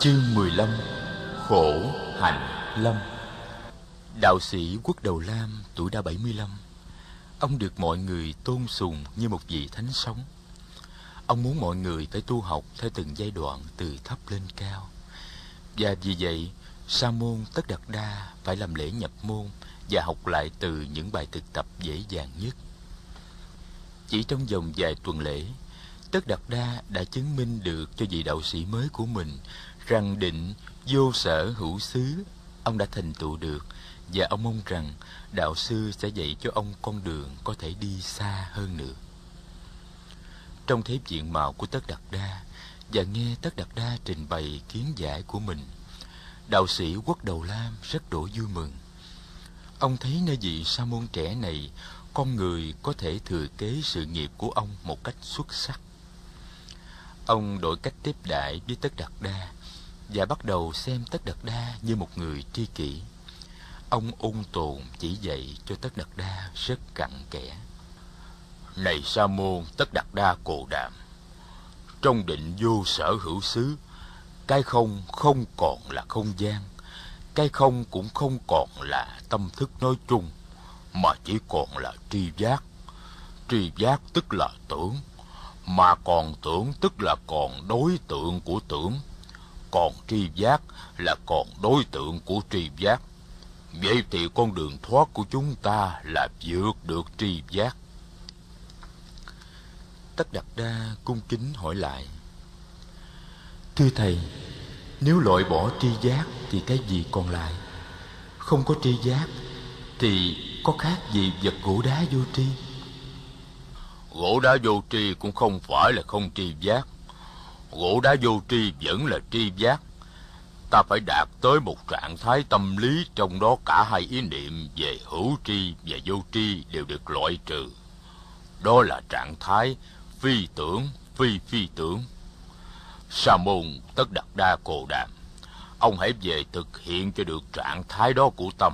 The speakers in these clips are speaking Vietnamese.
Chương 15 Khổ Hạnh Lâm. Đạo sĩ Quốc Đầu Lam tuổi đã 75 Ông được mọi người tôn sùng như một vị thánh sống. Ông muốn mọi người phải tu học theo từng giai đoạn từ thấp lên cao. Và vì vậy, Sa môn Tất Đạt Đa phải làm lễ nhập môn Và học lại từ những bài thực tập dễ dàng nhất. Chỉ trong vòng vài tuần lễ, Tất Đạt Đa đã chứng minh được cho vị đạo sĩ mới của mình rằng định vô sở hữu xứ ông đã thành tựu được và ông mong rằng đạo sư sẽ dạy cho ông con đường có thể đi xa hơn nữa. Trong thế diện mạo của Tất đặt Đa và nghe Tất đặt Đa trình bày kiến giải của mình, đạo sĩ Quốc Đầu Lam rất đổ vui mừng. Ông thấy nơi vị sa môn trẻ này, con người có thể thừa kế sự nghiệp của ông một cách xuất sắc. Ông đổi cách tiếp đại với Tất đặt Đa và bắt đầu xem Tất Đạt Đa như một người tri kỷ. Ông ung tồn chỉ dạy cho Tất Đạt Đa rất cặn kẽ. Này Sa môn Tất Đạt Đa Cồ Đàm, trong định vô sở hữu xứ, cái không không còn là không gian, cái không cũng không còn là tâm thức nói chung, mà chỉ còn là tri giác. Tri giác tức là tưởng, mà còn tưởng tức là còn đối tượng của tưởng còn tri giác là còn đối tượng của tri giác. Vậy thì con đường thoát của chúng ta là vượt được tri giác. Tất đặt đa cung kính hỏi lại, thưa thầy, nếu loại bỏ tri giác thì cái gì còn lại? Không có tri giác thì có khác gì vật gỗ đá vô tri? Gỗ đá vô tri cũng không phải là không tri giác gỗ đá vô tri vẫn là tri giác. Ta phải đạt tới một trạng thái tâm lý, trong đó cả hai ý niệm về hữu tri và vô tri đều được loại trừ. Đó là trạng thái phi tưởng, phi phi tưởng. Sa môn tất đặt đa cồ đàm, ông hãy về thực hiện cho được trạng thái đó của tâm.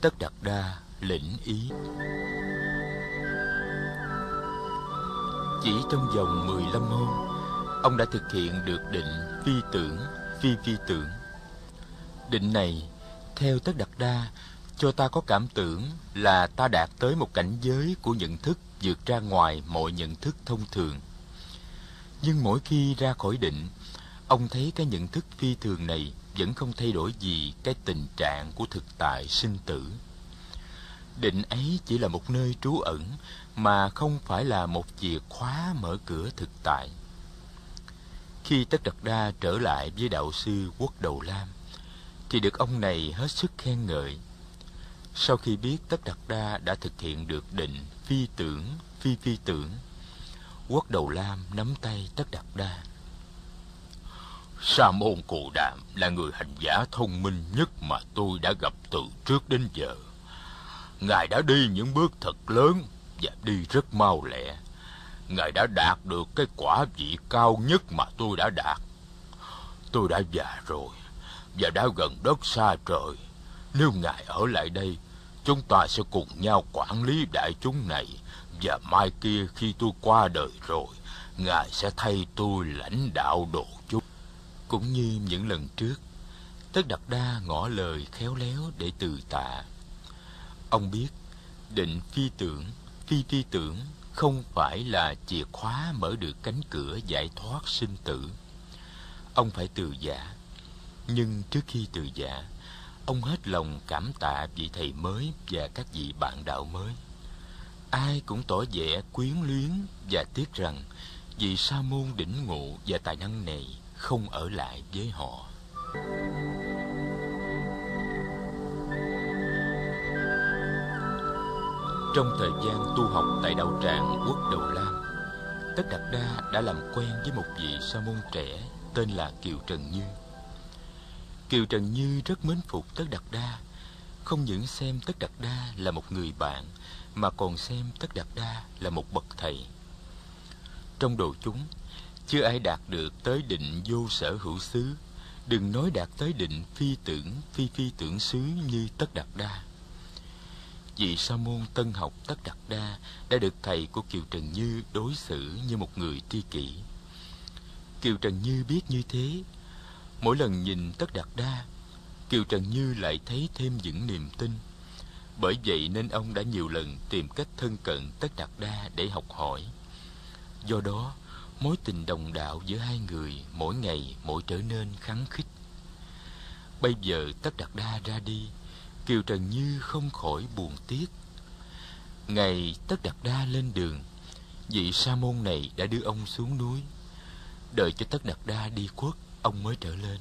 Tất đặt đa lĩnh ý. Chỉ trong vòng 15 hôm Ông đã thực hiện được định phi tưởng, phi phi tưởng. Định này Theo Tất Đạt Đa Cho ta có cảm tưởng là ta đạt tới một cảnh giới của nhận thức vượt ra ngoài mọi nhận thức thông thường. Nhưng mỗi khi ra khỏi định Ông thấy cái nhận thức phi thường này vẫn không thay đổi gì cái tình trạng của thực tại sinh tử. Định ấy chỉ là một nơi trú ẩn mà không phải là một chìa khóa mở cửa thực tại. Khi tất đạt đa trở lại với đạo sư quốc đầu lam, thì được ông này hết sức khen ngợi. Sau khi biết tất đạt đa đã thực hiện được định phi tưởng, phi phi tưởng, quốc đầu lam nắm tay tất đạt đa. Sa môn cụ đạm là người hành giả thông minh nhất mà tôi đã gặp từ trước đến giờ. Ngài đã đi những bước thật lớn và đi rất mau lẹ. Ngài đã đạt được cái quả vị cao nhất mà tôi đã đạt. Tôi đã già rồi và đã gần đất xa trời. Nếu Ngài ở lại đây, chúng ta sẽ cùng nhau quản lý đại chúng này và mai kia khi tôi qua đời rồi, Ngài sẽ thay tôi lãnh đạo độ chúng. Cũng như những lần trước, Tất Đạt Đa ngỏ lời khéo léo để từ tạ Ông biết định phi tưởng, phi tri tưởng không phải là chìa khóa mở được cánh cửa giải thoát sinh tử. Ông phải từ giả. Nhưng trước khi từ giả, ông hết lòng cảm tạ vị thầy mới và các vị bạn đạo mới. Ai cũng tỏ vẻ quyến luyến và tiếc rằng vị sa môn đỉnh ngộ và tài năng này không ở lại với họ. Trong thời gian tu học tại đạo tràng Quốc Đầu Lam, Tất Đạt Đa đã làm quen với một vị sa môn trẻ tên là Kiều Trần Như. Kiều Trần Như rất mến phục Tất Đạt Đa, không những xem Tất Đạt Đa là một người bạn, mà còn xem Tất Đạt Đa là một bậc thầy. Trong đồ chúng, chưa ai đạt được tới định vô sở hữu xứ, đừng nói đạt tới định phi tưởng, phi phi tưởng xứ như Tất Đạt Đa vị sa môn tân học tất đặt đa đã được thầy của kiều trần như đối xử như một người tri kỷ Kiều Trần Như biết như thế. Mỗi lần nhìn Tất Đạt Đa, Kiều Trần Như lại thấy thêm những niềm tin. Bởi vậy nên ông đã nhiều lần tìm cách thân cận Tất Đạt Đa để học hỏi. Do đó, mối tình đồng đạo giữa hai người mỗi ngày mỗi trở nên khắng khích. Bây giờ Tất Đạt Đa ra đi, Kiều Trần Như không khỏi buồn tiếc. Ngày Tất Đạt Đa lên đường, vị sa môn này đã đưa ông xuống núi. Đợi cho Tất Đạt Đa đi khuất, ông mới trở lên.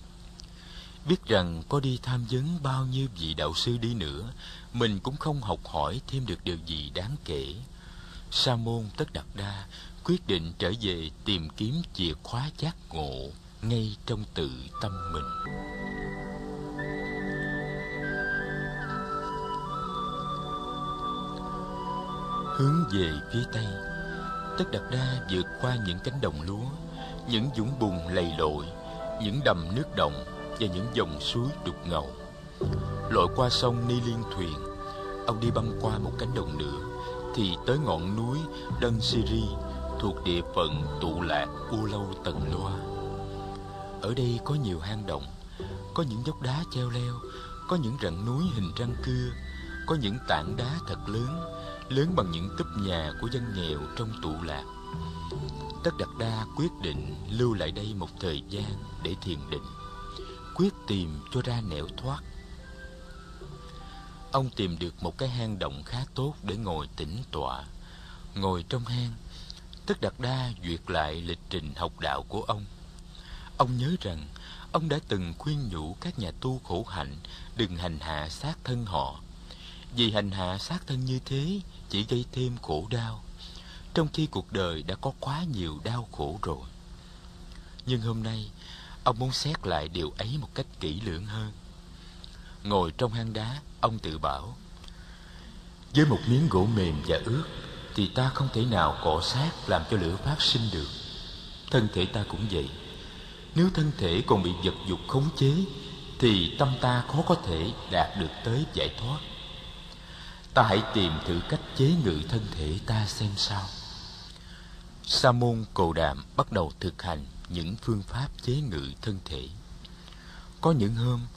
Biết rằng có đi tham vấn bao nhiêu vị đạo sư đi nữa, mình cũng không học hỏi thêm được điều gì đáng kể. Sa môn Tất Đạt Đa quyết định trở về tìm kiếm chìa khóa giác ngộ ngay trong tự tâm mình. Hướng về phía tây, Tất đặt Đa vượt qua những cánh đồng lúa, những dũng bùn lầy lội, những đầm nước động và những dòng suối đục ngầu. Lội qua sông Ni Liên Thuyền, ông đi băng qua một cánh đồng nữa, thì tới ngọn núi Đơn Siri thuộc địa phận tụ lạc U Lâu Tần Loa. Ở đây có nhiều hang động, có những dốc đá treo leo, có những rặng núi hình răng cưa, có những tảng đá thật lớn, lớn bằng những túp nhà của dân nghèo trong tụ lạc. Tất Đạt Đa quyết định lưu lại đây một thời gian để thiền định, quyết tìm cho ra nẻo thoát. Ông tìm được một cái hang động khá tốt để ngồi tĩnh tọa. Ngồi trong hang, Tất Đạt Đa duyệt lại lịch trình học đạo của ông. Ông nhớ rằng ông đã từng khuyên nhủ các nhà tu khổ hạnh đừng hành hạ sát thân họ. Vì hành hạ sát thân như thế chỉ gây thêm khổ đau, trong khi cuộc đời đã có quá nhiều đau khổ rồi. Nhưng hôm nay, ông muốn xét lại điều ấy một cách kỹ lưỡng hơn. Ngồi trong hang đá, ông tự bảo, với một miếng gỗ mềm và ướt thì ta không thể nào cọ sát làm cho lửa phát sinh được thân thể ta cũng vậy nếu thân thể còn bị vật dục khống chế thì tâm ta khó có thể đạt được tới giải thoát ta hãy tìm thử cách chế ngự thân thể ta xem sao. Sa môn cồ đàm bắt đầu thực hành những phương pháp chế ngự thân thể. Có những hôm,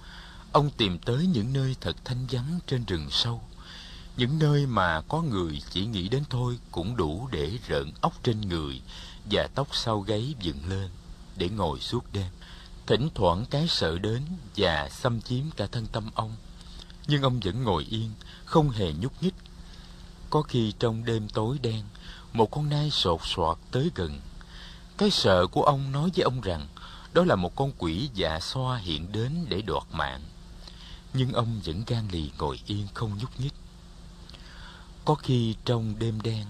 ông tìm tới những nơi thật thanh vắng trên rừng sâu, những nơi mà có người chỉ nghĩ đến thôi cũng đủ để rợn óc trên người và tóc sau gáy dựng lên để ngồi suốt đêm. Thỉnh thoảng cái sợ đến và xâm chiếm cả thân tâm ông nhưng ông vẫn ngồi yên không hề nhúc nhích có khi trong đêm tối đen một con nai sột soạt tới gần cái sợ của ông nói với ông rằng đó là một con quỷ dạ xoa hiện đến để đoạt mạng nhưng ông vẫn gan lì ngồi yên không nhúc nhích có khi trong đêm đen,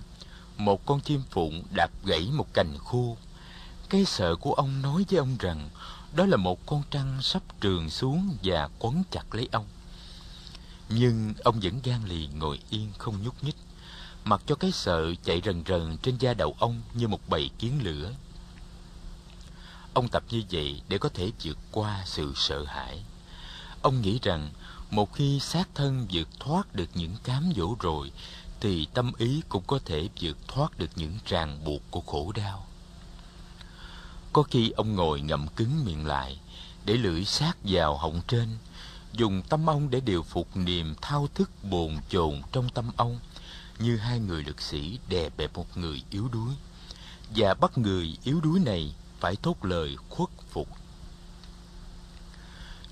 một con chim phụng đạp gãy một cành khô. Cái sợ của ông nói với ông rằng đó là một con trăng sắp trường xuống và quấn chặt lấy ông. Nhưng ông vẫn gan lì ngồi yên không nhúc nhích, mặc cho cái sợ chạy rần rần trên da đầu ông như một bầy kiến lửa. Ông tập như vậy để có thể vượt qua sự sợ hãi. Ông nghĩ rằng một khi xác thân vượt thoát được những cám dỗ rồi thì tâm ý cũng có thể vượt thoát được những ràng buộc của khổ đau. Có khi ông ngồi ngậm cứng miệng lại, để lưỡi sát vào họng trên, dùng tâm ông để điều phục niềm thao thức bồn chồn trong tâm ông, như hai người lực sĩ đè bẹp một người yếu đuối, và bắt người yếu đuối này phải thốt lời khuất phục.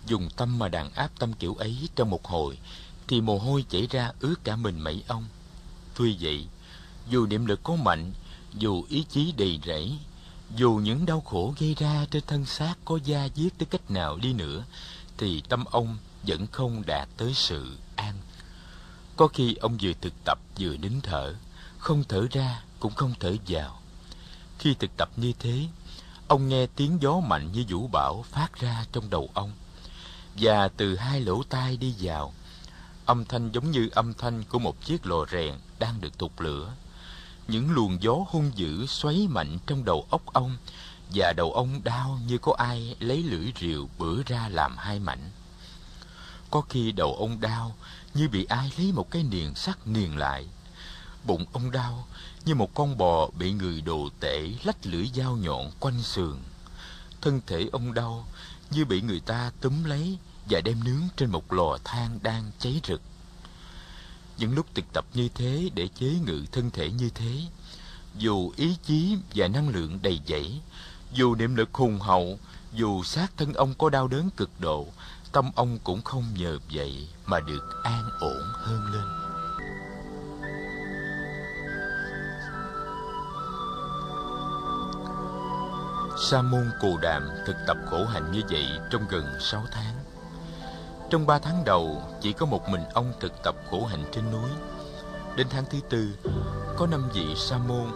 Dùng tâm mà đàn áp tâm kiểu ấy trong một hồi, thì mồ hôi chảy ra ướt cả mình mẩy ông Tuy vậy, dù niệm lực có mạnh, dù ý chí đầy rẫy, dù những đau khổ gây ra trên thân xác có da diết tới cách nào đi nữa, thì tâm ông vẫn không đạt tới sự an. Có khi ông vừa thực tập vừa nín thở, không thở ra cũng không thở vào. Khi thực tập như thế, ông nghe tiếng gió mạnh như vũ bão phát ra trong đầu ông. Và từ hai lỗ tai đi vào, âm thanh giống như âm thanh của một chiếc lò rèn đang được thục lửa. Những luồng gió hung dữ xoáy mạnh trong đầu óc ông và đầu ông đau như có ai lấy lưỡi rìu bữa ra làm hai mảnh. Có khi đầu ông đau như bị ai lấy một cái niền sắt niền lại. Bụng ông đau như một con bò bị người đồ tể lách lưỡi dao nhọn quanh sườn. thân thể ông đau như bị người ta túm lấy và đem nướng trên một lò than đang cháy rực. Những lúc thực tập như thế để chế ngự thân thể như thế, dù ý chí và năng lượng đầy dẫy, dù niệm lực hùng hậu, dù xác thân ông có đau đớn cực độ, tâm ông cũng không nhờ vậy mà được an ổn hơn lên. Sa môn Cù Đàm thực tập khổ hạnh như vậy trong gần sáu tháng. Trong ba tháng đầu, chỉ có một mình ông thực tập khổ hạnh trên núi. Đến tháng thứ tư, có năm vị sa môn,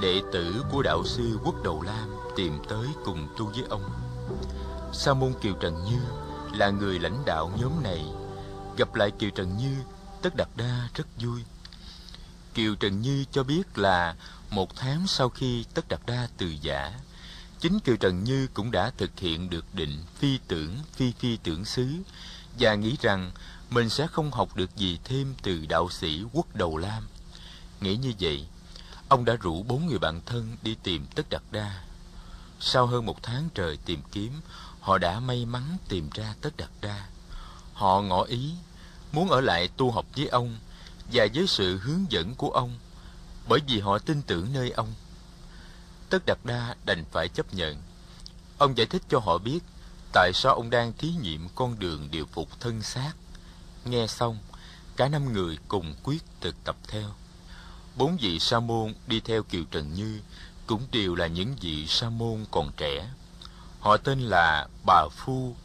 đệ tử của đạo sư Quốc Đầu Lam tìm tới cùng tu với ông. Sa môn Kiều Trần Như là người lãnh đạo nhóm này. Gặp lại Kiều Trần Như, Tất Đạt Đa rất vui. Kiều Trần Như cho biết là một tháng sau khi Tất Đạt Đa từ giả, chính Kiều Trần Như cũng đã thực hiện được định phi tưởng phi phi tưởng xứ và nghĩ rằng mình sẽ không học được gì thêm từ đạo sĩ Quốc Đầu Lam. Nghĩ như vậy, ông đã rủ bốn người bạn thân đi tìm Tất Đạt Đa. Sau hơn một tháng trời tìm kiếm, họ đã may mắn tìm ra Tất đặt Đa. Họ ngỏ ý muốn ở lại tu học với ông và với sự hướng dẫn của ông, bởi vì họ tin tưởng nơi ông. Tất đặt Đa đành phải chấp nhận. Ông giải thích cho họ biết tại sao ông đang thí nghiệm con đường điều phục thân xác. Nghe xong, cả năm người cùng quyết thực tập theo. Bốn vị sa môn đi theo Kiều Trần Như cũng đều là những vị sa môn còn trẻ. Họ tên là Bà Phu,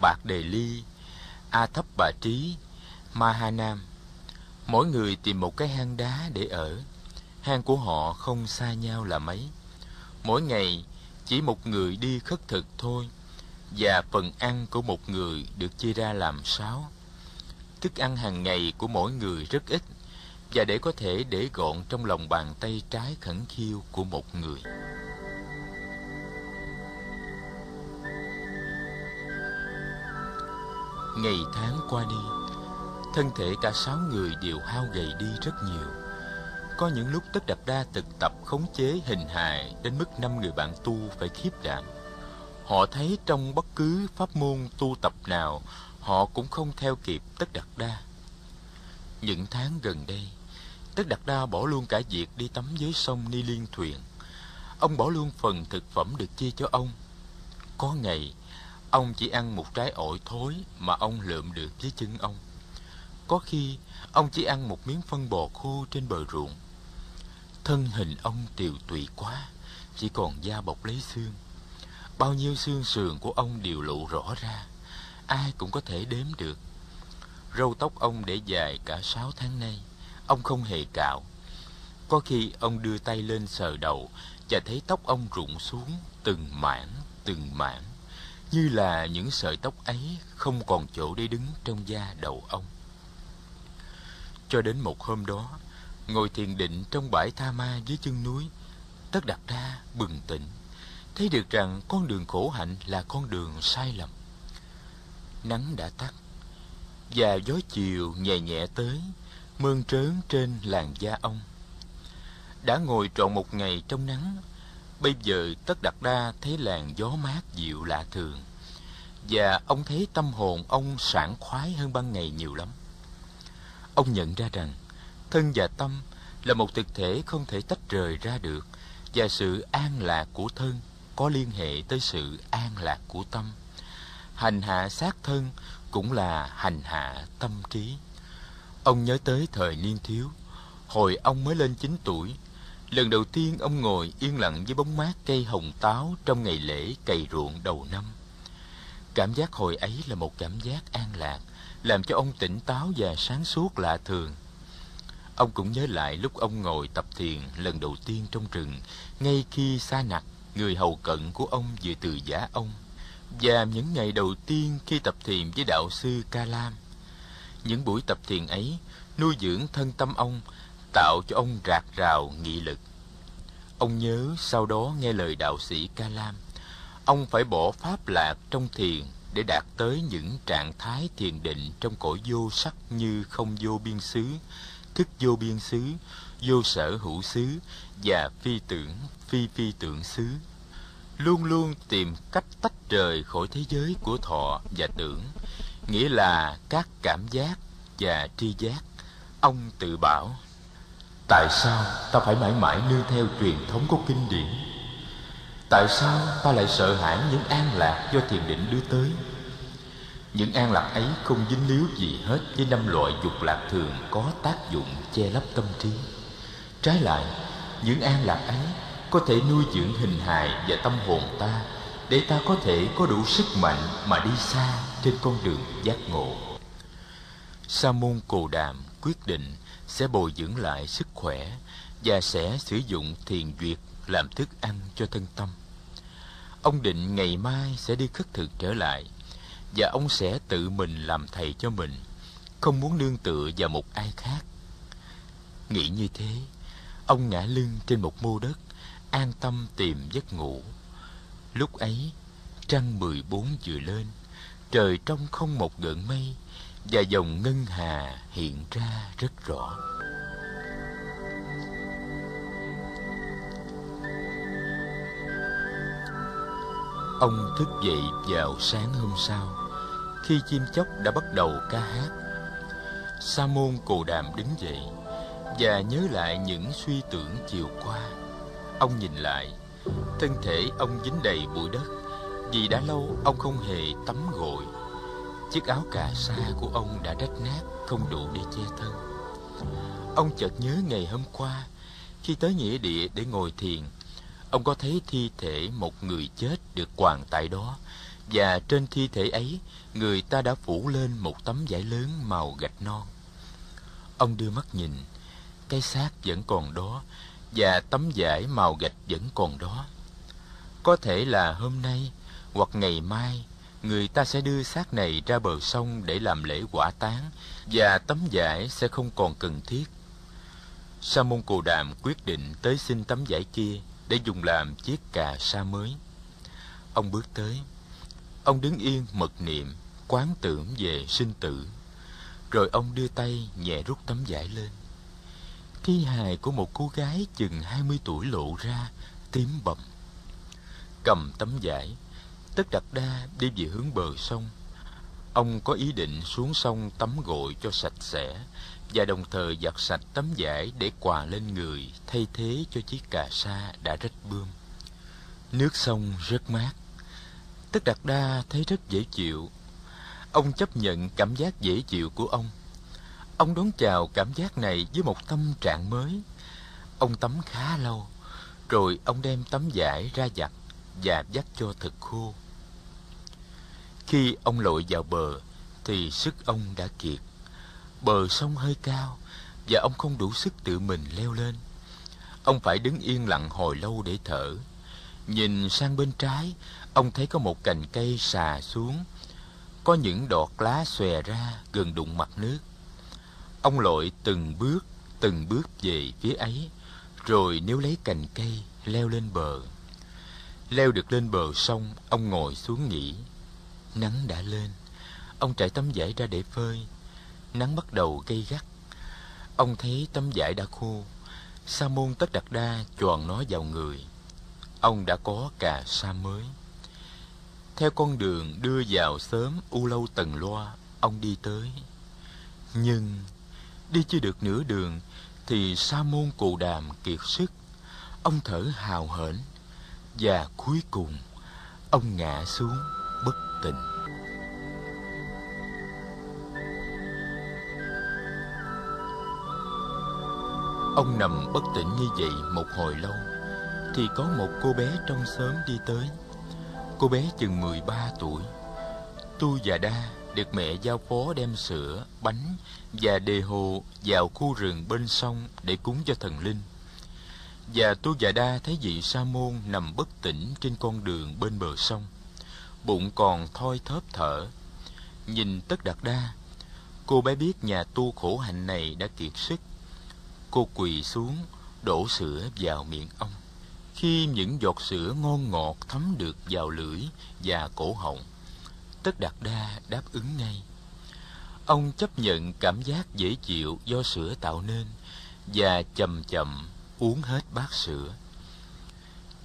Bạc Đề Ly, A Thấp Bà Trí, Ma Ha Nam. Mỗi người tìm một cái hang đá để ở. Hang của họ không xa nhau là mấy. Mỗi ngày chỉ một người đi khất thực thôi và phần ăn của một người được chia ra làm sáu. Thức ăn hàng ngày của mỗi người rất ít và để có thể để gọn trong lòng bàn tay trái khẩn khiêu của một người. Ngày tháng qua đi, thân thể cả sáu người đều hao gầy đi rất nhiều. Có những lúc Tất đập Đa thực tập khống chế hình hài đến mức năm người bạn tu phải khiếp đảm. Họ thấy trong bất cứ pháp môn tu tập nào, họ cũng không theo kịp Tất Đạt Đa. Những tháng gần đây, Tất Đạt Đa bỏ luôn cả việc đi tắm dưới sông Ni Liên Thuyền. Ông bỏ luôn phần thực phẩm được chia cho ông. Có ngày, ông chỉ ăn một trái ổi thối mà ông lượm được với chân ông. Có khi, ông chỉ ăn một miếng phân bò khô trên bờ ruộng. Thân hình ông tiều tụy quá, chỉ còn da bọc lấy xương. Bao nhiêu xương sườn của ông đều lộ rõ ra, ai cũng có thể đếm được. Râu tóc ông để dài cả sáu tháng nay, ông không hề cạo. Có khi ông đưa tay lên sờ đầu và thấy tóc ông rụng xuống từng mảng, từng mảng, như là những sợi tóc ấy không còn chỗ để đứng trong da đầu ông. Cho đến một hôm đó, ngồi thiền định trong bãi tha ma dưới chân núi, tất đặt ra bừng tỉnh, thấy được rằng con đường khổ hạnh là con đường sai lầm. Nắng đã tắt, và gió chiều nhẹ nhẹ tới, mơn trớn trên làn da ông. Đã ngồi trọn một ngày trong nắng, bây giờ tất đặt đa thấy làn gió mát dịu lạ thường, và ông thấy tâm hồn ông sảng khoái hơn ban ngày nhiều lắm. Ông nhận ra rằng thân và tâm là một thực thể không thể tách rời ra được và sự an lạc của thân có liên hệ tới sự an lạc của tâm. Hành hạ xác thân cũng là hành hạ tâm trí. Ông nhớ tới thời niên thiếu, hồi ông mới lên 9 tuổi, lần đầu tiên ông ngồi yên lặng dưới bóng mát cây hồng táo trong ngày lễ cày ruộng đầu năm. Cảm giác hồi ấy là một cảm giác an lạc, làm cho ông tỉnh táo và sáng suốt lạ thường. Ông cũng nhớ lại lúc ông ngồi tập thiền lần đầu tiên trong rừng, ngay khi xa nặc, người hầu cận của ông vừa từ giả ông, và những ngày đầu tiên khi tập thiền với đạo sư Ca Lam. Những buổi tập thiền ấy nuôi dưỡng thân tâm ông, tạo cho ông rạc rào nghị lực. Ông nhớ sau đó nghe lời đạo sĩ Ca Lam, ông phải bỏ pháp lạc trong thiền để đạt tới những trạng thái thiền định trong cõi vô sắc như không vô biên xứ, thức vô biên xứ, vô sở hữu xứ và phi tưởng, phi phi tưởng xứ. luôn luôn tìm cách tách rời khỏi thế giới của thọ và tưởng nghĩa là các cảm giác và tri giác ông tự bảo tại sao ta phải mãi mãi nương theo truyền thống của kinh điển? Tại sao ta lại sợ hãi những an lạc do thiền định đưa tới? Những an lạc ấy không dính líu gì hết với năm loại dục lạc thường có tác dụng che lấp tâm trí. Trái lại, những an lạc ấy có thể nuôi dưỡng hình hài và tâm hồn ta để ta có thể có đủ sức mạnh mà đi xa trên con đường giác ngộ. Sa môn cồ đàm quyết định sẽ bồi dưỡng lại sức khỏe và sẽ sử dụng thiền duyệt làm thức ăn cho thân tâm. Ông định ngày mai sẽ đi khất thực trở lại và ông sẽ tự mình làm thầy cho mình, không muốn nương tựa vào một ai khác. Nghĩ như thế, ông ngã lưng trên một mô đất, an tâm tìm giấc ngủ. Lúc ấy, trăng mười bốn vừa lên, trời trong không một gợn mây và dòng ngân hà hiện ra rất rõ. Ông thức dậy vào sáng hôm sau, khi chim chóc đã bắt đầu ca hát. Sa môn cồ đàm đứng dậy và nhớ lại những suy tưởng chiều qua. Ông nhìn lại, thân thể ông dính đầy bụi đất vì đã lâu ông không hề tắm gội chiếc áo cà sa của ông đã rách nát, không đủ để che thân. Ông chợt nhớ ngày hôm qua, khi tới nghĩa địa để ngồi thiền, ông có thấy thi thể một người chết được quàng tại đó, và trên thi thể ấy, người ta đã phủ lên một tấm vải lớn màu gạch non. Ông đưa mắt nhìn, cái xác vẫn còn đó, và tấm vải màu gạch vẫn còn đó. Có thể là hôm nay hoặc ngày mai người ta sẽ đưa xác này ra bờ sông để làm lễ quả táng và tấm vải sẽ không còn cần thiết. Sa môn cồ đàm quyết định tới xin tấm vải kia để dùng làm chiếc cà sa mới. Ông bước tới. Ông đứng yên, mật niệm, quán tưởng về sinh tử. Rồi ông đưa tay nhẹ rút tấm vải lên. Thi hài của một cô gái chừng hai mươi tuổi lộ ra, tím bầm. Cầm tấm vải tất đặt đa đi về hướng bờ sông. Ông có ý định xuống sông tắm gội cho sạch sẽ và đồng thời giặt sạch tấm vải để quà lên người, thay thế cho chiếc cà sa đã rách bươm. Nước sông rất mát. Tất đặt đa thấy rất dễ chịu. Ông chấp nhận cảm giác dễ chịu của ông. Ông đón chào cảm giác này với một tâm trạng mới. Ông tắm khá lâu, rồi ông đem tấm vải ra giặt và dắt cho thật khô khi ông lội vào bờ, thì sức ông đã kiệt. Bờ sông hơi cao, và ông không đủ sức tự mình leo lên. Ông phải đứng yên lặng hồi lâu để thở. Nhìn sang bên trái, ông thấy có một cành cây xà xuống. Có những đọt lá xòe ra gần đụng mặt nước. Ông lội từng bước từng bước về phía ấy, rồi nếu lấy cành cây, leo lên bờ. Leo được lên bờ sông, ông ngồi xuống nghỉ nắng đã lên. Ông trải tấm vải ra để phơi. Nắng bắt đầu gây gắt. Ông thấy tấm vải đã khô. Sa môn tất đặt đa choàng nó vào người. Ông đã có cà sa mới. Theo con đường đưa vào sớm u lâu tần loa, ông đi tới. Nhưng đi chưa được nửa đường thì sa môn cù đàm kiệt sức. Ông thở hào hển và cuối cùng ông ngã xuống tình. Ông nằm bất tỉnh như vậy một hồi lâu, thì có một cô bé trong xóm đi tới. Cô bé chừng mười ba tuổi. Tu và đa được mẹ giao phó đem sữa, bánh và đề hồ vào khu rừng bên sông để cúng cho thần linh. Và tu và đa thấy vị sa môn nằm bất tỉnh trên con đường bên bờ sông bụng còn thoi thóp thở. Nhìn tất đạt đa cô bé biết nhà tu khổ hạnh này đã kiệt sức. Cô quỳ xuống đổ sữa vào miệng ông. Khi những giọt sữa ngon ngọt thấm được vào lưỡi và cổ họng tất đạt đa đáp ứng ngay. Ông chấp nhận cảm giác dễ chịu do sữa tạo nên và chậm chậm uống hết bát sữa.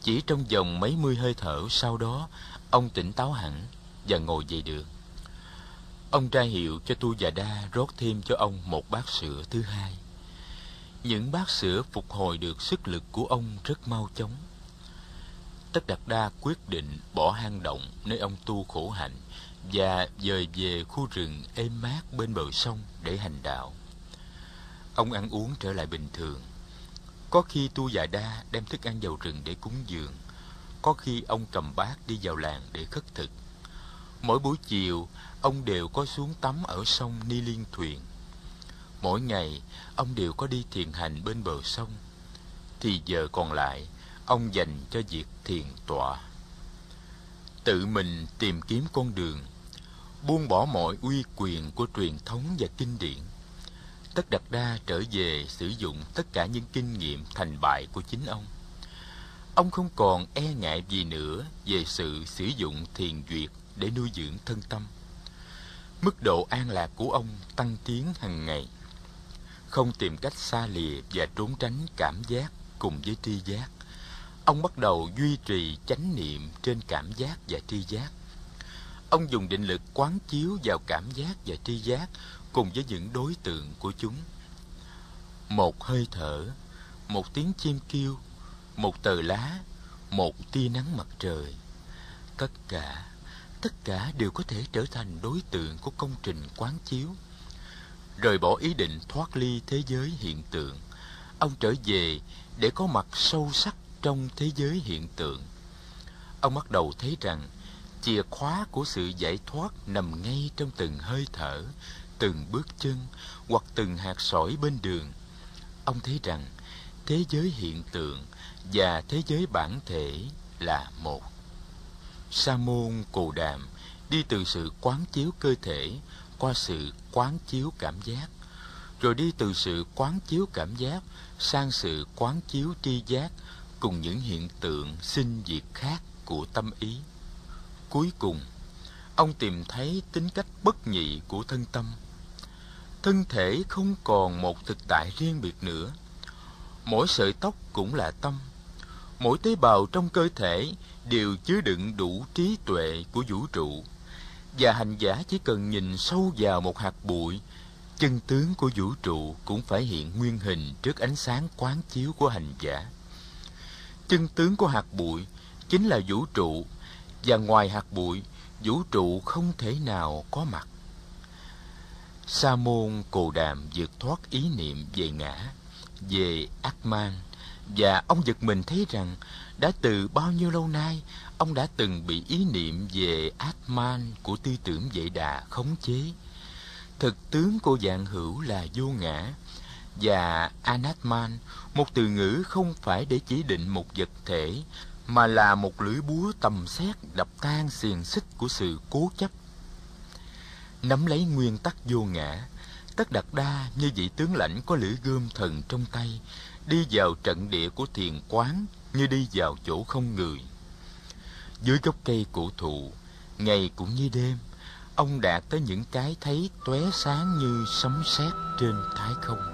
Chỉ trong vòng mấy mươi hơi thở sau đó, ông tỉnh táo hẳn và ngồi dậy được. Ông ra hiệu cho Tu Già Đa rót thêm cho ông một bát sữa thứ hai. Những bát sữa phục hồi được sức lực của ông rất mau chóng. Tất Đạt Đa quyết định bỏ hang động nơi ông tu khổ hạnh và dời về khu rừng êm mát bên bờ sông để hành đạo. Ông ăn uống trở lại bình thường. Có khi Tu Già Đa đem thức ăn vào rừng để cúng dường. Có khi ông cầm bát đi vào làng để khất thực. Mỗi buổi chiều, ông đều có xuống tắm ở sông Ni Liên Thuyền. Mỗi ngày, ông đều có đi thiền hành bên bờ sông. Thì giờ còn lại, ông dành cho việc thiền tọa. Tự mình tìm kiếm con đường, buông bỏ mọi uy quyền của truyền thống và kinh điển. Tất Đạt Đa trở về sử dụng tất cả những kinh nghiệm thành bại của chính ông. Ông không còn e ngại gì nữa về sự sử dụng thiền duyệt để nuôi dưỡng thân tâm. Mức độ an lạc của ông tăng tiến hàng ngày. Không tìm cách xa lìa và trốn tránh cảm giác cùng với tri giác. Ông bắt đầu duy trì chánh niệm trên cảm giác và tri giác. Ông dùng định lực quán chiếu vào cảm giác và tri giác cùng với những đối tượng của chúng. Một hơi thở, một tiếng chim kêu, một tờ lá, một tia nắng mặt trời. Tất cả, tất cả đều có thể trở thành đối tượng của công trình quán chiếu. Rời bỏ ý định thoát ly thế giới hiện tượng, ông trở về để có mặt sâu sắc trong thế giới hiện tượng. Ông bắt đầu thấy rằng chìa khóa của sự giải thoát nằm ngay trong từng hơi thở, từng bước chân hoặc từng hạt sỏi bên đường. Ông thấy rằng thế giới hiện tượng và thế giới bản thể là một. Sa môn cù Đàm đi từ sự quán chiếu cơ thể qua sự quán chiếu cảm giác, rồi đi từ sự quán chiếu cảm giác sang sự quán chiếu tri giác cùng những hiện tượng sinh diệt khác của tâm ý. Cuối cùng, ông tìm thấy tính cách bất nhị của thân tâm. Thân thể không còn một thực tại riêng biệt nữa. Mỗi sợi tóc cũng là tâm. Mỗi tế bào trong cơ thể đều chứa đựng đủ trí tuệ của vũ trụ. Và hành giả chỉ cần nhìn sâu vào một hạt bụi, chân tướng của vũ trụ cũng phải hiện nguyên hình trước ánh sáng quán chiếu của hành giả. Chân tướng của hạt bụi chính là vũ trụ và ngoài hạt bụi, vũ trụ không thể nào có mặt. Sa môn Cồ Đàm vượt thoát ý niệm về ngã, về ác mang và ông giật mình thấy rằng đã từ bao nhiêu lâu nay ông đã từng bị ý niệm về Atman của tư tưởng vệ đà khống chế. Thực tướng của dạng hữu là vô ngã và Anatman, một từ ngữ không phải để chỉ định một vật thể mà là một lưỡi búa tầm xét đập tan xiềng xích của sự cố chấp nắm lấy nguyên tắc vô ngã tất đặt đa như vị tướng lãnh có lưỡi gươm thần trong tay đi vào trận địa của thiền quán như đi vào chỗ không người dưới gốc cây cổ thụ ngày cũng như đêm ông đạt tới những cái thấy tóe sáng như sấm sét trên thái không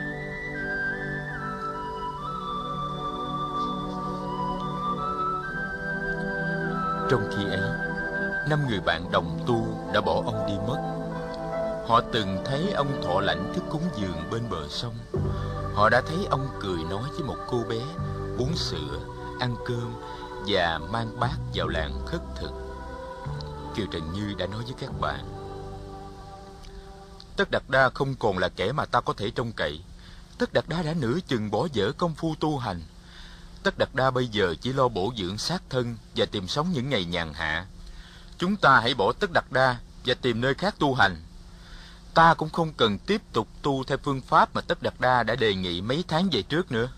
Trong khi ấy, năm người bạn đồng tu đã bỏ ông đi mất. Họ từng thấy ông thọ lãnh thức cúng dường bên bờ sông. Họ đã thấy ông cười nói với một cô bé, uống sữa, ăn cơm và mang bát vào làng khất thực. Kiều Trần Như đã nói với các bạn. Tất Đạt Đa không còn là kẻ mà ta có thể trông cậy. Tất Đạt Đa đã nửa chừng bỏ dở công phu tu hành Tất Đạt Đa bây giờ chỉ lo bổ dưỡng xác thân và tìm sống những ngày nhàn hạ. Chúng ta hãy bỏ Tất Đạt Đa và tìm nơi khác tu hành. Ta cũng không cần tiếp tục tu theo phương pháp mà Tất Đạt Đa đã đề nghị mấy tháng về trước nữa.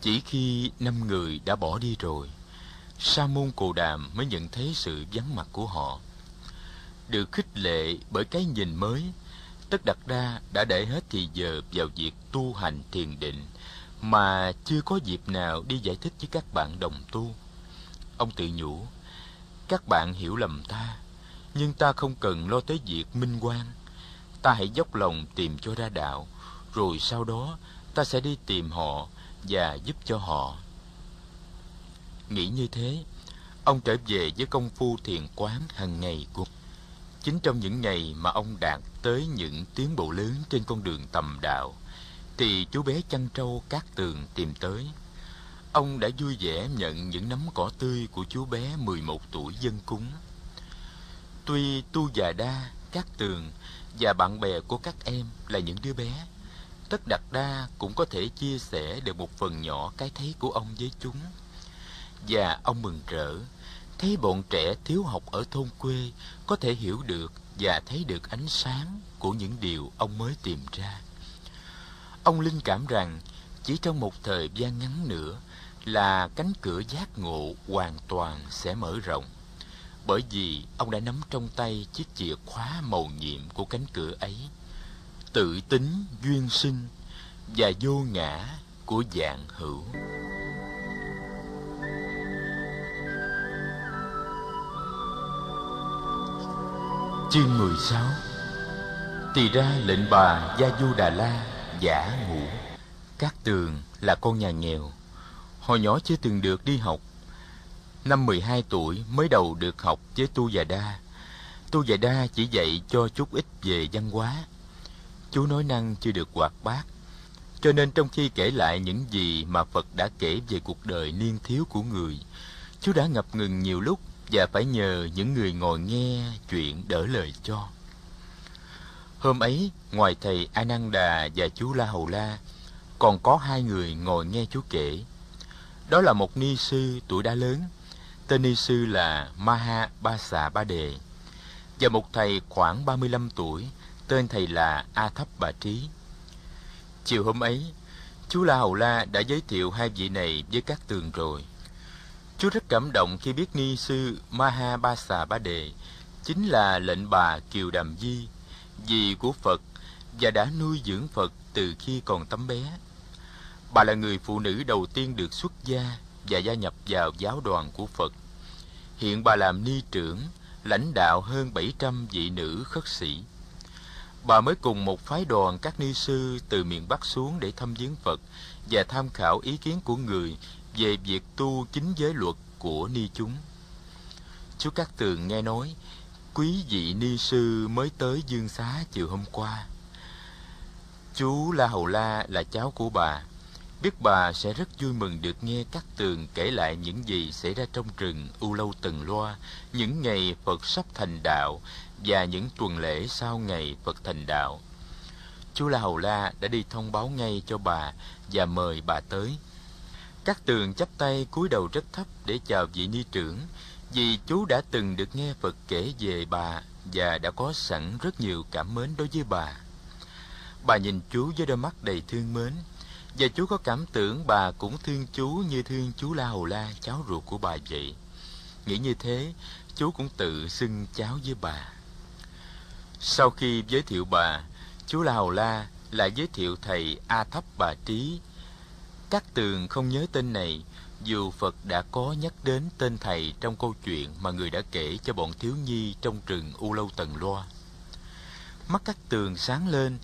Chỉ khi năm người đã bỏ đi rồi, Sa môn Cồ Đàm mới nhận thấy sự vắng mặt của họ. Được khích lệ bởi cái nhìn mới, Tất Đạt Đa đã để hết thì giờ vào việc tu hành thiền định mà chưa có dịp nào đi giải thích với các bạn đồng tu. Ông tự nhủ, các bạn hiểu lầm ta, nhưng ta không cần lo tới việc minh quan. Ta hãy dốc lòng tìm cho ra đạo, rồi sau đó ta sẽ đi tìm họ và giúp cho họ. Nghĩ như thế, ông trở về với công phu thiền quán hàng ngày của Chính trong những ngày mà ông đạt tới những tiến bộ lớn trên con đường tầm đạo, thì chú bé chăn trâu cát tường tìm tới. Ông đã vui vẻ nhận những nắm cỏ tươi của chú bé 11 tuổi dân cúng. Tuy tu già đa, cát tường và bạn bè của các em là những đứa bé, tất đặt đa cũng có thể chia sẻ được một phần nhỏ cái thấy của ông với chúng. Và ông mừng rỡ thấy bọn trẻ thiếu học ở thôn quê có thể hiểu được và thấy được ánh sáng của những điều ông mới tìm ra. Ông linh cảm rằng chỉ trong một thời gian ngắn nữa là cánh cửa giác ngộ hoàn toàn sẽ mở rộng. Bởi vì ông đã nắm trong tay chiếc chìa khóa màu nhiệm của cánh cửa ấy. Tự tính, duyên sinh và vô ngã của dạng hữu. Chương 16 Thì ra lệnh bà Gia Du Đà La giả ngủ các Tường là con nhà nghèo Hồi nhỏ chưa từng được đi học Năm 12 tuổi mới đầu được học với Tu Già Đa Tu Già Đa chỉ dạy cho chút ít về văn hóa Chú nói năng chưa được hoạt bát Cho nên trong khi kể lại những gì mà Phật đã kể về cuộc đời niên thiếu của người Chú đã ngập ngừng nhiều lúc và phải nhờ những người ngồi nghe chuyện đỡ lời cho. Hôm ấy, ngoài thầy Ananda và chú La Hầu La, còn có hai người ngồi nghe chú kể. Đó là một ni sư tuổi đã lớn, tên ni sư là Maha Ba Xà Ba Đề, và một thầy khoảng 35 tuổi, tên thầy là A Thấp Bà Trí. Chiều hôm ấy, chú La Hầu La đã giới thiệu hai vị này với các tường rồi. Chú rất cảm động khi biết ni sư Maha Ba Xà Ba Đề chính là lệnh bà Kiều Đàm Di, dì của Phật và đã nuôi dưỡng Phật từ khi còn tấm bé. Bà là người phụ nữ đầu tiên được xuất gia và gia nhập vào giáo đoàn của Phật. Hiện bà làm ni trưởng, lãnh đạo hơn 700 vị nữ khất sĩ. Bà mới cùng một phái đoàn các ni sư từ miền Bắc xuống để thăm viếng Phật và tham khảo ý kiến của người về việc tu chính giới luật của ni chúng. Chú Cát Tường nghe nói, quý vị ni sư mới tới Dương Xá chiều hôm qua. Chú La Hầu La là cháu của bà, biết bà sẽ rất vui mừng được nghe các Tường kể lại những gì xảy ra trong rừng U Lâu Tần Loa, những ngày Phật sắp thành đạo và những tuần lễ sau ngày Phật thành đạo. Chú La Hầu La đã đi thông báo ngay cho bà và mời bà tới. Các tường chắp tay cúi đầu rất thấp để chào vị ni trưởng, vì chú đã từng được nghe Phật kể về bà và đã có sẵn rất nhiều cảm mến đối với bà. Bà nhìn chú với đôi mắt đầy thương mến, và chú có cảm tưởng bà cũng thương chú như thương chú La Hầu La, cháu ruột của bà vậy. Nghĩ như thế, chú cũng tự xưng cháu với bà. Sau khi giới thiệu bà, chú La Hầu La lại giới thiệu thầy A Thấp Bà Trí các tường không nhớ tên này, dù Phật đã có nhắc đến tên thầy trong câu chuyện mà người đã kể cho bọn thiếu nhi trong rừng U Lâu Tần Loa. Mắt các tường sáng lên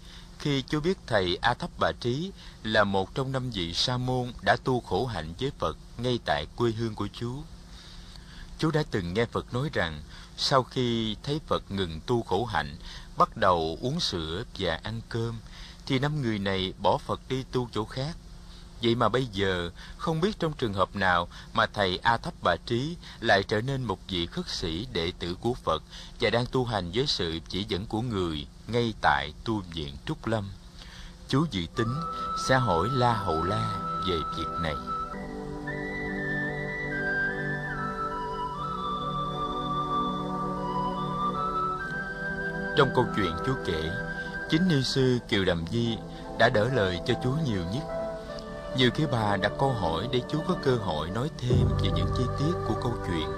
khi chú biết thầy A Thấp Bà Trí là một trong năm vị sa môn đã tu khổ hạnh với Phật ngay tại quê hương của chú. Chú đã từng nghe Phật nói rằng sau khi thấy Phật ngừng tu khổ hạnh, bắt đầu uống sữa và ăn cơm, thì năm người này bỏ Phật đi tu chỗ khác Vậy mà bây giờ, không biết trong trường hợp nào mà thầy A Thấp Bà Trí lại trở nên một vị khất sĩ đệ tử của Phật và đang tu hành với sự chỉ dẫn của người ngay tại tu viện Trúc Lâm. Chú dự tính sẽ hỏi La Hậu La về việc này. Trong câu chuyện chú kể, chính ni sư Kiều Đầm Di đã đỡ lời cho chú nhiều nhất nhiều khi bà đặt câu hỏi để chú có cơ hội nói thêm về những chi tiết của câu chuyện.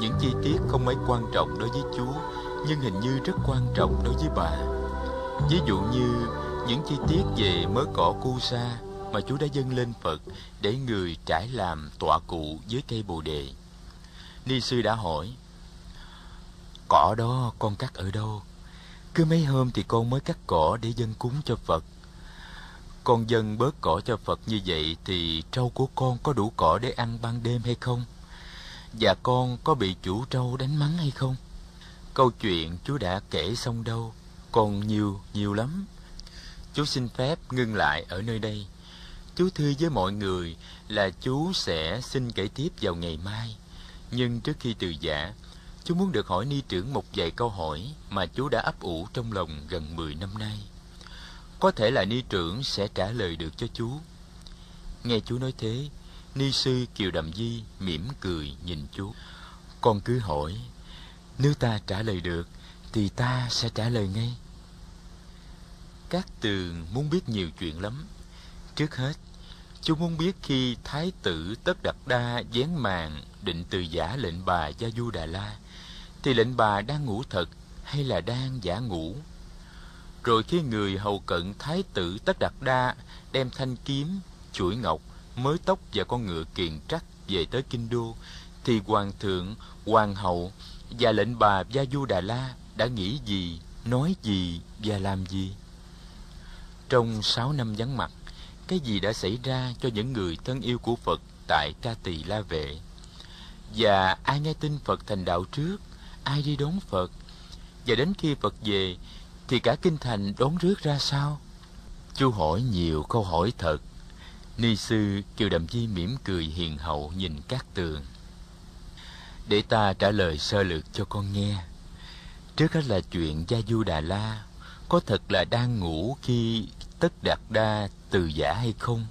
Những chi tiết không mấy quan trọng đối với chú, nhưng hình như rất quan trọng đối với bà. Ví dụ như những chi tiết về mớ cỏ cu sa mà chú đã dâng lên Phật để người trải làm tọa cụ dưới cây bồ đề. Ni sư đã hỏi, Cỏ đó con cắt ở đâu? Cứ mấy hôm thì con mới cắt cỏ để dâng cúng cho Phật. con dân bớt cỏ cho Phật như vậy thì trâu của con có đủ cỏ để ăn ban đêm hay không? Và con có bị chủ trâu đánh mắng hay không? Câu chuyện chú đã kể xong đâu, còn nhiều, nhiều lắm. Chú xin phép ngưng lại ở nơi đây. Chú thưa với mọi người là chú sẽ xin kể tiếp vào ngày mai. Nhưng trước khi từ giả, chú muốn được hỏi ni trưởng một vài câu hỏi mà chú đã ấp ủ trong lòng gần 10 năm nay. Có thể là ni trưởng sẽ trả lời được cho chú. Nghe chú nói thế, ni sư Kiều Đầm Di mỉm cười nhìn chú. Con cứ hỏi, nếu ta trả lời được thì ta sẽ trả lời ngay. Các tường muốn biết nhiều chuyện lắm. Trước hết, chú muốn biết khi Thái tử Tất Đặt Đa dán màn định từ giả lệnh bà Gia Du Đà La, thì lệnh bà đang ngủ thật hay là đang giả ngủ? Rồi khi người hầu cận Thái tử Tất Đặt Đa đem thanh kiếm, chuỗi ngọc, mới tóc và con ngựa kiền trắc về tới Kinh Đô, thì Hoàng thượng, Hoàng hậu và lệnh bà Gia Du Đà La đã nghĩ gì, nói gì và làm gì? Trong sáu năm vắng mặt, cái gì đã xảy ra cho những người thân yêu của Phật tại Ca Tỳ La Vệ? Và ai nghe tin Phật thành đạo trước, ai đi đón Phật? Và đến khi Phật về, thì cả kinh thành đón rước ra sao? Chú hỏi nhiều câu hỏi thật. Ni sư Kiều Đầm Di mỉm cười hiền hậu nhìn các tường. Để ta trả lời sơ lược cho con nghe. Trước hết là chuyện Gia Du Đà La có thật là đang ngủ khi Tất Đạt Đa từ giả hay không?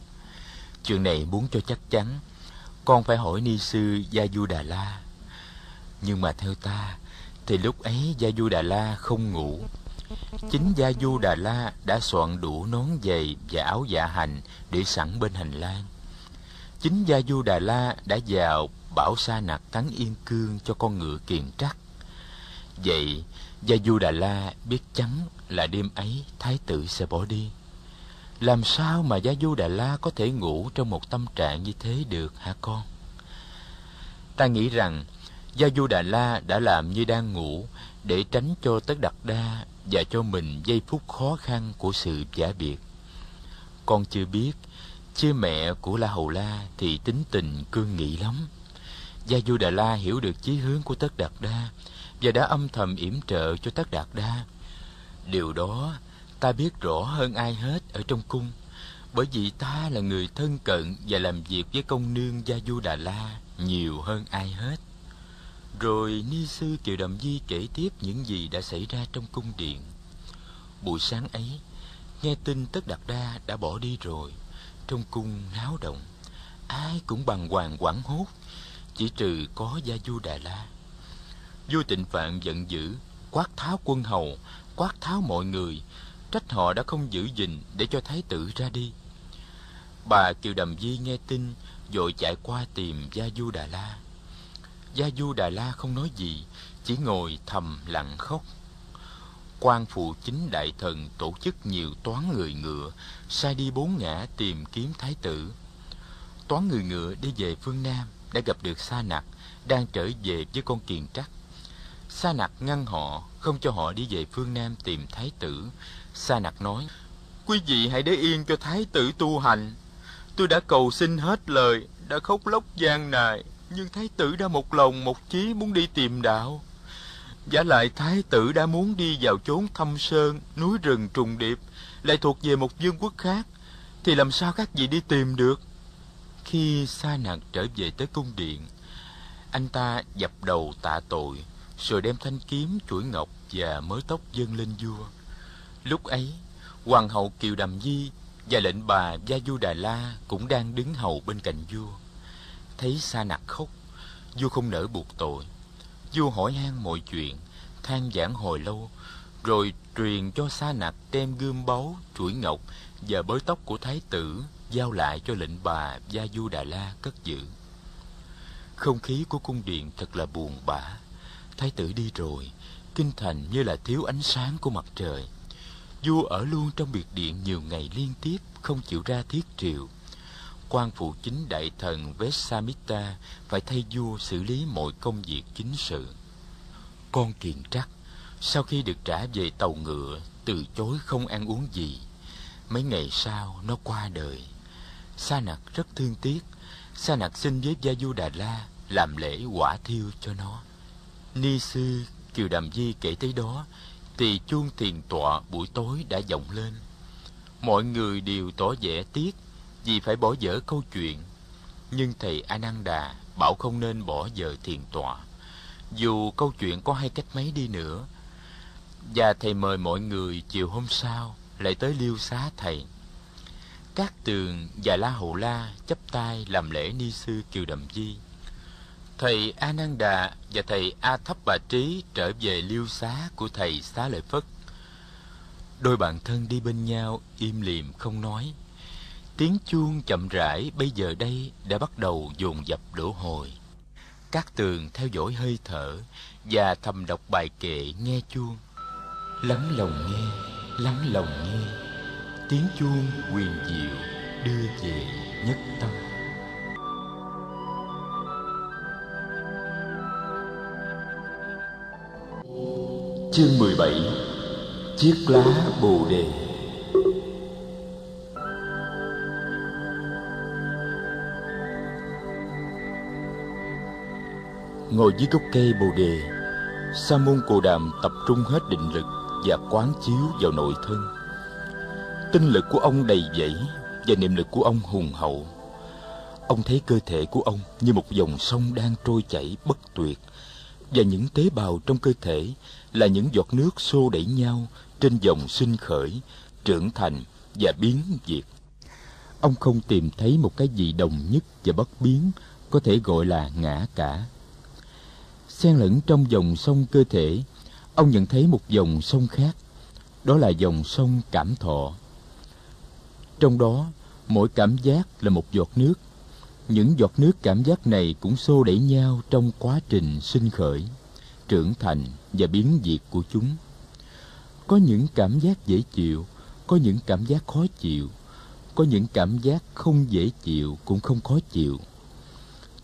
Chuyện này muốn cho chắc chắn, con phải hỏi ni sư Gia Du Đà La. Nhưng mà theo ta, thì lúc ấy Gia Du Đà La không ngủ. Chính Gia Du Đà La đã soạn đủ nón giày và áo dạ hành để sẵn bên hành lang. Chính Gia Du Đà La đã vào bảo sa nặc cắn yên cương cho con ngựa kiền trắc. Vậy, Gia Du Đà La biết chắn là đêm ấy Thái tử sẽ bỏ đi. Làm sao mà Gia Du Đà La có thể ngủ trong một tâm trạng như thế được hả con? Ta nghĩ rằng Gia Du Đà La đã làm như đang ngủ để tránh cho Tất Đặt Đa và cho mình giây phút khó khăn của sự giả biệt. Con chưa biết, chứ mẹ của La Hầu La thì tính tình cương nghị lắm. Gia Du Đà La hiểu được chí hướng của Tất Đạt Đa và đã âm thầm yểm trợ cho Tất Đạt Đa. Điều đó ta biết rõ hơn ai hết ở trong cung, bởi vì ta là người thân cận và làm việc với công nương Gia Du Đà La nhiều hơn ai hết. Rồi Ni Sư Kiều Đầm Di kể tiếp những gì đã xảy ra trong cung điện. Buổi sáng ấy, nghe tin Tất Đạt Đa đã bỏ đi rồi, trong cung náo động, ai cũng bằng hoàng quảng hốt, chỉ trừ có Gia Du Đà La. Vua Tịnh Phạn giận dữ, quát tháo quân hầu, quát tháo mọi người, trách họ đã không giữ gìn để cho thái tử ra đi. Bà Kiều Đầm Di nghe tin, vội chạy qua tìm Gia Du Đà La. Gia Du Đà La không nói gì, chỉ ngồi thầm lặng khóc. quan phụ chính đại thần tổ chức nhiều toán người ngựa, sai đi bốn ngã tìm kiếm thái tử. Toán người ngựa đi về phương Nam, đã gặp được Sa Nặc, đang trở về với con kiền trắc. Sa Nặc ngăn họ, không cho họ đi về phương Nam tìm thái tử. Sa Nặc nói, Quý vị hãy để yên cho thái tử tu hành. Tôi đã cầu xin hết lời, đã khóc lóc gian nài, nhưng thái tử đã một lòng một chí muốn đi tìm đạo. Giả lại thái tử đã muốn đi vào chốn thâm sơn, núi rừng trùng điệp, lại thuộc về một vương quốc khác, thì làm sao các vị đi tìm được? Khi Sa Nặc trở về tới cung điện, anh ta dập đầu tạ tội, rồi đem thanh kiếm, chuỗi ngọc và mớ tóc dâng lên vua. Lúc ấy, hoàng hậu Kiều Đàm Di và lệnh bà Gia Du Đà La cũng đang đứng hầu bên cạnh vua. Thấy Sa Nặc khóc, vua không nỡ buộc tội. Vua hỏi han mọi chuyện, than giảng hồi lâu, rồi truyền cho Sa Nặc đem gươm báu, chuỗi ngọc và bới tóc của thái tử giao lại cho lệnh bà Gia Du Đà La cất giữ. Không khí của cung điện thật là buồn bã. Thái tử đi rồi, kinh thành như là thiếu ánh sáng của mặt trời. Vua ở luôn trong biệt điện nhiều ngày liên tiếp, không chịu ra thiết triều. quan phụ chính đại thần Vesamita phải thay vua xử lý mọi công việc chính sự. Con kiền trắc, sau khi được trả về tàu ngựa, từ chối không ăn uống gì. mấy ngày sau nó qua đời sa nặc rất thương tiếc. Sa nặc xin với gia du đà la làm lễ quả thiêu cho nó. Ni sư kiều đàm di kể tới đó thì chuông thiền tọa buổi tối đã vọng lên. Mọi người đều tỏ vẻ tiếc vì phải bỏ dở câu chuyện. Nhưng thầy a nan đà bảo không nên bỏ dở thiền tọa. Dù câu chuyện có hay cách mấy đi nữa, và thầy mời mọi người chiều hôm sau lại tới liêu xá thầy các tường và la hầu la chấp tay làm lễ ni sư kiều đầm di. Thầy a nan đà và thầy a thấp bà trí trở về liêu xá của thầy xá lợi phất. Đôi bạn thân đi bên nhau im lìm không nói. Tiếng chuông chậm rãi bây giờ đây đã bắt đầu dồn dập đổ hồi. Các tường theo dõi hơi thở và thầm đọc bài kệ nghe chuông. Lắng lòng nghe, lắng lòng nghe tiếng chuông quyền diệu đưa về nhất tâm. Chương 17 chiếc lá bồ đề. Ngồi dưới gốc cây bồ đề sa môn cồ đàm tập trung hết định lực và quán chiếu vào nội thân tinh lực của ông đầy dẫy và niệm lực của ông hùng hậu. Ông thấy cơ thể của ông như một dòng sông đang trôi chảy bất tuyệt, và những tế bào trong cơ thể là những giọt nước xô đẩy nhau trên dòng sinh khởi, trưởng thành và biến diệt ông không tìm thấy một cái gì đồng nhất và bất biến có thể gọi là ngã cả. Xen lẫn trong dòng sông cơ thể, ông nhận thấy một dòng sông khác, đó là dòng sông cảm thọ trong đó, mỗi cảm giác là một giọt nước. Những giọt nước cảm giác này cũng xô đẩy nhau trong quá trình sinh khởi, trưởng thành và biến diệt của chúng. Có những cảm giác dễ chịu, có những cảm giác khó chịu, có những cảm giác không dễ chịu cũng không khó chịu.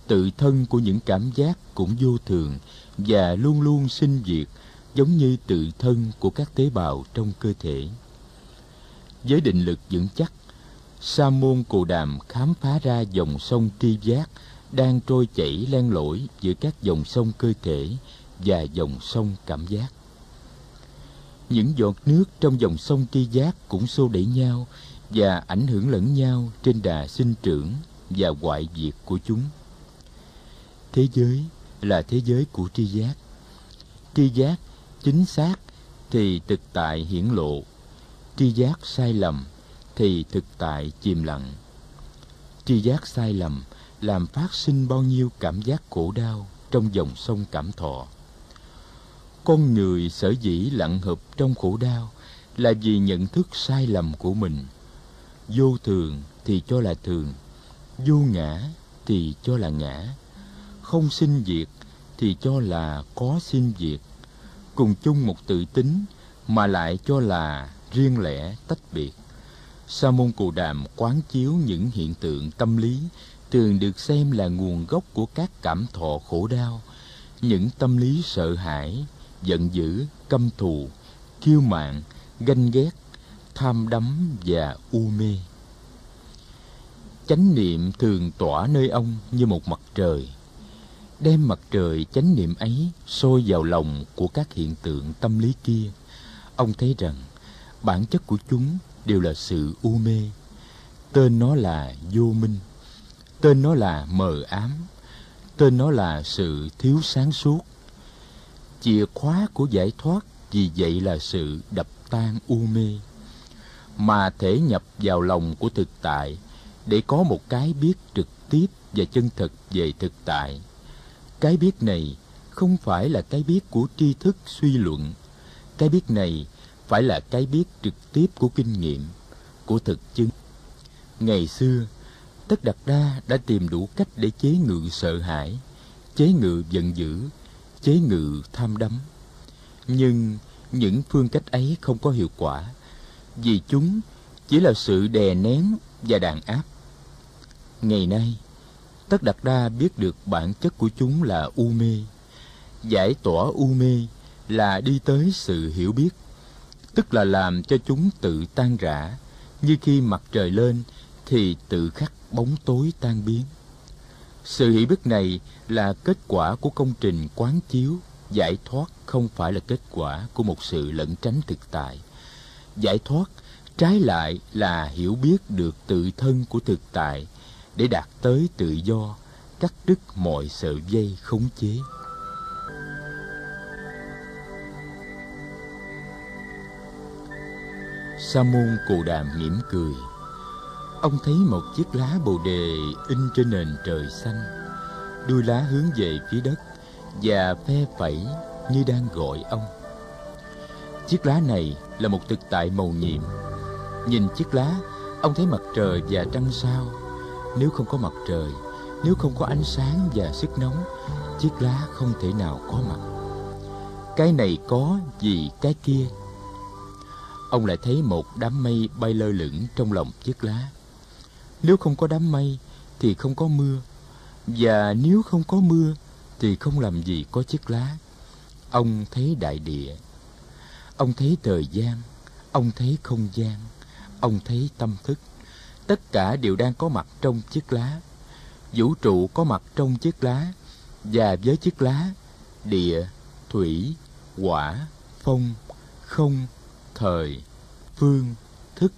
Tự thân của những cảm giác cũng vô thường và luôn luôn sinh diệt giống như tự thân của các tế bào trong cơ thể. Với định lực vững chắc sa môn cù đàm khám phá ra dòng sông tri giác đang trôi chảy len lỏi giữa các dòng sông cơ thể và dòng sông cảm giác. Những giọt nước trong dòng sông tri giác cũng xô đẩy nhau và ảnh hưởng lẫn nhau trên đà sinh trưởng và hoại diệt của chúng. Thế giới là thế giới của tri giác. Tri giác chính xác thì thực tại hiển lộ. Tri giác sai lầm thì thực tại chìm lặng. Tri giác sai lầm làm phát sinh bao nhiêu cảm giác khổ đau trong dòng sông cảm thọ. Con người sở dĩ lặng hợp trong khổ đau là vì nhận thức sai lầm của mình. Vô thường thì cho là thường, vô ngã thì cho là ngã. Không sinh diệt thì cho là có sinh diệt. Cùng chung một tự tính mà lại cho là riêng lẻ tách biệt sa môn cù đàm quán chiếu những hiện tượng tâm lý, thường được xem là nguồn gốc của các cảm thọ khổ đau. Những tâm lý sợ hãi, giận dữ, căm thù, kiêu mạn, ganh ghét, tham đắm và u mê. Chánh niệm thường tỏa nơi ông như một mặt trời, đem mặt trời chánh niệm ấy sôi vào lòng của các hiện tượng tâm lý kia. Ông thấy rằng bản chất của chúng đều là sự u mê. Tên nó là vô minh. Tên nó là mờ ám. Tên nó là sự thiếu sáng suốt. Chìa khóa của giải thoát vì vậy là sự đập tan u mê. Mà thể nhập vào lòng của thực tại để có một cái biết trực tiếp và chân thực về thực tại. Cái biết này không phải là cái biết của tri thức suy luận. Cái biết này phải là cái biết trực tiếp của kinh nghiệm, của thực chứng. Ngày xưa, tất đặt đa đã tìm đủ cách để chế ngự sợ hãi, chế ngự giận dữ, chế ngự tham đắm. Nhưng những phương cách ấy không có hiệu quả, vì chúng chỉ là sự đè nén và đàn áp. Ngày nay, tất đặt đa biết được bản chất của chúng là u mê, giải tỏa u mê là đi tới sự hiểu biết tức là làm cho chúng tự tan rã. Như khi mặt trời lên, thì tự khắc bóng tối tan biến. Sự hiểu biết này là kết quả của công trình quán chiếu, giải thoát không phải là kết quả của một sự lẩn tránh thực tại. Giải thoát, trái lại là hiểu biết được tự thân của thực tại để đạt tới tự do, cắt đứt mọi sợi dây khống chế. Sa môn cù đàm mỉm cười. Ông thấy một chiếc lá bồ đề in trên nền trời xanh. Đuôi lá hướng về phía đất và phe phẩy như đang gọi ông. Chiếc lá này là một thực tại màu nhiệm. Nhìn chiếc lá, ông thấy mặt trời và trăng sao. Nếu không có mặt trời, nếu không có ánh sáng và sức nóng, chiếc lá không thể nào có mặt. Cái này có vì cái kia? Ông lại thấy một đám mây bay lơ lửng trong lòng chiếc lá. Nếu không có đám mây thì không có mưa. Và nếu không có mưa thì không làm gì có chiếc lá. Ông thấy đại địa. Ông thấy thời gian. Ông thấy không gian. Ông thấy tâm thức. Tất cả đều đang có mặt trong chiếc lá. Vũ trụ có mặt trong chiếc lá. Và với chiếc lá địa thủy quả, phong không thời. Phương, thức,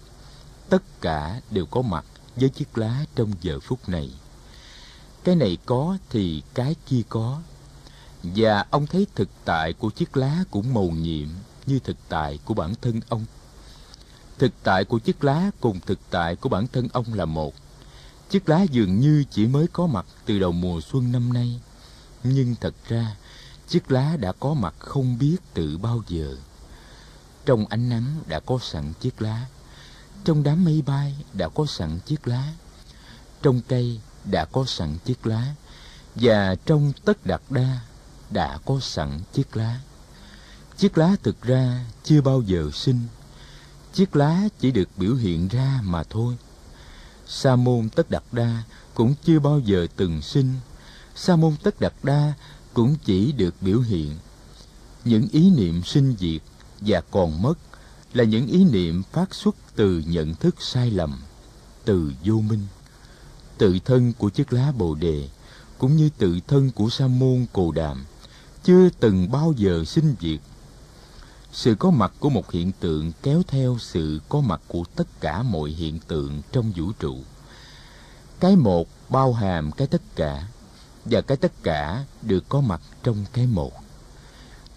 tất cả đều có mặt với chiếc lá trong giờ phút này. Cái này có thì cái kia có. Và ông thấy thực tại của chiếc lá cũng màu nhiệm như thực tại của bản thân ông. Thực tại của chiếc lá cùng thực tại của bản thân ông là một. Chiếc lá dường như chỉ mới có mặt từ đầu mùa xuân năm nay. Nhưng thật ra, chiếc lá đã có mặt không biết từ bao giờ trong ánh nắng đã có sẵn chiếc lá. Trong đám mây bay đã có sẵn chiếc lá. Trong cây đã có sẵn chiếc lá. Và trong tất đặt đa đã có sẵn chiếc lá. Chiếc lá thực ra chưa bao giờ sinh. Chiếc lá chỉ được biểu hiện ra mà thôi. Sa môn tất đặt đa cũng chưa bao giờ từng sinh. Sa môn tất đặt đa cũng chỉ được biểu hiện. Những ý niệm sinh diệt và còn mất là những ý niệm phát xuất từ nhận thức sai lầm, từ vô minh. Tự thân của chiếc lá bồ đề cũng như tự thân của sa môn cồ đàm chưa từng bao giờ sinh diệt. Sự có mặt của một hiện tượng kéo theo sự có mặt của tất cả mọi hiện tượng trong vũ trụ. Cái một bao hàm cái tất cả, và cái tất cả được có mặt trong cái một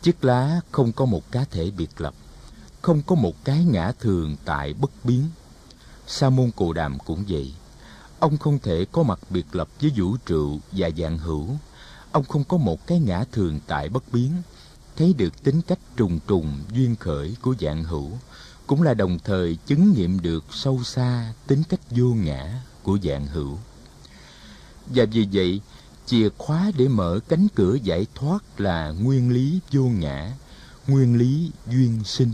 chiếc lá không có một cá thể biệt lập, không có một cái ngã thường tại bất biến. Sa môn cồ đàm cũng vậy. Ông không thể có mặt biệt lập với vũ trụ và dạng hữu. Ông không có một cái ngã thường tại bất biến. Thấy được tính cách trùng trùng, duyên khởi của dạng hữu, cũng là đồng thời chứng nghiệm được sâu xa tính cách vô ngã của dạng hữu. Và vì vậy chìa khóa để mở cánh cửa giải thoát là nguyên lý vô ngã, nguyên lý duyên sinh.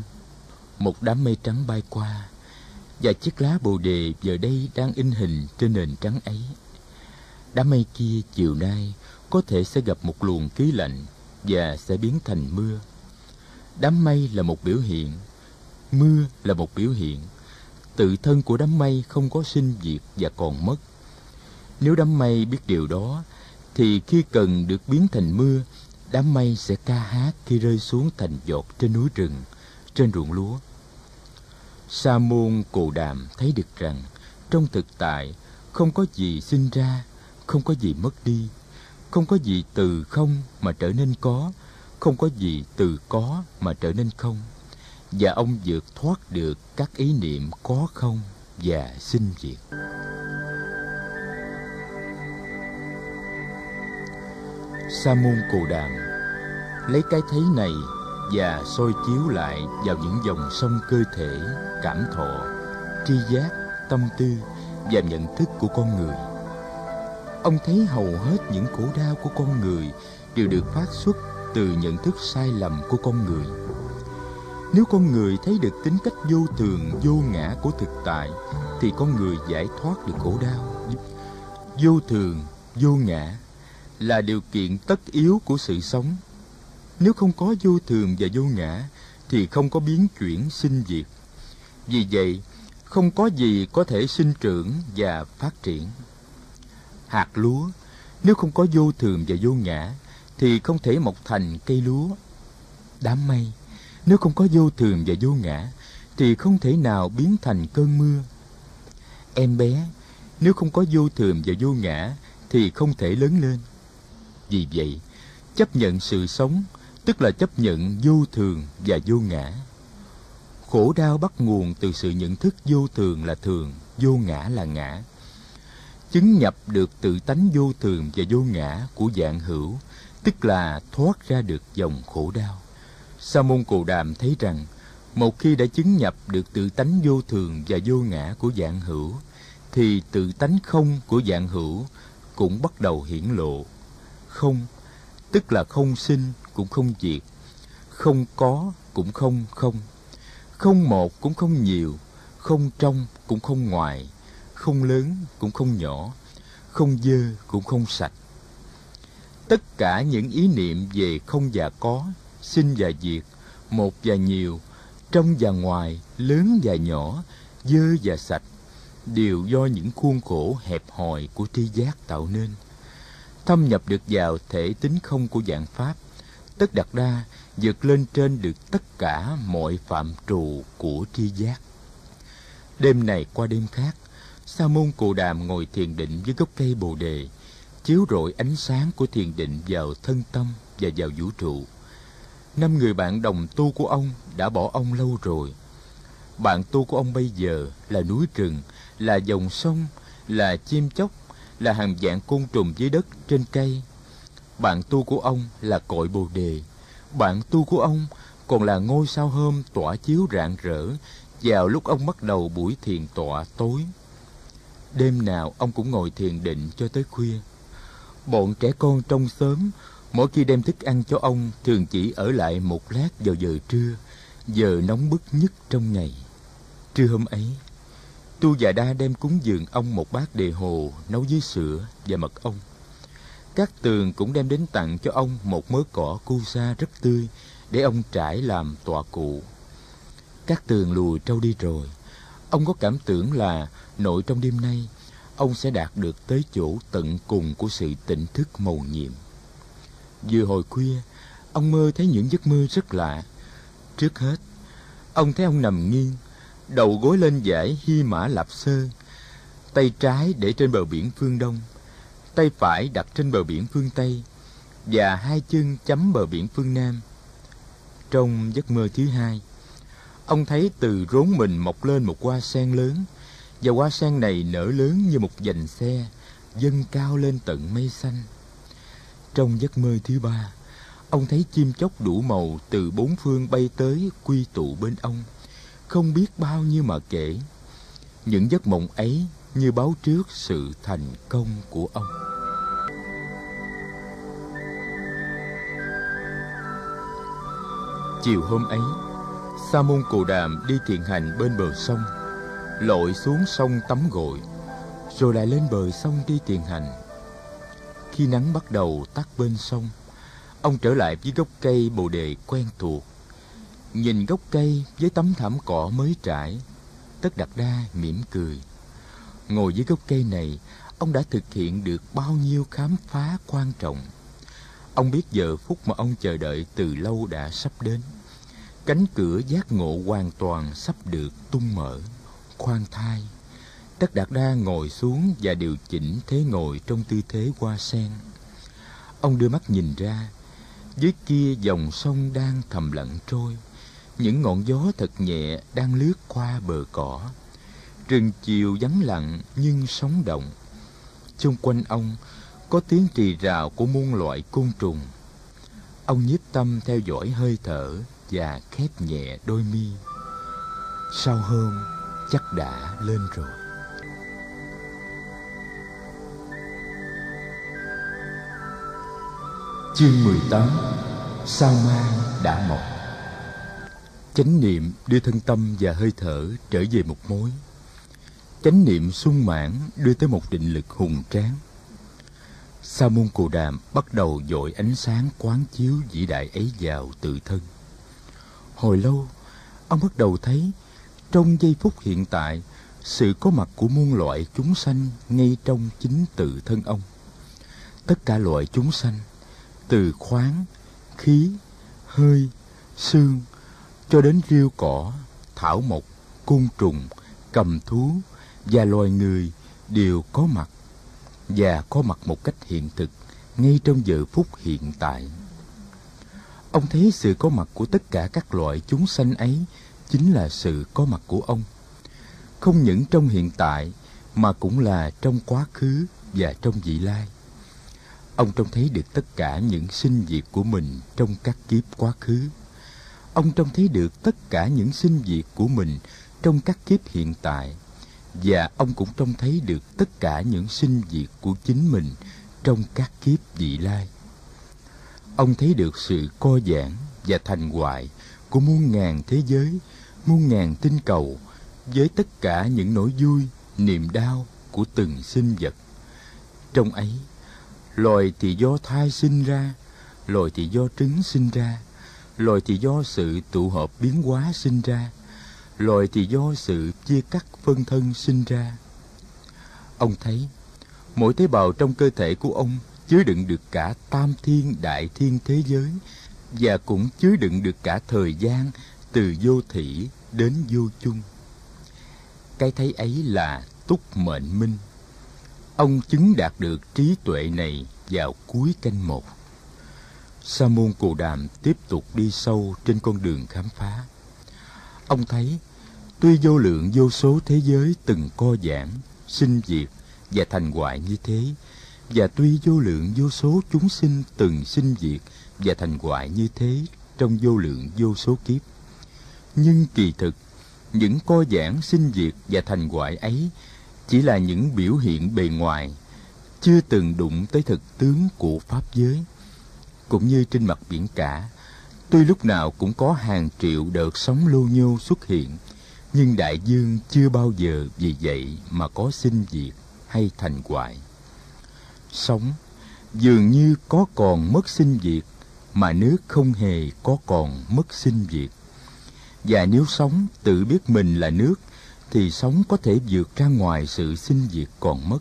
Một đám mây trắng bay qua, và chiếc lá bồ đề giờ đây đang in hình trên nền trắng ấy. Đám mây kia chiều nay có thể sẽ gặp một luồng khí lạnh và sẽ biến thành mưa. Đám mây là một biểu hiện, mưa là một biểu hiện. Tự thân của đám mây không có sinh diệt và còn mất. Nếu đám mây biết điều đó thì khi cần được biến thành mưa, đám mây sẽ ca hát khi rơi xuống thành giọt trên núi rừng, trên ruộng lúa. Sa môn cù đàm thấy được rằng, trong thực tại, không có gì sinh ra, không có gì mất đi, không có gì từ không mà trở nên có, không có gì từ có mà trở nên không. Và ông vượt thoát được các ý niệm có không và sinh diệt. Sa môn cồ đàm. Lấy cái thấy này và soi chiếu lại vào những dòng sông cơ thể, cảm thọ, tri giác, tâm tư và nhận thức của con người. Ông thấy hầu hết những khổ đau của con người đều được phát xuất từ nhận thức sai lầm của con người. Nếu con người thấy được tính cách vô thường, vô ngã của thực tại, thì con người giải thoát được khổ đau. Vô thường, vô ngã là điều kiện tất yếu của sự sống nếu không có vô thường và vô ngã thì không có biến chuyển sinh diệt vì vậy không có gì có thể sinh trưởng và phát triển. Hạt lúa, nếu không có vô thường và vô ngã, thì không thể mọc thành cây lúa. Đám mây, nếu không có vô thường và vô ngã, thì không thể nào biến thành cơn mưa. Em bé, nếu không có vô thường và vô ngã, thì không thể lớn lên. Vì vậy, chấp nhận sự sống, tức là chấp nhận vô thường và vô ngã. Khổ đau bắt nguồn từ sự nhận thức vô thường là thường, vô ngã là ngã. Chứng nhập được tự tánh vô thường và vô ngã của dạng hữu, tức là thoát ra được dòng khổ đau. Sa môn Cồ Đàm thấy rằng, một khi đã chứng nhập được tự tánh vô thường và vô ngã của dạng hữu, thì tự tánh không của dạng hữu cũng bắt đầu hiển lộ. Không, tức là không sinh cũng không diệt, không có cũng không không không một cũng không nhiều, không trong cũng không ngoài, không lớn cũng không nhỏ, không dơ cũng không sạch. Tất cả những ý niệm về không và có, sinh và diệt, một và nhiều, trong và ngoài, lớn và nhỏ, dơ và sạch, đều do những khuôn khổ hẹp hòi của tri giác tạo nên. Thâm nhập được vào thể tính không của dạng Pháp, tất đặt đa vượt lên trên được tất cả mọi phạm trù của tri giác. Đêm này qua đêm khác, Sa môn cù Đàm ngồi thiền định dưới gốc cây Bồ đề, chiếu rọi ánh sáng của thiền định vào thân tâm và vào vũ trụ. Năm người bạn đồng tu của ông đã bỏ ông lâu rồi. Bạn tu của ông bây giờ là núi rừng, là dòng sông, là chim chóc, là hàng dạng côn trùng dưới đất trên cây. Bạn tu của ông là cội Bồ đề, bạn tu của ông còn là ngôi sao hôm tỏa chiếu rạng rỡ vào lúc ông bắt đầu buổi thiền tọa tối. Đêm nào ông cũng ngồi thiền định cho tới khuya. Bọn trẻ con trong xóm, mỗi khi đem thức ăn cho ông thường chỉ ở lại một lát vào giờ trưa, giờ nóng bức nhất trong ngày. Trưa hôm ấy, Tu già đa đem cúng dường ông một bát đề hồ nấu với sữa và mật ong. Các tường cũng đem đến tặng cho ông một mớ cỏ cu sa rất tươi để ông trải làm tọa cụ. Các tường lùi trâu đi rồi. Ông có cảm tưởng là nội trong đêm nay, ông sẽ đạt được tới chỗ tận cùng của sự tỉnh thức mầu nhiệm. Vừa hồi khuya, ông mơ thấy những giấc mơ rất lạ. Trước hết, ông thấy ông nằm nghiêng, đầu gối lên giải Hy Mã Lạp Sơ, tay trái để trên bờ biển phương Đông, tay phải đặt trên bờ biển phương Tây và hai chân chấm bờ biển phương Nam. Trong giấc mơ thứ hai, ông thấy từ rốn mình mọc lên một hoa sen lớn và hoa sen này nở lớn như một dành xe dâng cao lên tận mây xanh. Trong giấc mơ thứ ba, ông thấy chim chóc đủ màu từ bốn phương bay tới quy tụ bên ông, không biết bao nhiêu mà kể. Những giấc mộng ấy như báo trước sự thành công của ông. Chiều hôm ấy, Sa môn cù Đàm đi thiền hành bên bờ sông, lội xuống sông tắm gội, rồi lại lên bờ sông đi thiền hành. Khi nắng bắt đầu tắt bên sông, ông trở lại với gốc cây bồ đề quen thuộc. Nhìn gốc cây với tấm thảm cỏ mới trải, Tất Đạt Đa mỉm cười. Ngồi dưới gốc cây này, ông đã thực hiện được bao nhiêu khám phá quan trọng. Ông biết giờ phút mà ông chờ đợi từ lâu đã sắp đến. Cánh cửa giác ngộ hoàn toàn sắp được tung mở. Khoan thai, Tất Đạt Đa ngồi xuống và điều chỉnh thế ngồi trong tư thế hoa sen. Ông đưa mắt nhìn ra, dưới kia dòng sông đang thầm lặng trôi. Những ngọn gió thật nhẹ đang lướt qua bờ cỏ. Rừng chiều vắng lặng nhưng sống động. chung quanh ông có tiếng trì rào của muôn loại côn trùng. Ông nhiếp tâm theo dõi hơi thở và khép nhẹ đôi mi. Sau hôm, chắc đã lên rồi. Chương 18 Sao mang đã mọc Chánh niệm đưa thân tâm và hơi thở trở về một mối. Chánh niệm sung mãn đưa tới một định lực hùng tráng. Sa môn cù đàm bắt đầu dội ánh sáng quán chiếu vĩ đại ấy vào tự thân. Hồi lâu, ông bắt đầu thấy trong giây phút hiện tại, sự có mặt của muôn loại chúng sanh ngay trong chính tự thân ông. Tất cả loại chúng sanh, từ khoáng, khí, hơi, xương cho đến rêu cỏ, thảo mộc, côn trùng, cầm thú và loài người đều có mặt và có mặt một cách hiện thực ngay trong giờ phút hiện tại. Ông thấy sự có mặt của tất cả các loại chúng sanh ấy chính là sự có mặt của ông. Không những trong hiện tại mà cũng là trong quá khứ và trong vị lai. Ông trông thấy được tất cả những sinh diệt của mình trong các kiếp quá khứ ông trông thấy được tất cả những sinh diệt của mình trong các kiếp hiện tại. Và ông cũng trông thấy được tất cả những sinh diệt của chính mình trong các kiếp vị lai. Ông thấy được sự co giãn và thành hoại của muôn ngàn thế giới, muôn ngàn tinh cầu với tất cả những nỗi vui, niềm đau của từng sinh vật. Trong ấy, loài thì do thai sinh ra, loài thì do trứng sinh ra loài thì do sự tụ hợp biến hóa sinh ra, loài thì do sự chia cắt phân thân sinh ra. Ông thấy, mỗi tế bào trong cơ thể của ông chứa đựng được cả tam thiên đại thiên thế giới và cũng chứa đựng được cả thời gian từ vô thủy đến vô chung. Cái thấy ấy là túc mệnh minh. Ông chứng đạt được trí tuệ này vào cuối canh một sa môn cù đàm tiếp tục đi sâu trên con đường khám phá. Ông thấy, tuy vô lượng vô số thế giới từng co giãn, sinh diệt và thành hoại như thế, và tuy vô lượng vô số chúng sinh từng sinh diệt và thành hoại như thế trong vô lượng vô số kiếp. Nhưng kỳ thực, những co giãn, sinh diệt và thành hoại ấy chỉ là những biểu hiện bề ngoài, chưa từng đụng tới thực tướng của pháp giới cũng như trên mặt biển cả. Tuy lúc nào cũng có hàng triệu đợt sóng lô nhô xuất hiện, nhưng đại dương chưa bao giờ vì vậy mà có sinh diệt hay thành hoại. Sóng dường như có còn mất sinh diệt, mà nước không hề có còn mất sinh diệt. Và nếu sóng tự biết mình là nước, thì sóng có thể vượt ra ngoài sự sinh diệt còn mất.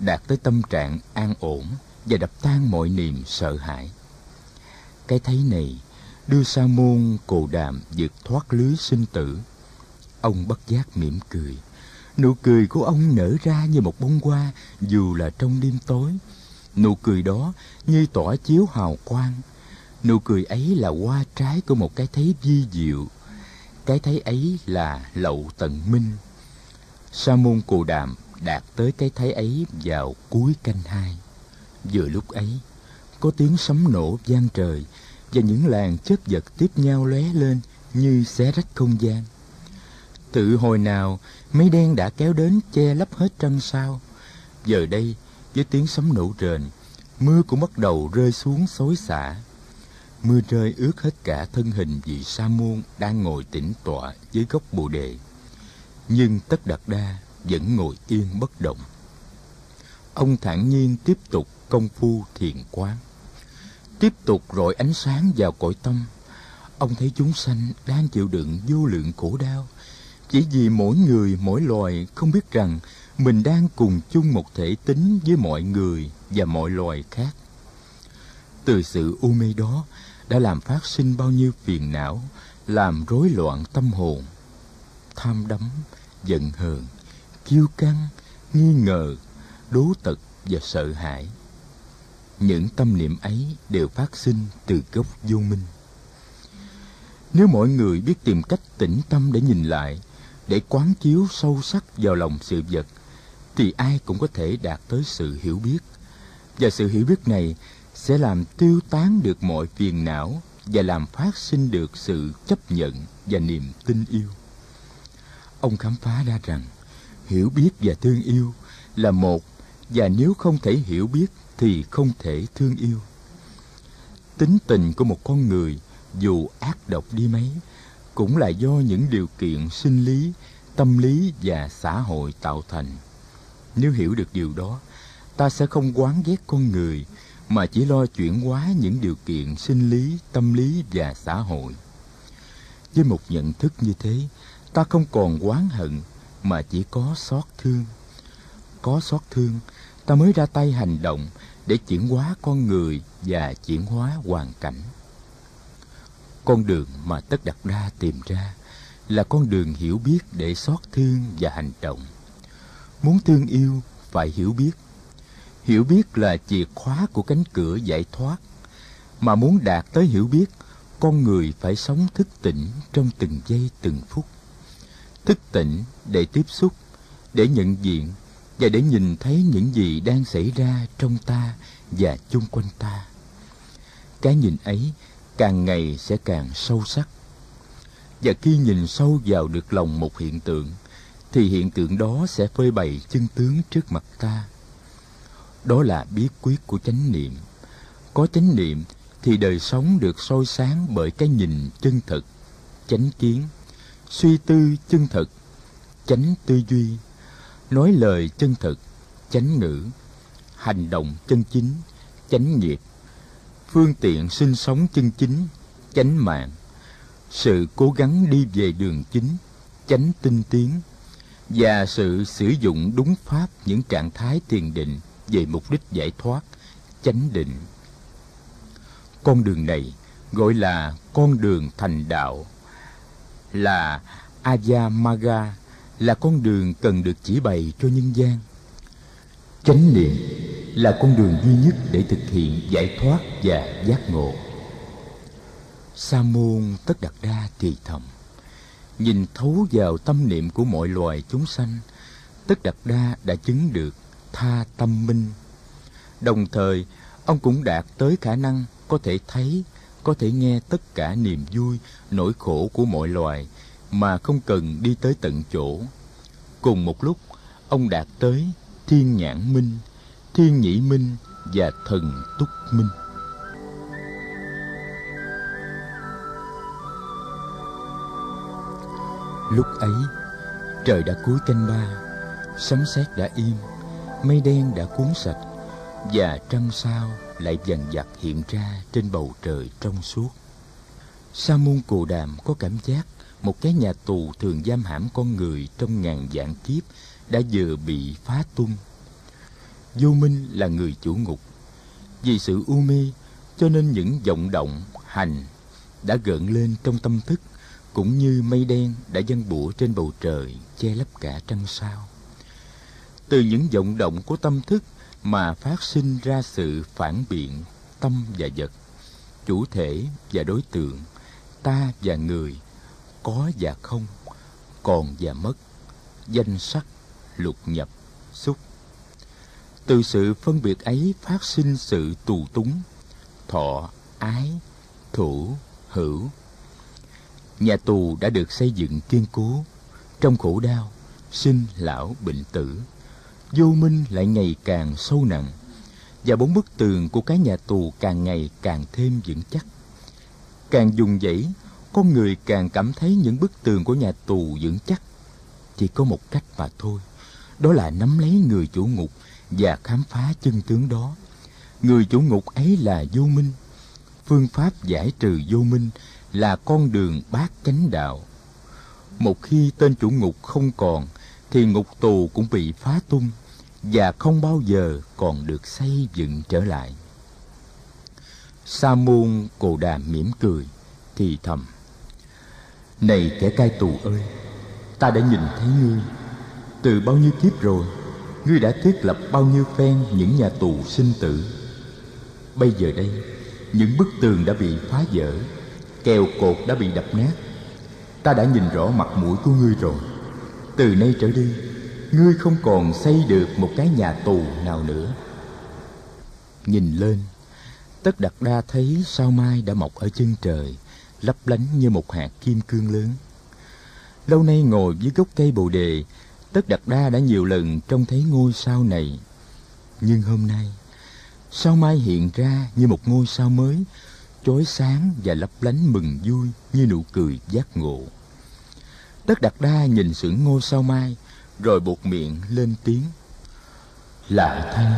Đạt tới tâm trạng an ổn và đập tan mọi niềm sợ hãi. Cái thấy này đưa sa môn cồ đàm vượt thoát lưới sinh tử. Ông bất giác mỉm cười. Nụ cười của ông nở ra như một bông hoa, dù là trong đêm tối. Nụ cười đó như tỏa chiếu hào quang. Nụ cười ấy là hoa trái của một cái thấy vi diệu. Cái thấy ấy là lậu tận minh. Sa môn cồ đàm đạt tới cái thấy ấy vào cuối canh hai vừa lúc ấy, có tiếng sấm nổ vang trời và những làn chất vật tiếp nhau lóe lên như xé rách không gian. Tự hồi nào, mây đen đã kéo đến che lấp hết trăng sao. Giờ đây, với tiếng sấm nổ rền, mưa cũng bắt đầu rơi xuống xối xả. Mưa rơi ướt hết cả thân hình vị sa môn đang ngồi tĩnh tọa dưới gốc bồ đề. Nhưng tất đạt đa vẫn ngồi yên bất động. Ông thản nhiên tiếp tục công phu thiền quán. Tiếp tục rọi ánh sáng vào cõi tâm, ông thấy chúng sanh đang chịu đựng vô lượng khổ đau. Chỉ vì mỗi người, mỗi loài, không biết rằng mình đang cùng chung một thể tính với mọi người và mọi loài khác. Từ sự u mê đó đã làm phát sinh bao nhiêu phiền não, làm rối loạn tâm hồn. Tham đắm, giận hờn, kiêu căng, nghi ngờ, đố tật và sợ hãi những tâm niệm ấy đều phát sinh từ gốc vô minh. Nếu mọi người biết tìm cách tĩnh tâm để nhìn lại, để quán chiếu sâu sắc vào lòng sự vật, thì ai cũng có thể đạt tới sự hiểu biết. Và sự hiểu biết này sẽ làm tiêu tán được mọi phiền não và làm phát sinh được sự chấp nhận và niềm tin yêu. Ông khám phá ra rằng, hiểu biết và thương yêu là một, và nếu không thể hiểu biết thì không thể thương yêu. Tính tình của một con người dù ác độc đi mấy cũng là do những điều kiện sinh lý, tâm lý và xã hội tạo thành. Nếu hiểu được điều đó, ta sẽ không quán ghét con người mà chỉ lo chuyển hóa những điều kiện sinh lý, tâm lý và xã hội. Với một nhận thức như thế, ta không còn oán hận mà chỉ có xót thương. Có xót thương ta mới ra tay hành động để chuyển hóa con người và chuyển hóa hoàn cảnh. Con đường mà tất đặt đa tìm ra là con đường hiểu biết để xót thương và hành động. Muốn thương yêu, phải hiểu biết. Hiểu biết là chìa khóa của cánh cửa giải thoát. Mà muốn đạt tới hiểu biết, con người phải sống thức tỉnh trong từng giây từng phút. Thức tỉnh để tiếp xúc, để nhận diện và để nhìn thấy những gì đang xảy ra trong ta và chung quanh ta, cái nhìn ấy càng ngày sẽ càng sâu sắc. Và khi nhìn sâu vào được lòng một hiện tượng, thì hiện tượng đó sẽ phơi bày chân tướng trước mặt ta. Đó là bí quyết của chánh niệm. Có chánh niệm thì đời sống được soi sáng bởi cái nhìn chân thực chánh kiến. Suy tư chân thực chánh tư duy nói lời chân thực, chánh ngữ. Hành động chân chính, chánh nghiệp. Phương tiện sinh sống chân chính, chánh mạng. Sự cố gắng đi về đường chính, chánh tinh tiến. Và sự sử dụng đúng pháp những trạng thái thiền định về mục đích giải thoát, chánh định. Con đường này gọi là con đường thành đạo, là Ayamaga là con đường cần được chỉ bày cho nhân gian. Chánh niệm là con đường duy nhất để thực hiện giải thoát và giác ngộ. Sa môn tất đặt đa thì thầm. Nhìn thấu vào tâm niệm của mọi loài chúng sanh, tất đặt đa đã chứng được tha tâm minh. Đồng thời, ông cũng đạt tới khả năng có thể thấy, có thể nghe tất cả niềm vui, nỗi khổ của mọi loài mà không cần đi tới tận chỗ. Cùng một lúc, ông đạt tới thiên nhãn minh, thiên nhĩ minh và thần túc minh. Lúc ấy, trời đã cuối canh ba, sấm sét đã im, mây đen đã cuốn sạch và trăng sao lại dần dặt hiện ra trên bầu trời trong suốt. Sa môn cù đàm có cảm giác một cái nhà tù thường giam hãm con người trong ngàn vạn kiếp đã vừa bị phá tung. Vô minh là người chủ ngục. Vì sự u mê, cho nên những vọng động, hành đã gợn lên trong tâm thức, cũng như mây đen đã dâng bủa trên bầu trời, che lấp cả trăng sao. Từ những vọng động của tâm thức mà phát sinh ra sự phản biện tâm và vật, chủ thể và đối tượng, ta và người có và không, còn và mất. Danh sắc lục nhập, xúc. Từ sự phân biệt ấy phát sinh sự tù túng, thọ, ái, thủ, hữu. Nhà tù đã được xây dựng kiên cố, trong khổ đau, sinh lão bệnh tử. Vô minh lại ngày càng sâu nặng, và bốn bức tường của cái nhà tù càng ngày càng thêm vững chắc. Càng dùng dãy con người càng cảm thấy những bức tường của nhà tù vững chắc. Chỉ có một cách mà thôi, đó là nắm lấy người chủ ngục và khám phá chân tướng đó. Người chủ ngục ấy là vô minh. Phương pháp giải trừ vô minh là con đường bát chánh đạo. Một khi tên chủ ngục không còn, thì ngục tù cũng bị phá tung và không bao giờ còn được xây dựng trở lại. Sa môn cồ đàm mỉm cười, thì thầm này kẻ cai tù ơi, ta đã nhìn thấy ngươi. Từ bao nhiêu kiếp rồi, ngươi đã thiết lập bao nhiêu phen những nhà tù sinh tử. Bây giờ đây, những bức tường đã bị phá vỡ, kèo cột đã bị đập nát. Ta đã nhìn rõ mặt mũi của ngươi rồi. Từ nay trở đi, ngươi không còn xây được một cái nhà tù nào nữa. Nhìn lên, tất đặt đa thấy sao mai đã mọc ở chân trời lấp lánh như một hạt kim cương lớn. Lâu nay ngồi dưới gốc cây bồ đề tất Đạt đa đã nhiều lần trông thấy ngôi sao này. Nhưng hôm nay sao mai hiện ra như một ngôi sao mới chói sáng và lấp lánh mừng vui như nụ cười giác ngộ. Tất Đạt đa nhìn sững ngôi sao mai rồi buộc miệng lên tiếng. Lại thân,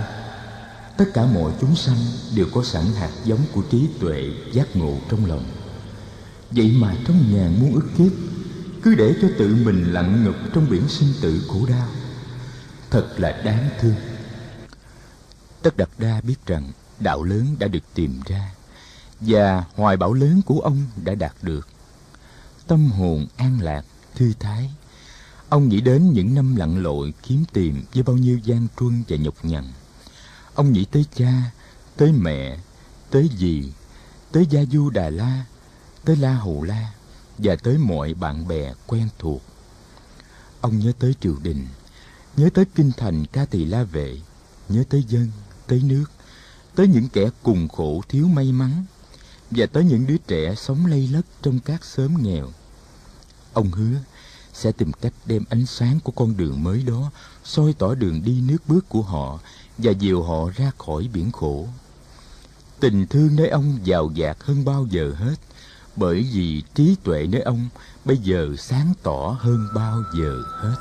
tất cả mọi chúng sanh đều có sẵn hạt giống của trí tuệ giác ngộ trong lòng vậy mà trong ngàn muôn ức kiếp, cứ để cho tự mình lặn ngập trong biển sinh tử khổ đau. Thật là đáng thương. Tất đặt đa biết rằng đạo lớn đã được tìm ra, và hoài bão lớn của ông đã đạt được. Tâm hồn an lạc, thư thái. Ông nghĩ đến những năm lặn lội kiếm tìm với bao nhiêu gian truân và nhọc nhằn. Ông nghĩ tới cha, tới mẹ, tới dì, tới gia du đà la tới la hầu la và tới mọi bạn bè quen thuộc. Ông nhớ tới triều đình, nhớ tới kinh thành ca tỳ la vệ, nhớ tới dân, tới nước, tới những kẻ cùng khổ thiếu may mắn và tới những đứa trẻ sống lây lất trong các xóm nghèo. Ông hứa sẽ tìm cách đem ánh sáng của con đường mới đó soi tỏ đường đi nước bước của họ và dìu họ ra khỏi biển khổ. Tình thương nơi ông giàu dạt hơn bao giờ hết bởi vì trí tuệ nơi ông bây giờ sáng tỏ hơn bao giờ hết.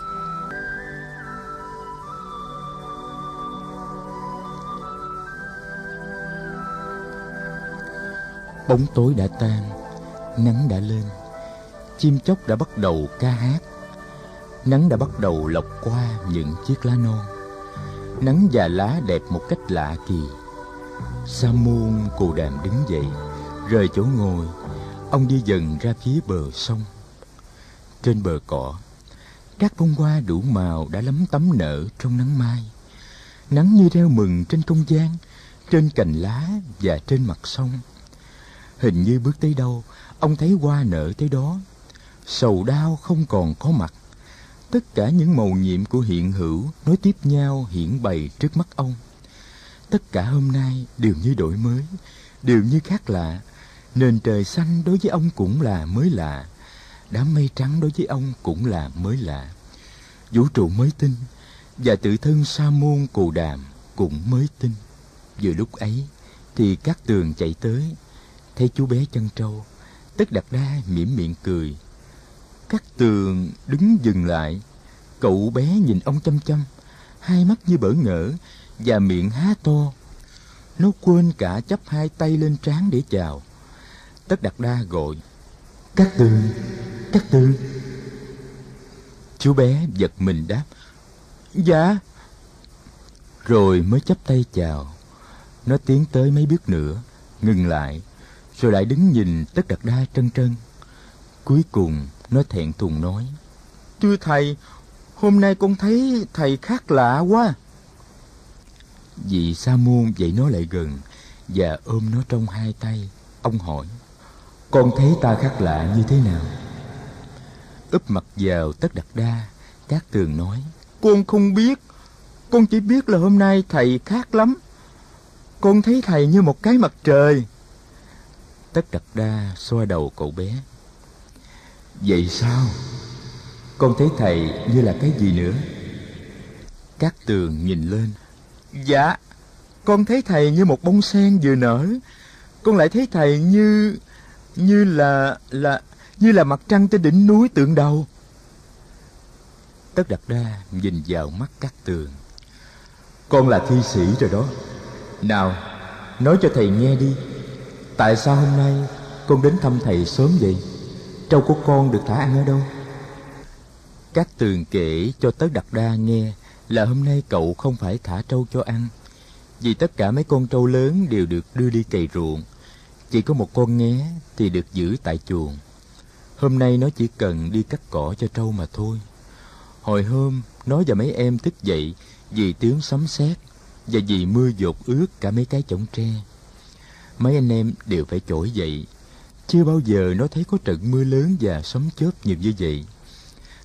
Bóng tối đã tan, nắng đã lên, chim chóc đã bắt đầu ca hát. Nắng đã bắt đầu lọc qua những chiếc lá non. Nắng và lá đẹp một cách lạ kỳ. Sa môn cù đàm đứng dậy, rời chỗ ngồi ông đi dần ra phía bờ sông. Trên bờ cỏ, các bông hoa đủ màu đã lấm tấm nở trong nắng mai. Nắng như reo mừng trên không gian, trên cành lá và trên mặt sông. Hình như bước tới đâu, ông thấy hoa nở tới đó. Sầu đau không còn có mặt. Tất cả những màu nhiệm của hiện hữu nối tiếp nhau hiển bày trước mắt ông. Tất cả hôm nay đều như đổi mới, đều như khác lạ nền trời xanh đối với ông cũng là mới lạ. Đám mây trắng đối với ông cũng là mới lạ. Vũ trụ mới tinh và tự thân sa môn cù đàm cũng mới tin. vừa lúc ấy thì các tường chạy tới, thấy chú bé chân trâu tất đặt đa mỉm miệng cười. Các tường đứng dừng lại, cậu bé nhìn ông chăm chăm, hai mắt như bỡ ngỡ và miệng há to. Nó quên cả chắp hai tay lên trán để chào tất đặt đa gọi. Các tư các tư chú bé giật mình đáp dạ. Rồi mới chắp tay chào. Nó tiến tới mấy bước nữa, ngừng lại, rồi lại đứng nhìn tất đặt đa trân trân. Cuối cùng, nó thẹn thùng nói, thưa thầy, hôm nay con thấy thầy khác lạ quá. Vị sa môn dậy nó lại gần và ôm nó trong hai tay, ông hỏi con thấy ta khác lạ như thế nào? Úp mặt vào tất đặt đa các tường nói. Con không biết. Con chỉ biết là hôm nay thầy khác lắm. Con thấy thầy như một cái mặt trời. Tất đặt đa xoa đầu cậu bé. Vậy sao? Con thấy thầy như là cái gì nữa? Các tường nhìn lên. Dạ con thấy thầy như một bông sen vừa nở. Con lại thấy thầy như như là là, như là mặt trăng trên đỉnh núi tượng đầu. Tất đặt đa nhìn vào mắt các tường. Con là thi sĩ rồi đó. Nào, nói cho thầy nghe đi. Tại sao hôm nay con đến thăm thầy sớm vậy? Trâu của con được thả ăn ở đâu? Các tường kể cho tất đặt đa nghe là hôm nay cậu không phải thả trâu cho ăn, vì tất cả mấy con trâu lớn đều được đưa đi cày ruộng chỉ có một con nghé thì được giữ tại chuồng. Hôm nay nó chỉ cần đi cắt cỏ cho trâu mà thôi. Hồi hôm, nó và mấy em thức dậy vì tiếng sấm sét và vì mưa dột ướt cả mấy cái chõng tre. Mấy anh em đều phải trỗi dậy. Chưa bao giờ nó thấy có trận mưa lớn và sấm chớp nhiều như vậy.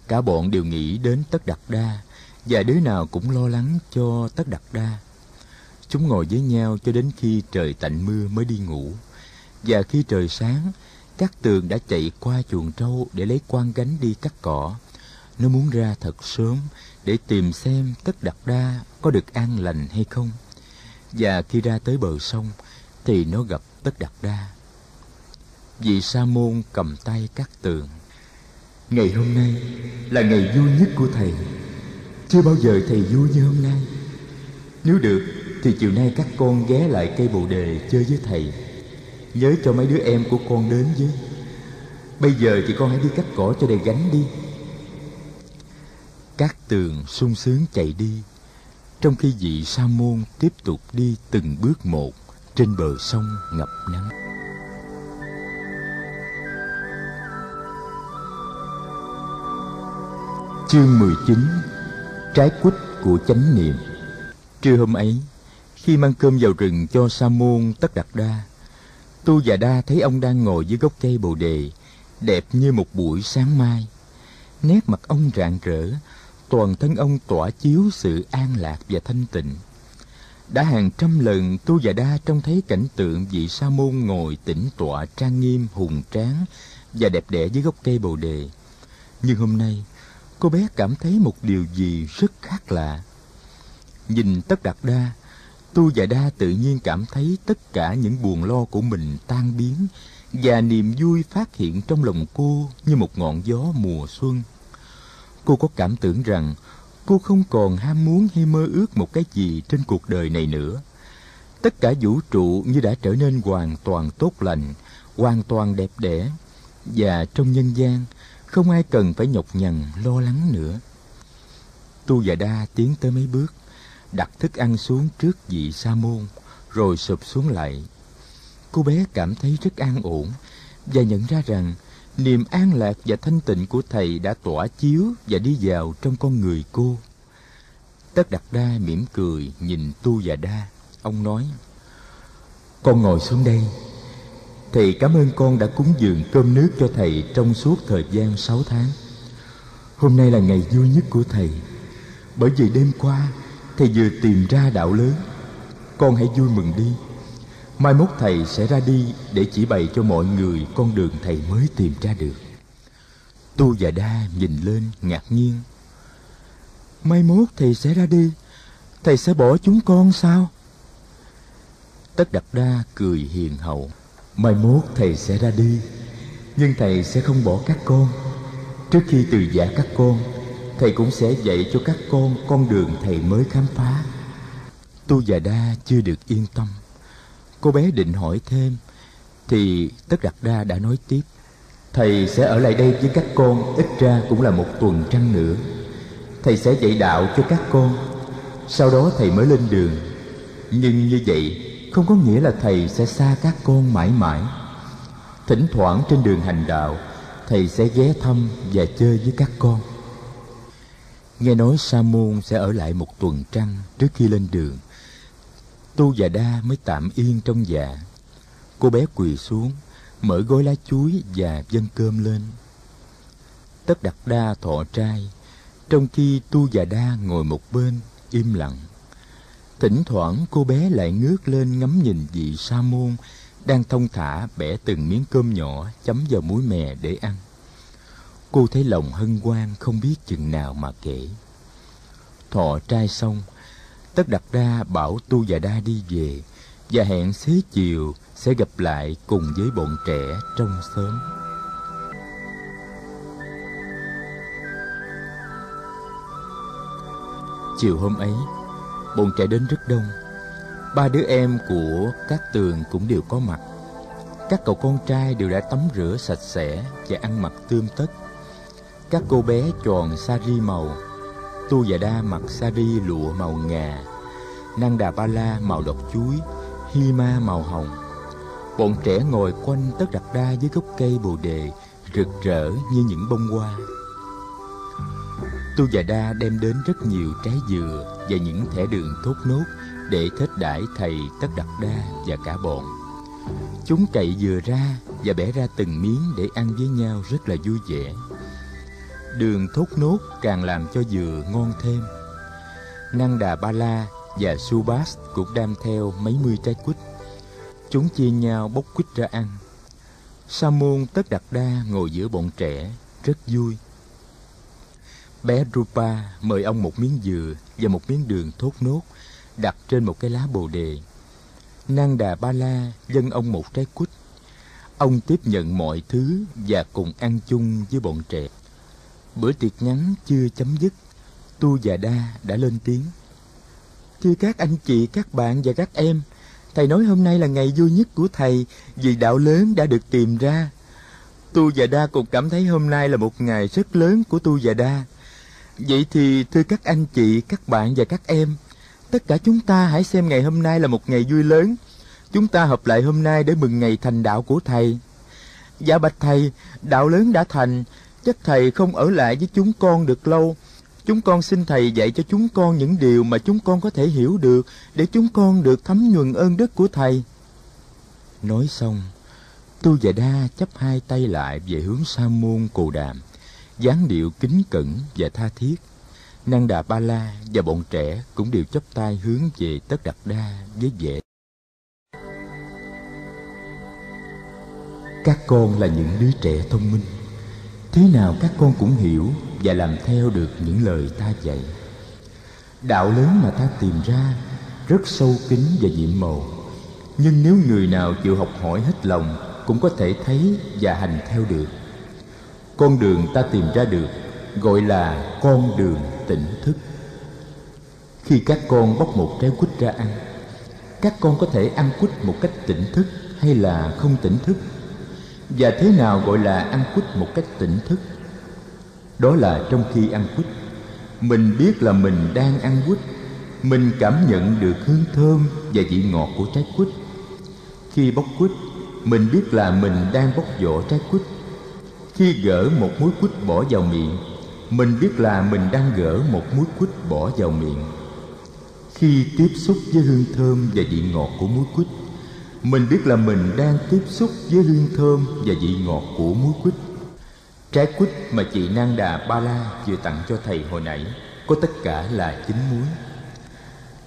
Cả bọn đều nghĩ đến tất đặt đa và đứa nào cũng lo lắng cho tất đặt đa. Chúng ngồi với nhau cho đến khi trời tạnh mưa mới đi ngủ và khi trời sáng, các tường đã chạy qua chuồng trâu để lấy quan gánh đi cắt cỏ. Nó muốn ra thật sớm để tìm xem tất đặt đa có được an lành hay không. Và khi ra tới bờ sông, thì nó gặp tất đặt đa vị sa môn cầm tay các tường. Ngày hôm nay là ngày vui nhất của thầy. Chưa bao giờ thầy vui như hôm nay. Nếu được, thì chiều nay các con ghé lại cây bồ đề chơi với thầy nhớ cho mấy đứa em của con đến với. Bây giờ thì con hãy đi cắt cỏ cho đầy gánh đi. Các tường sung sướng chạy đi, Trong khi vị sa môn tiếp tục đi từng bước một Trên bờ sông ngập nắng. Chương 19 Trái quýt của chánh niệm. Trưa hôm ấy, Khi mang cơm vào rừng cho Sa môn Tất đặt Đa Tu và Đa thấy ông đang ngồi dưới gốc cây bồ đề Đẹp như một buổi sáng mai Nét mặt ông rạng rỡ Toàn thân ông tỏa chiếu sự an lạc và thanh tịnh đã hàng trăm lần Tu và Đa trông thấy cảnh tượng vị sa môn ngồi tĩnh tọa trang nghiêm hùng tráng và đẹp đẽ dưới gốc cây bồ đề. Nhưng hôm nay, cô bé cảm thấy một điều gì rất khác lạ. Nhìn Tất Đạt Đa, Tu già Đa tự nhiên cảm thấy tất cả những buồn lo của mình tan biến và niềm vui phát hiện trong lòng cô như một ngọn gió mùa xuân. Cô có cảm tưởng rằng cô không còn ham muốn hay mơ ước một cái gì trên cuộc đời này nữa. Tất cả vũ trụ như đã trở nên hoàn toàn tốt lành, hoàn toàn đẹp đẽ, và trong nhân gian không ai cần phải nhọc nhằn lo lắng nữa. Tu già Đa tiến tới mấy bước, đặt thức ăn xuống trước vị sa môn, rồi sụp xuống lại. Cô bé cảm thấy rất an ổn và nhận ra rằng niềm an lạc và thanh tịnh của thầy đã tỏa chiếu và đi vào trong con người cô. Tất đặt Đa mỉm cười nhìn Tu và Đa. Ông nói, Con ngồi xuống đây. Thầy cảm ơn con đã cúng dường cơm nước cho thầy trong suốt thời gian sáu tháng. Hôm nay là ngày vui nhất của thầy. Bởi vì đêm qua, thầy vừa tìm ra đạo lớn. Con hãy vui mừng đi. Mai mốt thầy sẽ ra đi để chỉ bày cho mọi người con đường thầy mới tìm ra được. Tu và Đa nhìn lên ngạc nhiên. Mai mốt thầy sẽ ra đi, thầy sẽ bỏ chúng con sao? Tất đặt Đa cười hiền hậu. Mai mốt thầy sẽ ra đi, nhưng thầy sẽ không bỏ các con. Trước khi từ giả các con, thầy cũng sẽ dạy cho các con con đường thầy mới khám phá. Tu già Đa chưa được yên tâm. Cô bé định hỏi thêm, Thì Tất Đạt Đa đã nói tiếp. Thầy sẽ ở lại đây với các con, Ít ra cũng là một tuần trăng nữa. Thầy sẽ dạy đạo cho các con. Sau đó thầy mới lên đường. Nhưng như vậy, Không có nghĩa là thầy sẽ xa các con mãi mãi. Thỉnh thoảng trên đường hành đạo, Thầy sẽ ghé thăm và chơi với các con. Nghe nói Sa môn sẽ ở lại một tuần trăng trước khi lên đường Tu và Đa mới tạm yên trong dạ. Cô bé quỳ xuống, mở gói lá chuối và dâng cơm lên. Tất đặt Đa thọ trai, trong khi Tu và Đa ngồi một bên, im lặng. Thỉnh thoảng cô bé lại ngước lên ngắm nhìn vị sa môn đang thông thả bẻ từng miếng cơm nhỏ chấm vào muối mè để ăn. Cô thấy lòng hân hoan không biết chừng nào mà kể. Thọ trai xong, Tất đặt Đa bảo Tu và Đa đi về và hẹn xế chiều sẽ gặp lại cùng với bọn trẻ trong xóm. Chiều hôm ấy, bọn trẻ đến rất đông. Ba đứa em của các tường cũng đều có mặt. Các cậu con trai đều đã tắm rửa sạch sẽ và ăn mặc tươm tất. Các cô bé tròn sari màu Tu và Đa mặc sari lụa màu ngà, Năng Đà Ba La màu độc chuối, Hi Ma màu hồng. Bọn trẻ ngồi quanh tất đặt đa dưới gốc cây bồ đề, rực rỡ như những bông hoa. Tu và Đa đem đến rất nhiều trái dừa và những thẻ đường thốt nốt để thết đãi thầy tất đặt đa và cả bọn. Chúng cậy dừa ra và bẻ ra từng miếng để ăn với nhau rất là vui vẻ. Đường thốt nốt càng làm cho dừa ngon thêm. Năng đà ba la và Subas cũng đem theo mấy mươi trái quýt. Chúng chia nhau bốc quýt ra ăn. Sa môn tất đặt đa ngồi giữa bọn trẻ, rất vui. Bé Rupa mời ông một miếng dừa và một miếng đường thốt nốt đặt trên một cái lá bồ đề. Năng Đà Ba La dâng ông một trái quýt. Ông tiếp nhận mọi thứ và cùng ăn chung với bọn trẻ. Bữa tiệc ngắn chưa chấm dứt, Tu và Đa đã lên tiếng. Thưa các anh chị, các bạn và các em, Thầy nói hôm nay là ngày vui nhất của Thầy vì đạo lớn đã được tìm ra. Tu và Đa cũng cảm thấy hôm nay là một ngày rất lớn của Tu và Đa. Vậy thì thưa các anh chị, các bạn và các em, tất cả chúng ta hãy xem ngày hôm nay là một ngày vui lớn. Chúng ta hợp lại hôm nay để mừng ngày thành đạo của Thầy. Dạ bạch Thầy, đạo lớn đã thành, chắc Thầy không ở lại với chúng con được lâu. Chúng con xin Thầy dạy cho chúng con những điều mà chúng con có thể hiểu được để chúng con được thấm nhuần ơn đức của Thầy. Nói xong, Tu và Đa chấp hai tay lại về hướng Sa môn cù Đàm, dáng điệu kính cẩn và tha thiết. Năng Đà Ba La và bọn trẻ cũng đều chấp tay hướng về Tất Đạt Đa với vẻ. Các con là những đứa trẻ thông minh. Thế nào các con cũng hiểu và làm theo được những lời ta dạy. Đạo lớn mà ta tìm ra rất sâu kín và nhiệm màu. Nhưng nếu người nào chịu học hỏi hết lòng cũng có thể thấy và hành theo được con đường ta tìm ra được gọi là con đường tỉnh thức khi các con bóc một trái quýt ra ăn, các con có thể ăn quýt một cách tỉnh thức hay là không tỉnh thức và thế nào gọi là ăn quýt một cách tỉnh thức? Đó là trong khi ăn quýt, mình biết là mình đang ăn quýt, mình cảm nhận được hương thơm và vị ngọt của trái quýt. Khi bóc quýt, mình biết là mình đang bóc vỏ trái quýt. Khi gỡ một muối quýt bỏ vào miệng, mình biết là mình đang gỡ một muối quýt bỏ vào miệng. Khi tiếp xúc với hương thơm và vị ngọt của muối quýt mình biết là mình đang tiếp xúc với hương thơm và vị ngọt của muối quýt. Trái quýt mà chị nang đà ba la vừa tặng cho thầy hồi nãy có tất cả là chín muối.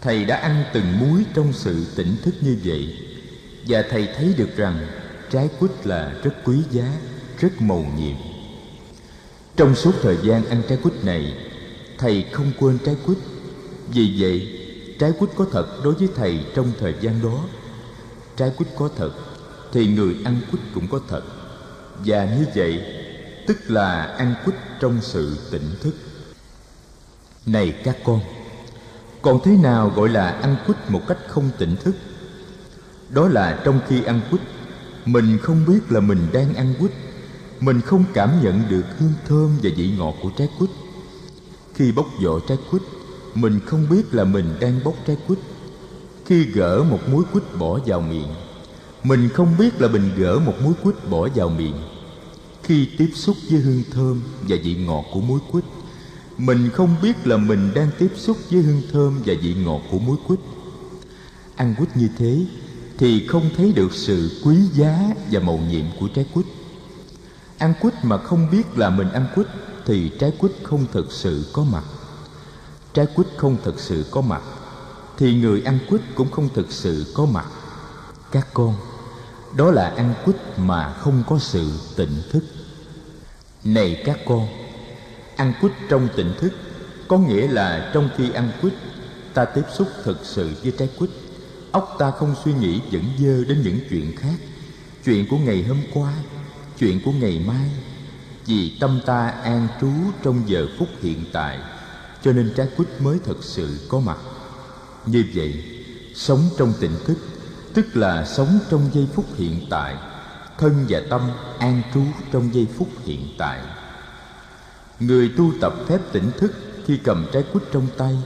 Thầy đã ăn từng muối trong sự tỉnh thức như vậy, và thầy thấy được rằng trái quýt là rất quý giá, rất mầu nhiệm. Trong suốt thời gian ăn trái quýt này, thầy không quên trái quýt. Vì vậy, trái quýt có thật đối với thầy trong thời gian đó trái quýt có thật, thì người ăn quýt cũng có thật. Và như vậy, tức là ăn quýt trong sự tỉnh thức. Này các con, còn thế nào gọi là ăn quýt một cách không tỉnh thức? Đó là trong khi ăn quýt, mình không biết là mình đang ăn quýt, mình không cảm nhận được hương thơm và vị ngọt của trái quýt. Khi bóc vỏ trái quýt, mình không biết là mình đang bóc trái quýt khi gỡ một muối quýt bỏ vào miệng. Mình không biết là mình gỡ một muối quýt bỏ vào miệng. Khi tiếp xúc với hương thơm và vị ngọt của muối quýt, mình không biết là mình đang tiếp xúc với hương thơm và vị ngọt của muối quýt. Ăn quýt như thế thì không thấy được sự quý giá và màu nhiệm của trái quýt. Ăn quýt mà không biết là mình ăn quýt thì trái quýt không thực sự có mặt. Trái quýt không thực sự có mặt thì người ăn quýt cũng không thực sự có mặt. Các con, đó là ăn quýt mà không có sự tỉnh thức. Này các con, ăn quýt trong tỉnh thức có nghĩa là trong khi ăn quýt, ta tiếp xúc thực sự với trái quýt. Óc ta không suy nghĩ dẫn dơ đến những chuyện khác. Chuyện của ngày hôm qua, chuyện của ngày mai. Vì tâm ta an trú trong giờ phút hiện tại, cho nên trái quýt mới thật sự có mặt như vậy, sống trong tỉnh thức, tức là sống trong giây phút hiện tại, thân và tâm an trú trong giây phút hiện tại. Người tu tập phép tỉnh thức khi cầm trái quýt trong tay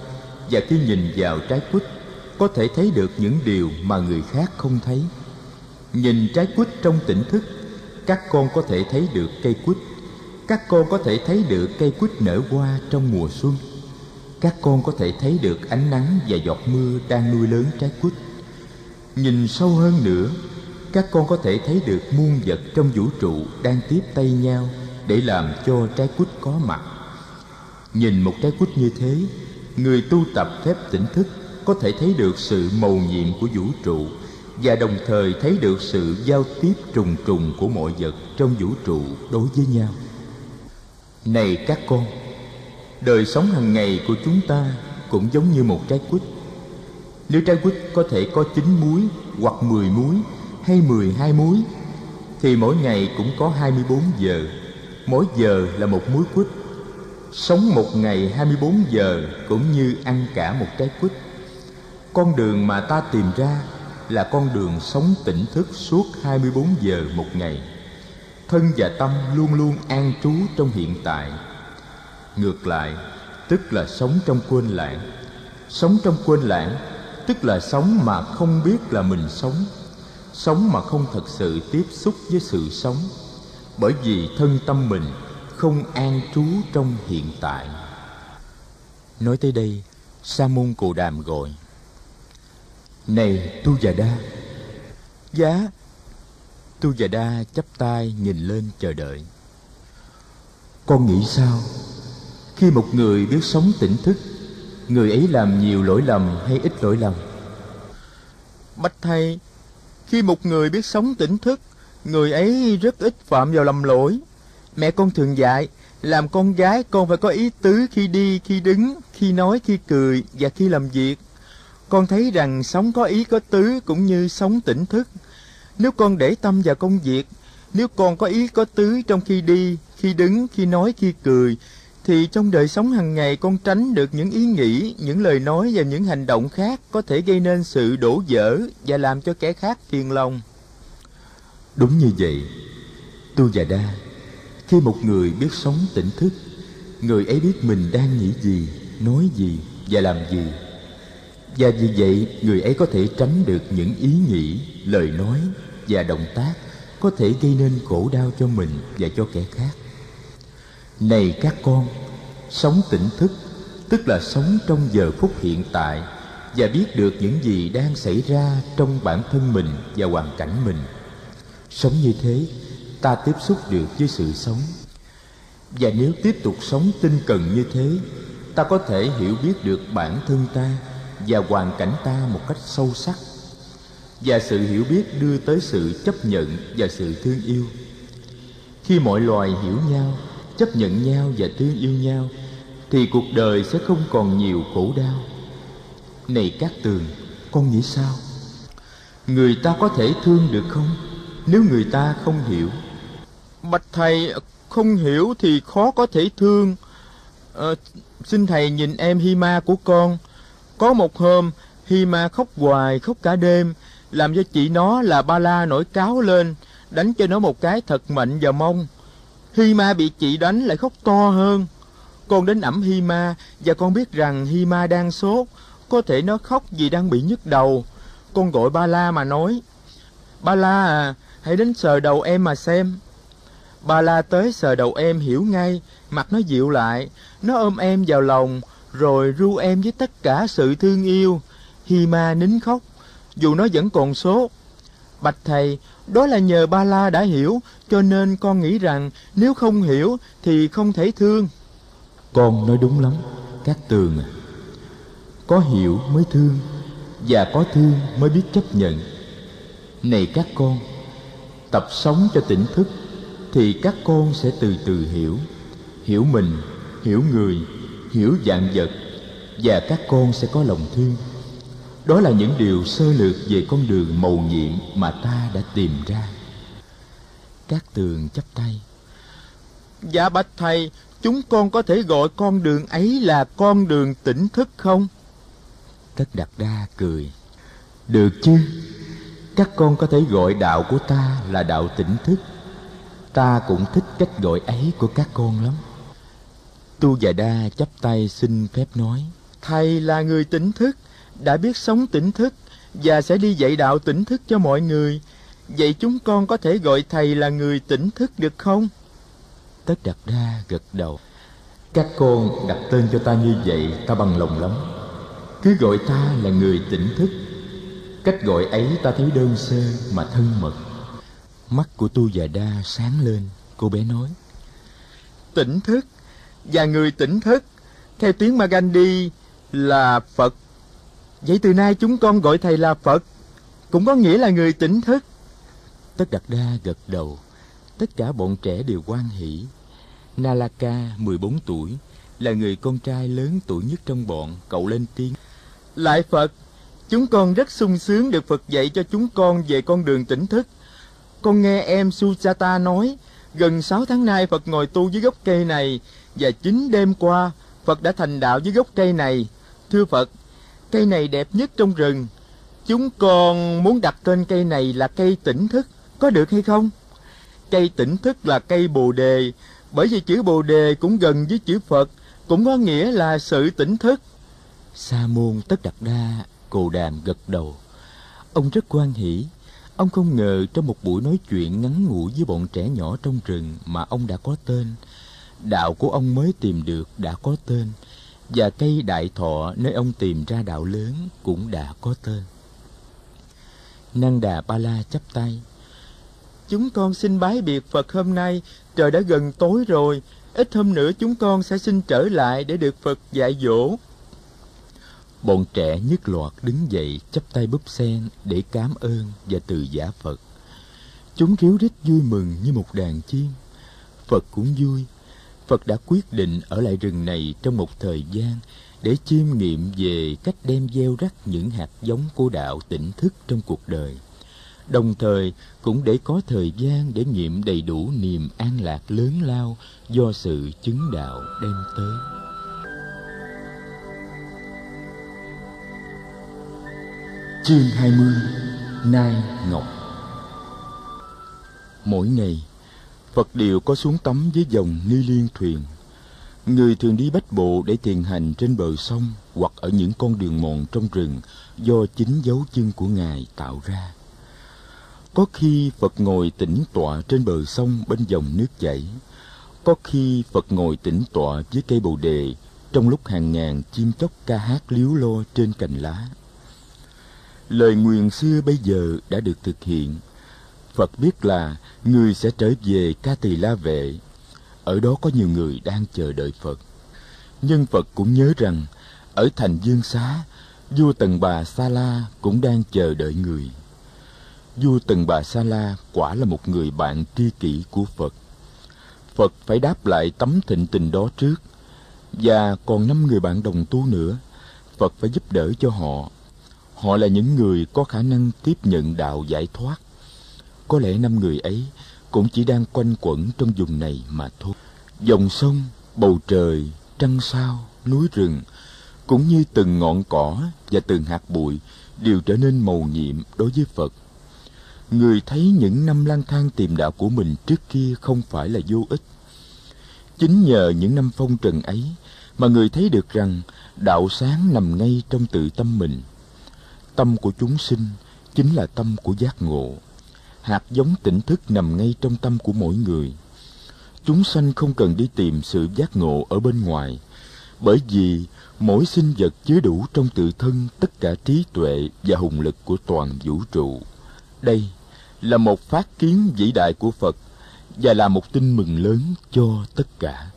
và khi nhìn vào trái quýt, có thể thấy được những điều mà người khác không thấy. Nhìn trái quýt trong tỉnh thức, các con có thể thấy được cây quýt, các con có thể thấy được cây quýt nở hoa trong mùa xuân các con có thể thấy được ánh nắng và giọt mưa đang nuôi lớn trái quýt. Nhìn sâu hơn nữa, các con có thể thấy được muôn vật trong vũ trụ đang tiếp tay nhau để làm cho trái quýt có mặt. Nhìn một trái quýt như thế, người tu tập phép tỉnh thức có thể thấy được sự mầu nhiệm của vũ trụ và đồng thời thấy được sự giao tiếp trùng trùng của mọi vật trong vũ trụ đối với nhau. Này các con đời sống hàng ngày của chúng ta cũng giống như một trái quýt. Nếu trái quýt có thể có chín muối hoặc mười muối hay mười hai muối thì mỗi ngày cũng có hai mươi bốn giờ. Mỗi giờ là một muối quýt. Sống một ngày hai mươi bốn giờ cũng như ăn cả một trái quýt. Con đường mà ta tìm ra là con đường sống tỉnh thức suốt 24 giờ một ngày. thân và tâm luôn luôn an trú trong hiện tại ngược lại, tức là sống trong quên lãng. Sống trong quên lãng, tức là sống mà không biết là mình sống. Sống mà không thật sự tiếp xúc với sự sống. Bởi vì thân tâm mình không an trú trong hiện tại. Nói tới đây, sa môn cù đàm gọi, này tu già đa. Giá, tu già đa chắp tay nhìn lên chờ đợi. Con nghĩ sao? Khi một người biết sống tỉnh thức, người ấy làm nhiều lỗi lầm hay ít lỗi lầm? Bạch thầy, khi một người biết sống tỉnh thức, người ấy rất ít phạm vào lầm lỗi. Mẹ con thường dạy, làm con gái con phải có ý tứ khi đi, khi đứng, khi nói, khi cười và khi làm việc. Con thấy rằng sống có ý, có tứ cũng như sống tỉnh thức. Nếu con để tâm vào công việc, nếu con có ý, có tứ trong khi đi, khi đứng, khi nói, khi cười thì trong đời sống hàng ngày, con tránh được những ý nghĩ, những lời nói và những hành động khác có thể gây nên sự đổ vỡ và làm cho kẻ khác phiền lòng. Đúng như vậy, tu già đa, khi một người biết sống tỉnh thức, người ấy biết mình đang nghĩ gì, nói gì và làm gì. Và vì vậy, người ấy có thể tránh được những ý nghĩ, lời nói và động tác có thể gây nên khổ đau cho mình và cho kẻ khác này các con, sống tỉnh thức, tức là sống trong giờ phút hiện tại, và biết được những gì đang xảy ra trong bản thân mình và hoàn cảnh mình. Sống như thế, ta tiếp xúc được với sự sống. Và nếu tiếp tục sống tinh cần như thế, ta có thể hiểu biết được bản thân ta và hoàn cảnh ta một cách sâu sắc. Và sự hiểu biết đưa tới sự chấp nhận và sự thương yêu. Khi mọi loài hiểu nhau chấp nhận nhau và thương yêu nhau thì cuộc đời sẽ không còn nhiều khổ đau. Này các tường con nghĩ sao? Người ta có thể thương được không? Nếu người ta không hiểu. Bạch thầy không hiểu thì khó có thể thương. À, xin thầy nhìn em Hima của con. Có một hôm Hima khóc hoài khóc cả đêm làm cho chị nó là ba la nổi cáo lên đánh cho nó một cái thật mạnh và mông Hi Ma bị chị đánh lại khóc to hơn. Con đến ẩm Hi Ma và con biết rằng Hi Ma đang sốt. Có thể nó khóc vì đang bị nhức đầu. Con gọi ba la mà nói, ba la à hãy đến sờ đầu em mà xem. Ba la tới sờ đầu em hiểu ngay, mặt nó dịu lại. Nó ôm em vào lòng, rồi ru em với tất cả sự thương yêu. Hi Ma nín khóc, dù nó vẫn còn sốt. Bạch thầy đó là nhờ ba la đã hiểu, cho nên con nghĩ rằng nếu không hiểu thì không thể thương. Con nói đúng lắm, các tường à. Có hiểu mới thương, và có thương mới biết chấp nhận. Này các con, tập sống cho tỉnh thức, thì các con sẽ từ từ hiểu. Hiểu mình, hiểu người, hiểu dạng vật, và các con sẽ có lòng thương đó là những điều sơ lược về con đường mầu nhiệm mà ta đã tìm ra. Các tường chắp tay. Dạ bạch thầy chúng con có thể gọi con đường ấy là con đường tỉnh thức không? Tất đặt đa cười. Được chứ. Các con có thể gọi đạo của ta là đạo tỉnh thức. Ta cũng thích cách gọi ấy của các con lắm. Tu già đa chắp tay xin phép nói. Thầy là người tỉnh thức đã biết sống tỉnh thức và sẽ đi dạy đạo tỉnh thức cho mọi người. Vậy chúng con có thể gọi thầy là người tỉnh thức được không? Tất đặt đa gật đầu. Các con đặt tên cho ta như vậy ta bằng lòng lắm. Cứ gọi ta là người tỉnh thức. Cách gọi ấy ta thấy đơn sơ mà thân mật. Mắt của tu già đa sáng lên cô bé nói. Tỉnh thức và người tỉnh thức theo tiếng Magandhi là Phật. Vậy từ nay chúng con gọi thầy là Phật, cũng có nghĩa là người tỉnh thức. Tất Đạt Đa gật đầu, tất cả bọn trẻ đều quan hỷ. Nalaka, 14 tuổi, là người con trai lớn tuổi nhất trong bọn, cậu lên tiếng. Lại Phật, chúng con rất sung sướng được Phật dạy cho chúng con về con đường tỉnh thức. Con nghe em Sujata nói, gần sáu tháng nay Phật ngồi tu dưới gốc cây này, và chính đêm qua Phật đã thành đạo dưới gốc cây này. Thưa Phật, cây này đẹp nhất trong rừng. Chúng con muốn đặt tên cây này là cây tỉnh thức, có được hay không? cây tỉnh thức là cây bồ đề, bởi vì chữ bồ đề cũng gần với chữ Phật, cũng có nghĩa là sự tỉnh thức. Sa môn tất đặt đa, cồ đàm gật đầu. Ông rất quan hỷ, ông không ngờ trong một buổi nói chuyện ngắn ngủi với bọn trẻ nhỏ trong rừng mà ông đã có tên. Đạo của ông mới tìm được đã có tên, và cây đại thọ nơi ông tìm ra đạo lớn cũng đã có tên. Năng Đà Ba La chắp tay. Chúng con xin bái biệt Phật hôm nay, trời đã gần tối rồi, ít hôm nữa chúng con sẽ xin trở lại để được Phật dạy dỗ. Bọn trẻ nhất loạt đứng dậy chắp tay búp sen để cám ơn và từ giả Phật. Chúng ríu rít vui mừng như một đàn chim. Phật cũng vui. Phật đã quyết định ở lại rừng này trong một thời gian để chiêm nghiệm về cách đem gieo rắc những hạt giống của đạo tỉnh thức trong cuộc đời. Đồng thời cũng để có thời gian để nghiệm đầy đủ niềm an lạc lớn lao do sự chứng đạo đem tới. Chương 20 Nai Ngọc. Mỗi ngày, Phật đều có xuống tắm với dòng ni liên thuyền Người thường đi bách bộ để thiền hành trên bờ sông hoặc ở những con đường mòn trong rừng do chính dấu chân của Ngài tạo ra. Có khi Phật ngồi tĩnh tọa trên bờ sông bên dòng nước chảy. Có khi Phật ngồi tĩnh tọa dưới cây bồ đề trong lúc hàng ngàn chim chóc ca hát líu lo trên cành lá. Lời nguyện xưa bây giờ đã được thực hiện. Phật biết là người sẽ trở về Ca Tỳ La Vệ ở đó có nhiều người đang chờ đợi Phật. Nhưng Phật cũng nhớ rằng, ở thành Dương Xá, vua Tần Bà Sa La cũng đang chờ đợi người. Vua Tần Bà Sa La quả là một người bạn tri kỷ của Phật. Phật phải đáp lại tấm thịnh tình đó trước, và còn năm người bạn đồng tu nữa, Phật phải giúp đỡ cho họ. Họ là những người có khả năng tiếp nhận đạo giải thoát. Có lẽ năm người ấy cũng chỉ đang quanh quẩn trong vùng này mà thôi. Dòng sông, bầu trời, trăng sao, núi rừng, cũng như từng ngọn cỏ và từng hạt bụi đều trở nên màu nhiệm đối với Phật. Người thấy những năm lang thang tìm đạo của mình trước kia không phải là vô ích. Chính nhờ những năm phong trần ấy mà người thấy được rằng đạo sáng nằm ngay trong tự tâm mình. Tâm của chúng sinh chính là tâm của giác ngộ hạt giống tỉnh thức nằm ngay trong tâm của mỗi người. Chúng sanh không cần đi tìm sự giác ngộ ở bên ngoài, bởi vì mỗi sinh vật chứa đủ trong tự thân tất cả trí tuệ và hùng lực của toàn vũ trụ. Đây là một phát kiến vĩ đại của phật và là một tin mừng lớn cho tất cả.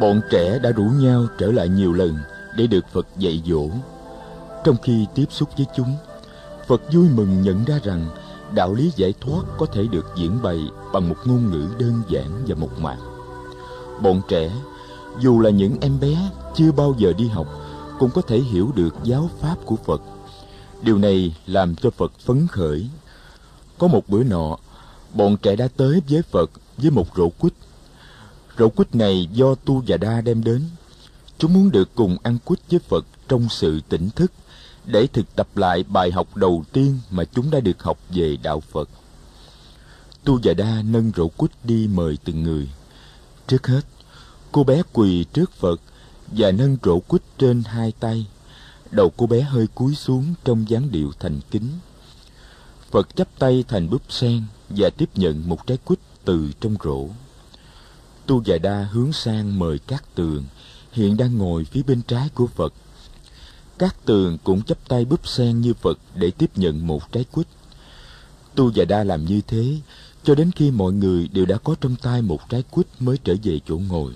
Bọn trẻ đã rủ nhau trở lại nhiều lần để được Phật dạy dỗ. Trong khi tiếp xúc với chúng, Phật vui mừng nhận ra rằng đạo lý giải thoát có thể được diễn bày bằng một ngôn ngữ đơn giản và mộc mạc. Bọn trẻ, dù là những em bé chưa bao giờ đi học, cũng có thể hiểu được giáo pháp của Phật. Điều này làm cho Phật phấn khởi. Có một bữa nọ, bọn trẻ đã tới với Phật với một rổ quýt Rổ quýt này do Tu và Đa đem đến. Chúng muốn được cùng ăn quýt với Phật trong sự tỉnh thức để thực tập lại bài học đầu tiên mà chúng đã được học về đạo Phật. Tu và Đa nâng rổ quýt đi mời từng người. Trước hết, cô bé quỳ trước Phật và nâng rổ quýt trên hai tay. Đầu cô bé hơi cúi xuống trong dáng điệu thành kính. Phật chắp tay thành búp sen và tiếp nhận một trái quýt từ trong rổ. Tu Già Đa hướng sang mời các tường, hiện đang ngồi phía bên trái của Phật. Các tường cũng chấp tay búp sen như Phật để tiếp nhận một trái quýt. Tu Già Đa làm như thế, cho đến khi mọi người đều đã có trong tay một trái quýt mới trở về chỗ ngồi.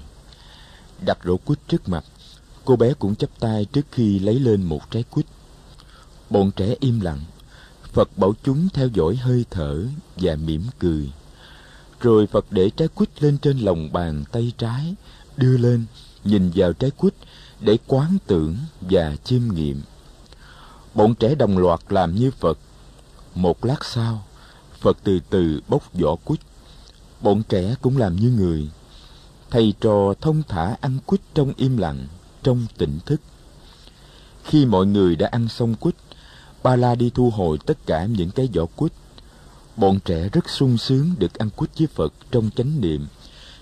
Đặt rổ quýt trước mặt, cô bé cũng chấp tay trước khi lấy lên một trái quýt. Bọn trẻ im lặng, Phật bảo chúng theo dõi hơi thở và mỉm cười. Rồi Phật để trái quýt lên trên lòng bàn tay trái, đưa lên, nhìn vào trái quýt để quán tưởng và chiêm nghiệm. Bọn trẻ đồng loạt làm như Phật. Một lát sau, Phật từ từ bốc vỏ quýt. Bọn trẻ cũng làm như người. Thầy trò thông thả ăn quýt trong im lặng, trong tỉnh thức. Khi mọi người đã ăn xong quýt, Ba La đi thu hồi tất cả những cái vỏ quýt. Bọn trẻ rất sung sướng được ăn quýt với Phật trong chánh niệm.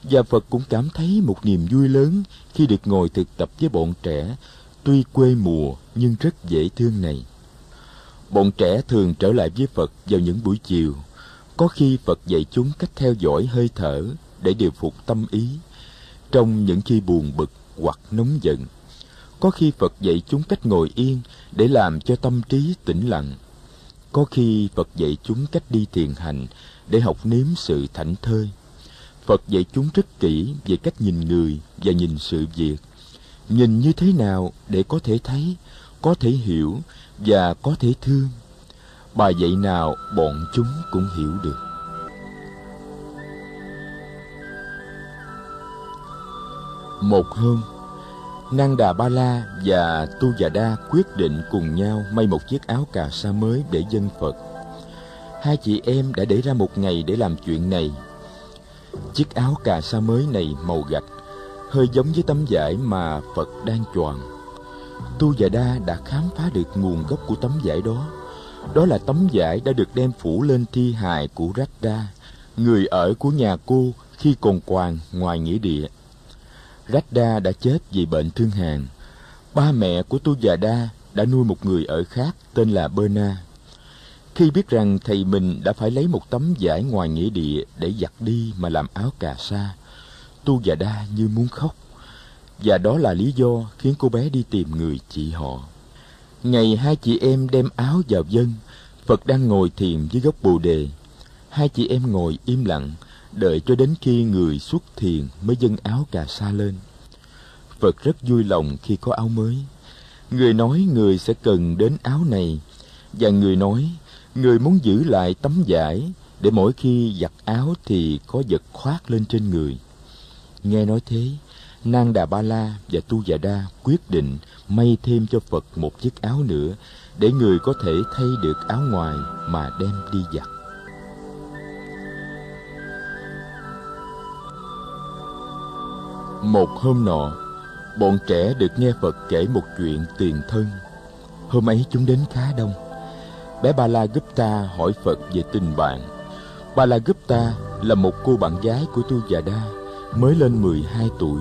Và Phật cũng cảm thấy một niềm vui lớn khi được ngồi thực tập với bọn trẻ, tuy quê mùa nhưng rất dễ thương này. Bọn trẻ thường trở lại với Phật vào những buổi chiều. Có khi Phật dạy chúng cách theo dõi hơi thở để điều phục tâm ý trong những khi buồn bực hoặc nóng giận. Có khi Phật dạy chúng cách ngồi yên để làm cho tâm trí tĩnh lặng. Có khi Phật dạy chúng cách đi thiền hành để học nếm sự thảnh thơi. Phật dạy chúng rất kỹ về cách nhìn người và nhìn sự việc. Nhìn như thế nào để có thể thấy, có thể hiểu và có thể thương. Bài dạy nào bọn chúng cũng hiểu được. Một hôm, Nang Đà Ba La và Tu Già Đa quyết định cùng nhau may một chiếc áo cà sa mới để dân Phật. Hai chị em đã để ra một ngày để làm chuyện này. Chiếc áo cà sa mới này màu gạch, hơi giống với tấm vải mà Phật đang choàng. Tu Già Đa đã khám phá được nguồn gốc của tấm vải đó. Đó là tấm vải đã được đem phủ lên thi hài của Radha, người ở của nhà cô khi còn quàng ngoài nghĩa địa. Radha đã chết vì bệnh thương hàn. Ba mẹ của Tu Già Đa đã nuôi một người ở khác tên là Berna. Khi biết rằng thầy mình đã phải lấy một tấm vải ngoài nghĩa địa để giặt đi mà làm áo cà sa, Tu Già Đa như muốn khóc. Và đó là lý do khiến cô bé đi tìm người chị họ. Ngày hai chị em đem áo vào dân, Phật đang ngồi thiền dưới gốc bồ đề. Hai chị em ngồi im lặng, đợi cho đến khi người xuất thiền mới dâng áo cà sa lên. Phật rất vui lòng khi có áo mới. Người nói người sẽ cần đến áo này, và người nói người muốn giữ lại tấm vải để mỗi khi giặt áo thì có vật khoác lên trên người. Nghe nói thế, Nang Đà Ba La và Tu Già Đa quyết định may thêm cho Phật một chiếc áo nữa để người có thể thay được áo ngoài mà đem đi giặt. Một hôm nọ, bọn trẻ được nghe Phật kể một chuyện tiền thân. Hôm ấy chúng đến khá đông. Bé Ba La Gupta hỏi Phật về tình bạn. Ba La Gupta là một cô bạn gái của Tu Già Đa, mới lên 12 tuổi.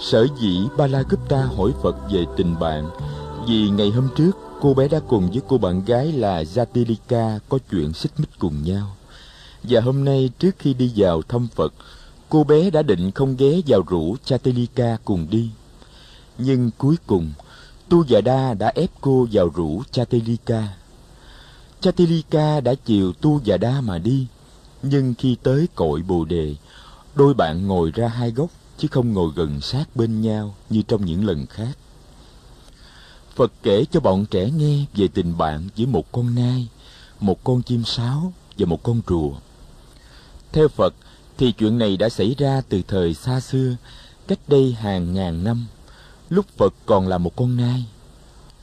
Sở dĩ Ba La Gupta hỏi Phật về tình bạn vì ngày hôm trước cô bé đã cùng với cô bạn gái là Jatilika có chuyện xích mích cùng nhau. Và hôm nay trước khi đi vào thăm Phật, cô bé đã định không ghé vào rủ Chatelika cùng đi. Nhưng cuối cùng, Tu Già Đa đã ép cô vào rủ Chatelika. Chatelika đã chiều Tu Già Đa mà đi, nhưng khi tới cội Bồ Đề, đôi bạn ngồi ra hai góc chứ không ngồi gần sát bên nhau như trong những lần khác. Phật kể cho bọn trẻ nghe về tình bạn giữa một con nai, một con chim sáo và một con rùa. Theo Phật, thì chuyện này đã xảy ra từ thời xa xưa, cách đây hàng ngàn năm, lúc Phật còn là một con nai.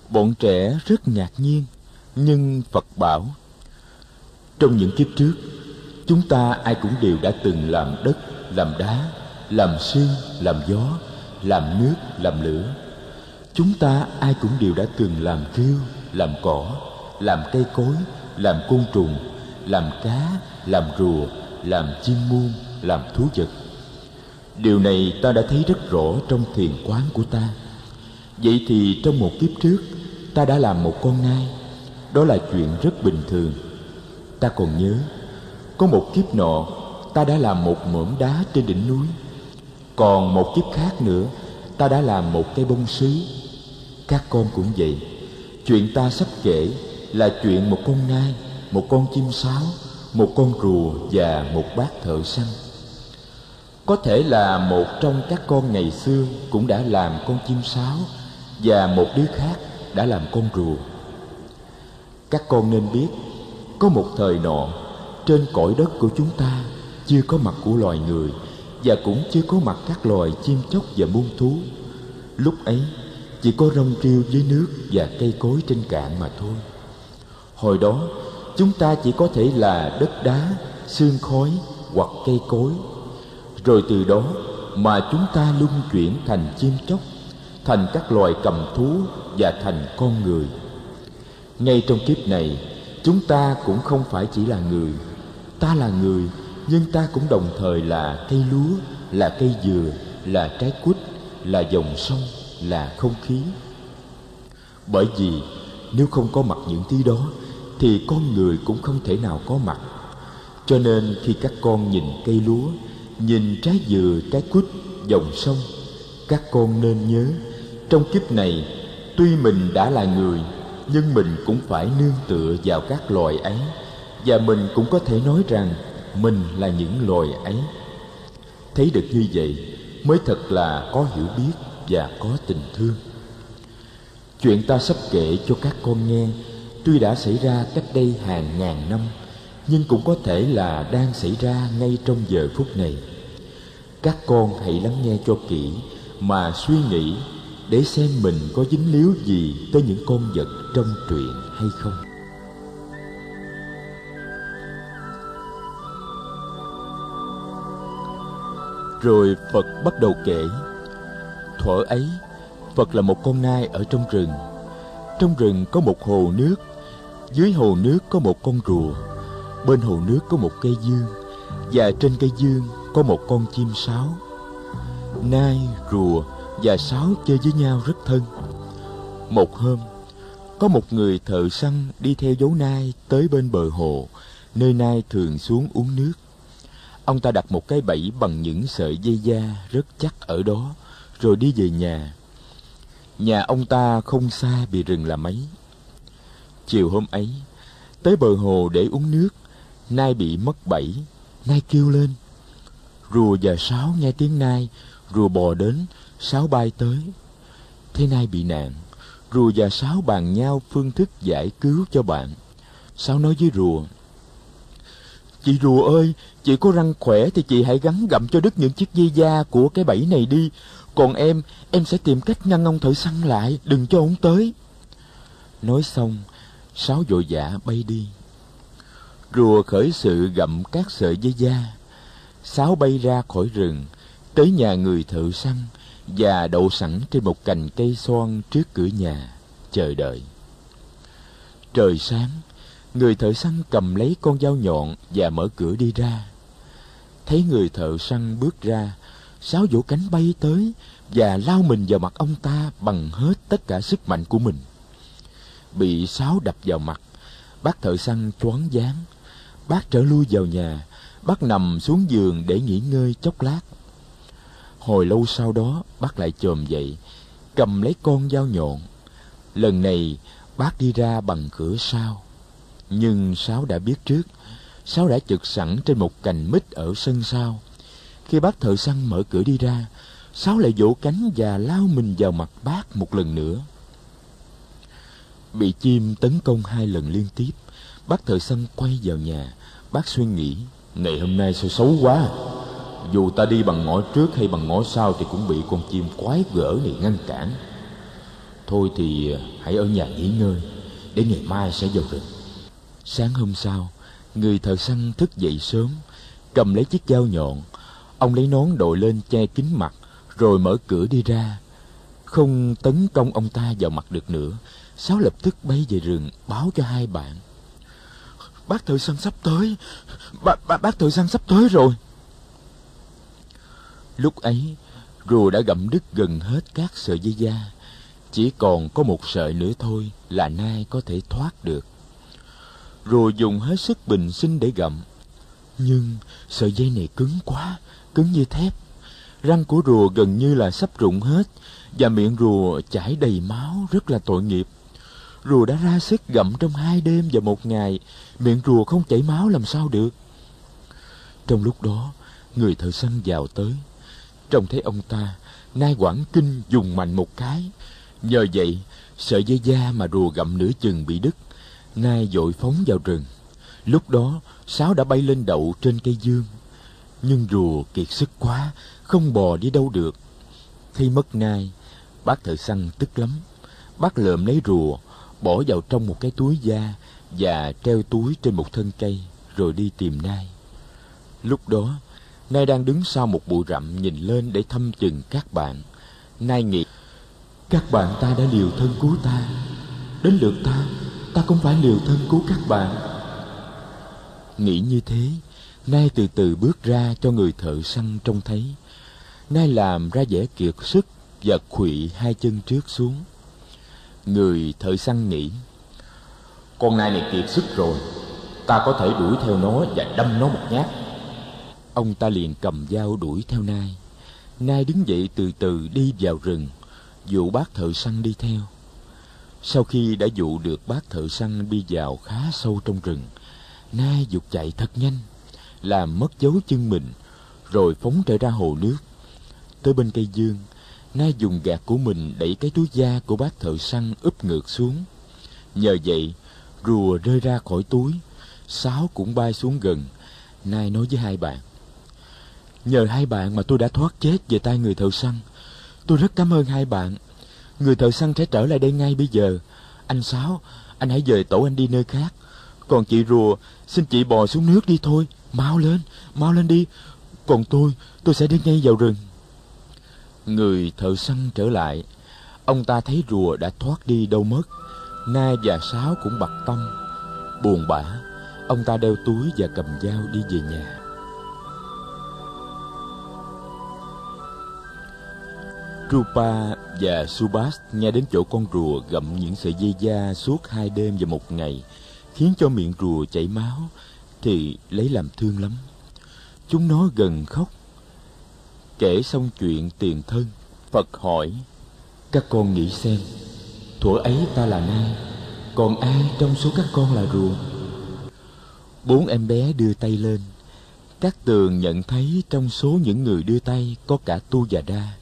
Bọn trẻ rất ngạc nhiên, nhưng Phật bảo, trong những kiếp trước, chúng ta ai cũng đều đã từng làm đất, làm đá, làm sương, làm gió, làm nước, làm lửa. Chúng ta ai cũng đều đã từng làm rêu, làm cỏ, làm cây cối, làm côn trùng, làm cá, làm rùa, làm chim muôn, làm thú vật. Điều này ta đã thấy rất rõ trong thiền quán của ta. Vậy thì trong một kiếp trước, ta đã làm một con nai. Đó là chuyện rất bình thường. Ta còn nhớ, có một kiếp nọ, ta đã làm một mỏm đá trên đỉnh núi. Còn một kiếp khác nữa, ta đã làm một cây bông sứ. Các con cũng vậy. Chuyện ta sắp kể là chuyện một con nai, một con chim sáo, một con rùa và một bát thợ săn. Có thể là một trong các con ngày xưa cũng đã làm con chim sáo và một đứa khác đã làm con rùa. Các con nên biết, có một thời nọ, trên cõi đất của chúng ta chưa có mặt của loài người và cũng chưa có mặt các loài chim chóc và muôn thú. Lúc ấy, chỉ có rong rêu dưới nước và cây cối trên cạn mà thôi. Hồi đó chúng ta chỉ có thể là đất đá, xương khói hoặc cây cối. Rồi từ đó mà chúng ta luân chuyển thành chim chóc, thành các loài cầm thú và thành con người. Ngay trong kiếp này, chúng ta cũng không phải chỉ là người. Ta là người, nhưng ta cũng đồng thời là cây lúa, là cây dừa, là trái quýt, là dòng sông, là không khí. Bởi vì nếu không có mặt những thứ đó thì con người cũng không thể nào có mặt. Cho nên khi các con nhìn cây lúa, nhìn trái dừa, trái quýt, dòng sông, các con nên nhớ, trong kiếp này, tuy mình đã là người, nhưng mình cũng phải nương tựa vào các loài ấy, và mình cũng có thể nói rằng mình là những loài ấy. Thấy được như vậy, mới thật là có hiểu biết và có tình thương. Chuyện ta sắp kể cho các con nghe tuy đã xảy ra cách đây hàng ngàn năm, nhưng cũng có thể là đang xảy ra ngay trong giờ phút này. Các con hãy lắng nghe cho kỹ mà suy nghĩ để xem mình có dính líu gì tới những con vật trong truyện hay không. Rồi phật bắt đầu kể. Thuở ấy, phật là một con nai ở trong rừng. Trong rừng có một hồ nước dưới hồ nước có một con rùa, bên hồ nước có một cây dương, và trên cây dương có một con chim sáo. Nai rùa và sáo chơi với nhau rất thân. Một hôm, có một người thợ săn đi theo dấu nai tới bên bờ hồ, nơi nai thường xuống uống nước. Ông ta đặt một cái bẫy bằng những sợi dây da rất chắc ở đó, rồi đi về nhà. Nhà ông ta không xa bị rừng là mấy chiều hôm ấy, tới bờ hồ để uống nước, nai bị mất bẫy, nai kêu lên. Rùa và sáo nghe tiếng nai, rùa bò đến, sáo bay tới. Thế nai bị nạn, rùa và sáo bàn nhau phương thức giải cứu cho bạn. Sáo nói với rùa, chị rùa ơi, chị có răng khỏe thì chị hãy gắn gặm cho đứt những chiếc dây da của cái bẫy này đi. Còn em em sẽ tìm cách ngăn ông thợ săn lại, đừng cho ông tới. Nói xong sáo vội vã bay đi. Rùa khởi sự gặm các sợi dây da. Sáo bay ra khỏi rừng, tới nhà người thợ săn và đậu sẵn trên một cành cây xoan trước cửa nhà, chờ đợi. Trời sáng, người thợ săn cầm lấy con dao nhọn và mở cửa đi ra. Thấy người thợ săn bước ra sáo vỗ cánh bay tới và lao mình vào mặt ông ta bằng hết tất cả sức mạnh của mình bị sáo đập vào mặt. Bác thợ săn choáng váng. Bác trở lui vào nhà. Bác nằm xuống giường để nghỉ ngơi chốc lát. Hồi lâu sau đó, bác lại chồm dậy, cầm lấy con dao nhọn. Lần này, bác đi ra bằng cửa sau. Nhưng sáu đã biết trước, sáu đã chực sẵn trên một cành mít ở sân sau. Khi bác thợ săn mở cửa đi ra, sáu lại vỗ cánh và lao mình vào mặt bác một lần nữa bị chim tấn công hai lần liên tiếp, bác thợ săn quay vào nhà. Bác suy nghĩ ngày hôm nay sao xấu quá à? dù ta đi bằng ngõ trước hay bằng ngõ sau thì cũng bị con chim quái gở này ngăn cản. Thôi thì à, hãy ở nhà nghỉ ngơi, để ngày mai sẽ vào rừng. Sáng hôm sau, người thợ săn thức dậy sớm, cầm lấy chiếc dao nhọn. Ông lấy nón đội lên che kín mặt, rồi mở cửa đi ra. Không tấn công ông ta vào mặt được nữa sáu lập tức bay về rừng báo cho hai bạn. Bác thợ săn sắp tới. Bác, bác, bác thợ săn sắp tới rồi. Lúc ấy rùa đã gặm đứt gần hết các sợi dây da. Chỉ còn có một sợi nữa thôi là nai có thể thoát được. Rùa dùng hết sức bình sinh để gặm. Nhưng sợi dây này cứng quá cứng như thép. Răng của rùa gần như là sắp rụng hết và miệng rùa chảy đầy máu rất là tội nghiệp rùa đã ra sức gặm trong hai đêm và một ngày. Miệng rùa không chảy máu làm sao được. Trong lúc đó, người thợ săn vào tới. Trông thấy ông ta, nai quảng kinh dùng mạnh một cái. Nhờ vậy, sợi dây da mà rùa gặm nửa chừng bị đứt, nai dội phóng vào rừng. Lúc đó, sáo đã bay lên đậu trên cây dương. Nhưng rùa kiệt sức quá, không bò đi đâu được. Khi mất nai, bác thợ săn tức lắm. Bác lượm lấy rùa bỏ vào trong một cái túi da và treo túi trên một thân cây rồi đi tìm nai. Lúc đó, nai đang đứng sau một bụi rậm nhìn lên để thăm chừng các bạn. Nai nghĩ, Các bạn ta đã liều thân cứu ta. Đến lượt ta Ta cũng phải liều thân cứu các bạn. Nghĩ như thế, nai từ từ bước ra cho người thợ săn trông thấy. Nai làm ra vẻ kiệt sức Và khuỵ hai chân trước xuống. Người thợ săn nghĩ, Con nai này kiệt sức rồi, Ta có thể đuổi theo nó và đâm nó một nhát. Ông ta liền cầm dao đuổi theo nai. Nai đứng dậy từ từ đi vào rừng, Dụ bác thợ săn đi theo. Sau khi đã dụ được bác thợ săn đi vào khá sâu trong rừng, Nai dục chạy thật nhanh, Làm mất dấu chân mình, Rồi phóng trở ra hồ nước. Tới bên cây dương na dùng gạt của mình đẩy cái túi da của bác thợ săn úp ngược xuống. Nhờ vậy, Rùa rơi ra khỏi túi, Sáo cũng bay xuống gần. Nai nói với hai bạn, Nhờ hai bạn mà tôi đã thoát chết về tay người thợ săn. Tôi rất cảm ơn hai bạn. Người thợ săn sẽ trở lại đây ngay bây giờ. Anh Sáu Anh hãy dời tổ anh đi nơi khác. Còn chị Rùa, Xin chị bò xuống nước đi thôi. Mau lên Mau lên đi. Còn tôi Tôi sẽ đi ngay vào rừng. Người thợ săn trở lại Ông ta thấy rùa đã thoát đi đâu mất Nai và Sáu cũng bặt tâm Buồn bã Ông ta đeo túi và cầm dao đi về nhà Rupa và Subas nghe đến chỗ con rùa gặm những sợi dây da suốt hai đêm và một ngày, khiến cho miệng rùa chảy máu, thì lấy làm thương lắm. Chúng nó gần khóc. Kể xong chuyện tiền thân, Phật hỏi, các con nghĩ xem, thuở ấy ta là nai, còn ai trong số các con là rùa? Bốn em bé đưa tay lên. Các tường nhận thấy trong số những người đưa tay có cả tu và đa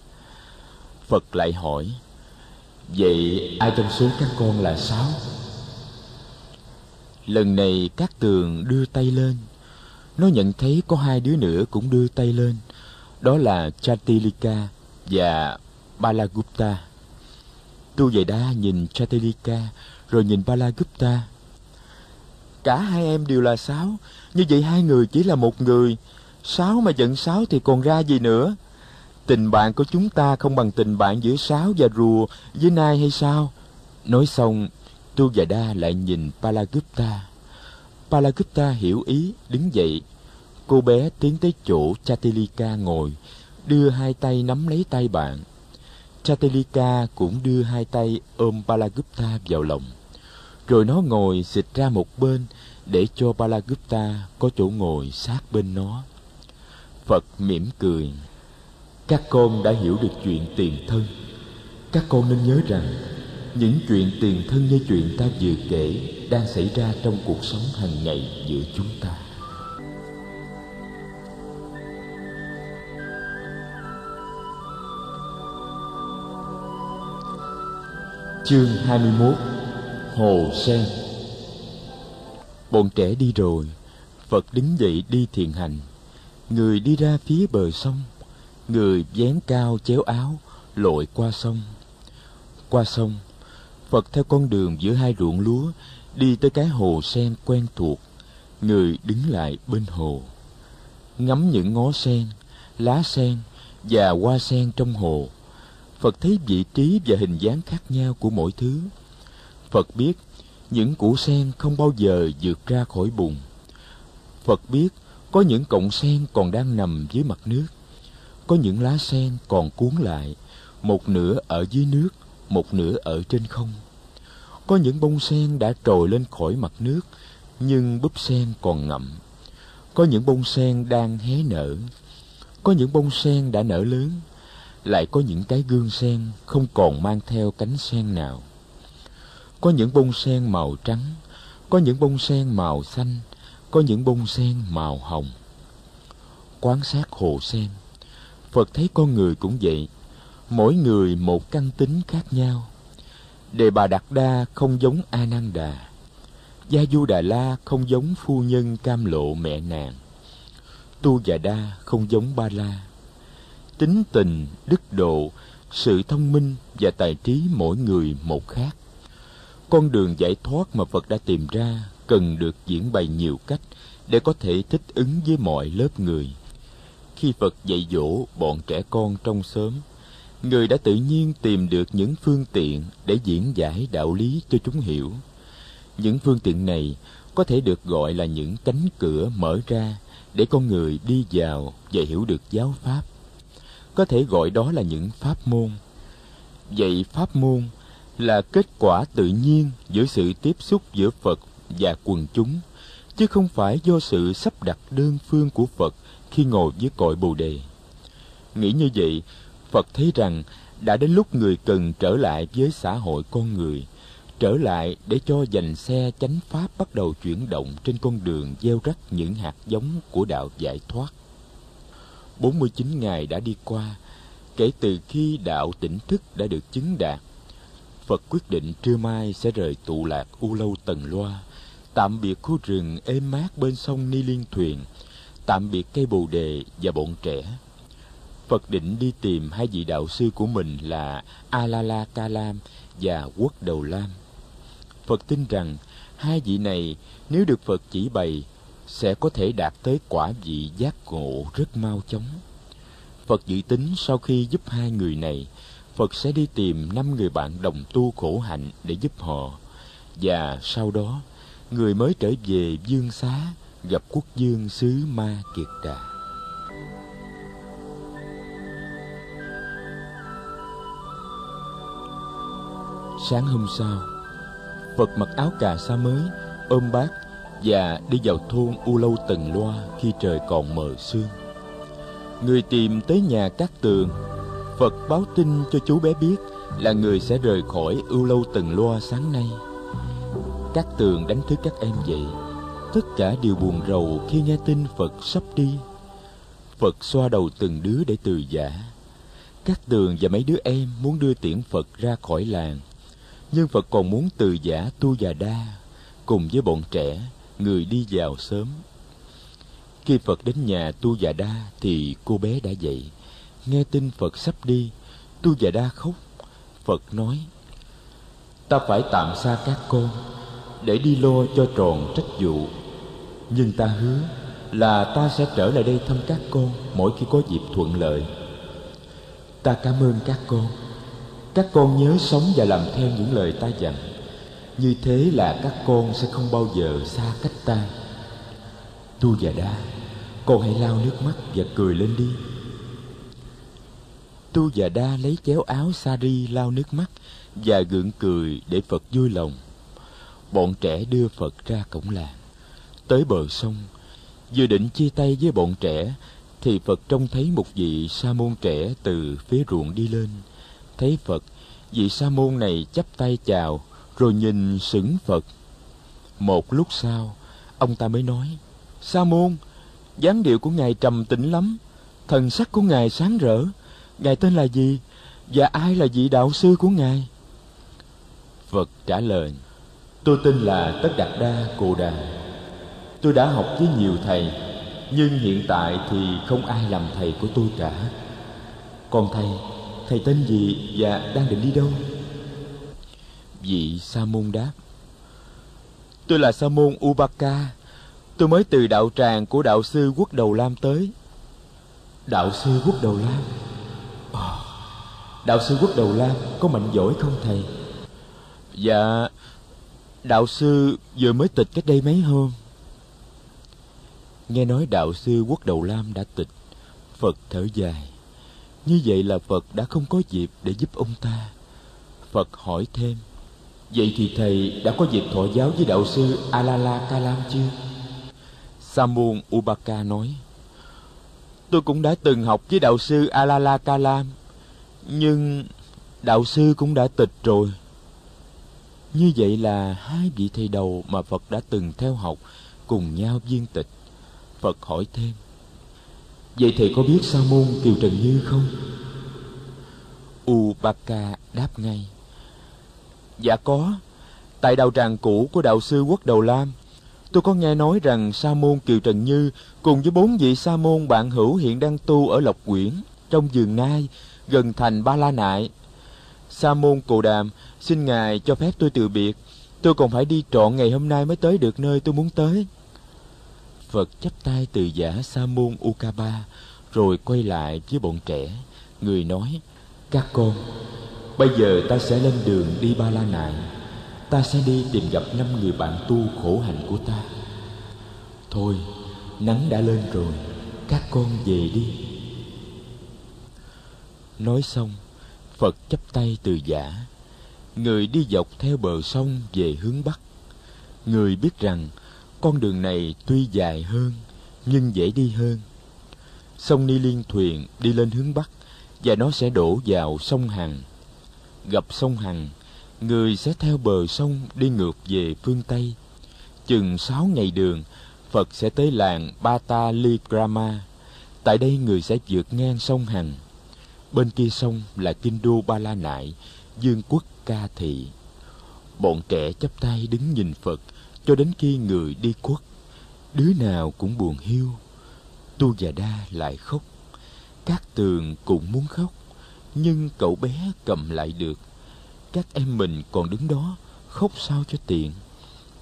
Phật lại hỏi Vậy ai trong số các con là sáu? Lần này các tường đưa tay lên Nó nhận thấy có hai đứa nữa cũng đưa tay lên đó là Chatilika và Balagupta Tu Vệ Đa nhìn Chatilika Rồi nhìn Balagupta Cả hai em đều là sáu Như vậy hai người chỉ là một người Sáu mà giận sáu thì còn ra gì nữa Tình bạn của chúng ta không bằng tình bạn giữa sáo và rùa với nai hay sao? Nói xong, Tu và Đa lại nhìn Palagupta. Palagupta hiểu ý, đứng dậy. Cô bé tiến tới chỗ Chatilika ngồi, đưa hai tay nắm lấy tay bạn. Chatilika cũng đưa hai tay ôm Balagupta vào lòng. Rồi nó ngồi xịt ra một bên để cho Balagupta có chỗ ngồi sát bên nó. Phật mỉm cười các con đã hiểu được chuyện tiền thân các con nên nhớ rằng những chuyện tiền thân như chuyện ta vừa kể đang xảy ra trong cuộc sống hàng ngày giữa chúng ta Chương 21 Hồ Sen. Bọn trẻ đi rồi, Phật đứng dậy đi thiền hành. Người đi ra phía bờ sông, người dáng cao chéo áo, lội qua sông. Qua sông, phật theo con đường giữa hai ruộng lúa, đi tới cái hồ sen quen thuộc. Người đứng lại bên hồ. Ngắm những ngó sen, lá sen và hoa sen trong hồ phật thấy vị trí và hình dáng khác nhau của mỗi thứ. Phật biết những củ sen không bao giờ vượt ra khỏi bùn. Phật biết có những cọng sen còn đang nằm dưới mặt nước. Có những lá sen còn cuốn lại, một nửa ở dưới nước, một nửa ở trên không. Có những bông sen đã trồi lên khỏi mặt nước, nhưng búp sen còn ngậm. Có những bông sen đang hé nở. Có những bông sen đã nở lớn lại có những cái gương sen không còn mang theo cánh sen nào. Có những bông sen màu trắng có những bông sen màu xanh có những bông sen màu hồng. Quan sát hồ sen Phật thấy con người cũng vậy, mỗi người một căn tính khác nhau. Đề Bà Đạt Đa không giống A Nan Đà, Gia Du Đà La không giống phu nhân cam lộ mẹ nàng, Tu Già Đa không giống Ba La. Tính tình, đức độ, sự thông minh và tài trí mỗi người một khác. Con đường giải thoát mà Phật đã tìm ra cần được diễn bày nhiều cách để có thể thích ứng với mọi lớp người. Khi Phật dạy dỗ bọn trẻ con trong xóm, người đã tự nhiên tìm được những phương tiện để diễn giải đạo lý cho chúng hiểu. Những phương tiện này có thể được gọi là những cánh cửa mở ra để con người đi vào và hiểu được giáo pháp có thể gọi đó là những pháp môn vậy pháp môn là kết quả tự nhiên giữa sự tiếp xúc giữa phật và quần chúng, chứ không phải do sự sắp đặt đơn phương của phật khi ngồi với cội bồ đề nghĩ như vậy, phật thấy rằng đã đến lúc người cần trở lại với xã hội con người, trở lại để cho dành xe chánh pháp bắt đầu chuyển động trên con đường gieo rắc những hạt giống của đạo giải thoát. 49 ngày đã đi qua, kể từ khi đạo tỉnh thức đã được chứng đạt. Phật quyết định trưa mai sẽ rời tụ lạc U Lâu Tần Loa, tạm biệt khu rừng êm mát bên sông Ni Liên Thuyền, tạm biệt cây bồ đề và bọn trẻ. Phật định đi tìm hai vị đạo sư của mình là Alala Kalam và Quốc Đầu Lam. Phật tin rằng hai vị này nếu được Phật chỉ bày sẽ có thể đạt tới quả vị giác ngộ rất mau chóng. Phật dự tính sau khi giúp hai người này, Phật sẽ đi tìm năm người bạn đồng tu khổ hạnh để giúp họ. Và sau đó, người mới trở về dương xá gặp quốc dương xứ Ma Kiệt Đà. Sáng hôm sau, Phật mặc áo cà sa mới, ôm bát và đi vào thôn U Lâu Tần Loa khi trời còn mờ sương. Người tìm tới nhà Cát Tường. Phật báo tin cho chú bé biết là người sẽ rời khỏi U Lâu Tần Loa sáng nay. Cát Tường đánh thức các em dậy. Tất cả đều buồn rầu khi nghe tin Phật sắp đi. Phật xoa đầu từng đứa để từ giả. Cát Tường và mấy đứa em muốn đưa tiễn Phật ra khỏi làng nhưng Phật còn muốn từ giả tu già đa cùng với bọn trẻ người đi vào sớm. Khi Phật đến nhà tu già đa thì cô bé đã dậy. Nghe tin Phật sắp đi, tu già đa khóc. Phật nói, ta phải tạm xa các con để đi lo cho tròn trách vụ. Nhưng ta hứa là ta sẽ trở lại đây thăm các con mỗi khi có dịp thuận lợi. Ta cảm ơn các con. Các con nhớ sống và làm theo những lời ta dặn như thế là các con sẽ không bao giờ xa cách ta. Tu và đa con hãy lau nước mắt và cười lên đi. Tu và đa lấy chéo áo sari lau nước mắt và gượng cười để phật vui lòng. Bọn trẻ đưa phật ra cổng làng. Tới bờ sông vừa định chia tay với bọn trẻ thì phật trông thấy một vị sa môn trẻ từ phía ruộng đi lên. Thấy Phật, vị sa môn này chắp tay chào, rồi nhìn sững Phật. Một lúc sau, ông ta mới nói, Sa môn, dáng điệu của ngài trầm tĩnh lắm, thần sắc của ngài sáng rỡ. Ngài tên là gì? Và ai là vị đạo sư của ngài? Phật trả lời, tôi tên là Tất Đạt Đa Cồ Đà. Tôi đã học với nhiều thầy, nhưng hiện tại thì không ai làm thầy của tôi cả. Còn thầy Thầy tên gì và đang định đi đâu Vị Sa môn đáp. Tôi là Sa môn Ubaka. Tôi mới từ đạo tràng của đạo sư quốc đầu Lam tới. Đạo sư quốc đầu Lam? À, đạo sư quốc đầu Lam có mạnh giỏi không thầy? Dạ Đạo sư vừa mới tịch cách đây mấy hôm. Nghe nói đạo sư quốc đầu Lam đã tịch. Phật thở dài. Như vậy là Phật đã không có dịp để giúp ông ta. Phật hỏi thêm, Vậy thì thầy đã có dịp thọ giáo với đạo sư Alala Kalam chưa? Samun Ubaka nói, Tôi cũng đã từng học với đạo sư Alala Kalam, nhưng đạo sư cũng đã tịch rồi. Như vậy là hai vị thầy đầu mà Phật đã từng theo học cùng nhau viên tịch. Phật hỏi thêm, Vậy thầy có biết Sa môn Kiều Trần Như không? Ubaka đáp ngay Dạ có. Tại đạo tràng cũ của đạo sư Quốc Đầu Lam Tôi có nghe nói rằng Sa môn Kiều Trần Như Cùng với bốn vị Sa môn bạn hữu hiện đang tu ở Lộc Quyển Trong vườn Nai Gần thành Ba La Nại. Sa môn Cồ Đàm Xin Ngài cho phép tôi từ biệt. Tôi còn phải đi trọn ngày hôm nay mới tới được nơi tôi muốn tới. Phật chắp tay từ giả Sa môn Ukaba rồi quay lại với bọn trẻ, người nói: các con bây giờ ta sẽ lên đường đi ba la nại. Ta sẽ đi tìm gặp năm người bạn tu khổ hạnh của ta. Thôi, nắng đã lên rồi, các con về đi. Nói xong, phật chắp tay từ giả. Người đi dọc theo bờ sông về hướng bắc. Người biết rằng, con đường này tuy dài hơn, nhưng dễ đi hơn. Sông ni liên thuyền đi lên hướng bắc và nó sẽ đổ vào sông hằng gặp sông hằng, người sẽ theo bờ sông đi ngược về phương tây. Chừng sáu ngày đường, phật sẽ tới làng bata ligrama tại đây người sẽ vượt ngang sông hằng. Bên kia sông là kinh đô ba la nại, dương quốc ca thị. Bọn trẻ chắp tay đứng nhìn phật cho đến khi người đi khuất. Đứa nào cũng buồn hiu, tu già đa lại khóc. Các tường cũng muốn khóc nhưng cậu bé cầm lại được. Các em mình còn đứng đó, khóc sao cho tiện.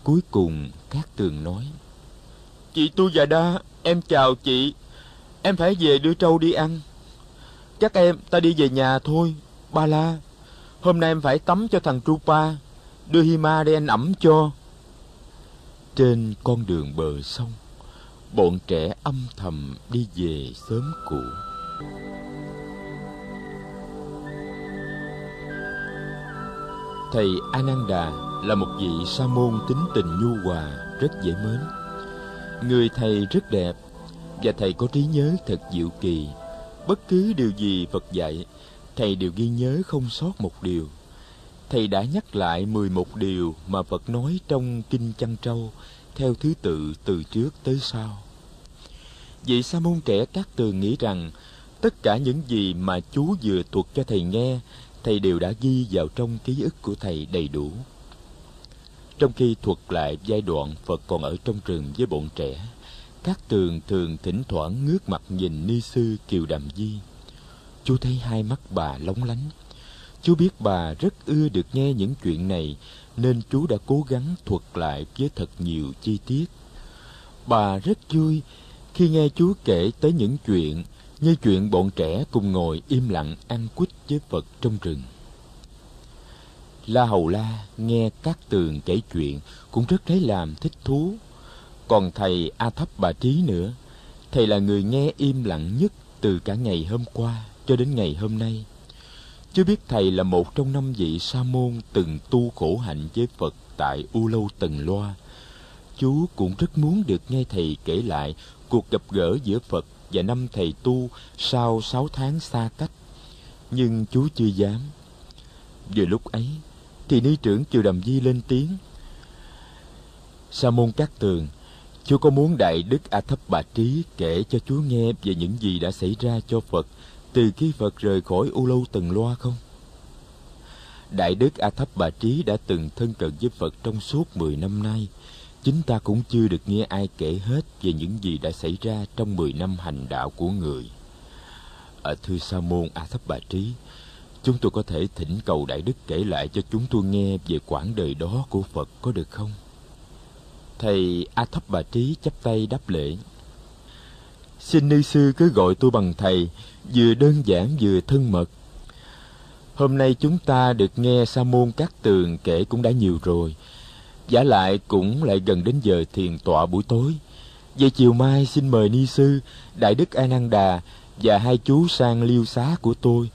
Cuối cùng các tường nói, chị tu già đa, em chào chị. Em phải về đưa trâu đi ăn. Chắc em, ta đi về nhà thôi, ba la. Hôm nay em phải tắm cho thằng trupa đưa hima để anh ẩm cho. Trên con đường bờ sông, bọn trẻ âm thầm đi về sớm cũ. Thầy ananda là một vị sa môn tính tình nhu hòa, rất dễ mến. Người thầy rất đẹp, và thầy có trí nhớ thật diệu kỳ. Bất cứ điều gì phật dạy, thầy đều ghi nhớ không sót một điều. Thầy đã nhắc lại mười một điều mà phật nói trong kinh chăn trâu, theo thứ tự từ trước tới sau. Vị sa môn trẻ các tường nghĩ rằng, tất cả những gì mà chú vừa thuật cho thầy nghe thầy đều đã ghi vào trong ký ức của thầy đầy đủ. Trong khi thuật lại giai đoạn phật còn ở trong rừng với bọn trẻ, các tường thường thỉnh thoảng ngước mặt nhìn ni sư kiều đàm di. Chú thấy hai mắt bà lóng lánh. Chú biết bà rất ưa được nghe những chuyện này, nên chú đã cố gắng thuật lại với thật nhiều chi tiết. Bà rất vui khi nghe chú kể tới những chuyện như chuyện bọn trẻ cùng ngồi im lặng ăn quýt với Phật trong rừng. La Hầu La nghe các tường kể chuyện cũng rất lấy làm thích thú. Còn thầy A Thấp Bà Trí nữa, thầy là người nghe im lặng nhất từ cả ngày hôm qua cho đến ngày hôm nay. Chưa biết thầy là một trong năm vị sa môn từng tu khổ hạnh với Phật tại U Lâu Tần Loa. Chú cũng rất muốn được nghe thầy kể lại cuộc gặp gỡ giữa Phật và năm thầy tu sau sáu tháng xa cách. Nhưng chú chưa dám. Vừa lúc ấy, thì ni trưởng chưa Đầm Di lên tiếng. Sa môn Cát Tường, chú có muốn Đại Đức A Thấp Bà Trí kể cho chú nghe về những gì đã xảy ra cho Phật từ khi Phật rời khỏi U Lâu Tần Loa không? Đại Đức A Thấp Bà Trí đã từng thân cận với Phật trong suốt mười năm nay, chính ta cũng chưa được nghe ai kể hết về những gì đã xảy ra trong mười năm hành đạo của người. Ở thư Sa môn A Thấp Bà Trí, chúng tôi có thể thỉnh cầu Đại Đức kể lại cho chúng tôi nghe về quãng đời đó của Phật có được không? Thầy A Thấp Bà Trí chắp tay đáp lễ. Xin ni sư cứ gọi tôi bằng thầy, vừa đơn giản vừa thân mật. Hôm nay chúng ta được nghe Sa môn các tường kể cũng đã nhiều rồi, Giả lại cũng lại gần đến giờ thiền tọa buổi tối. về chiều mai xin mời Ni Sư, Đại Đức A Nan Đà và hai chú sang liêu xá của tôi.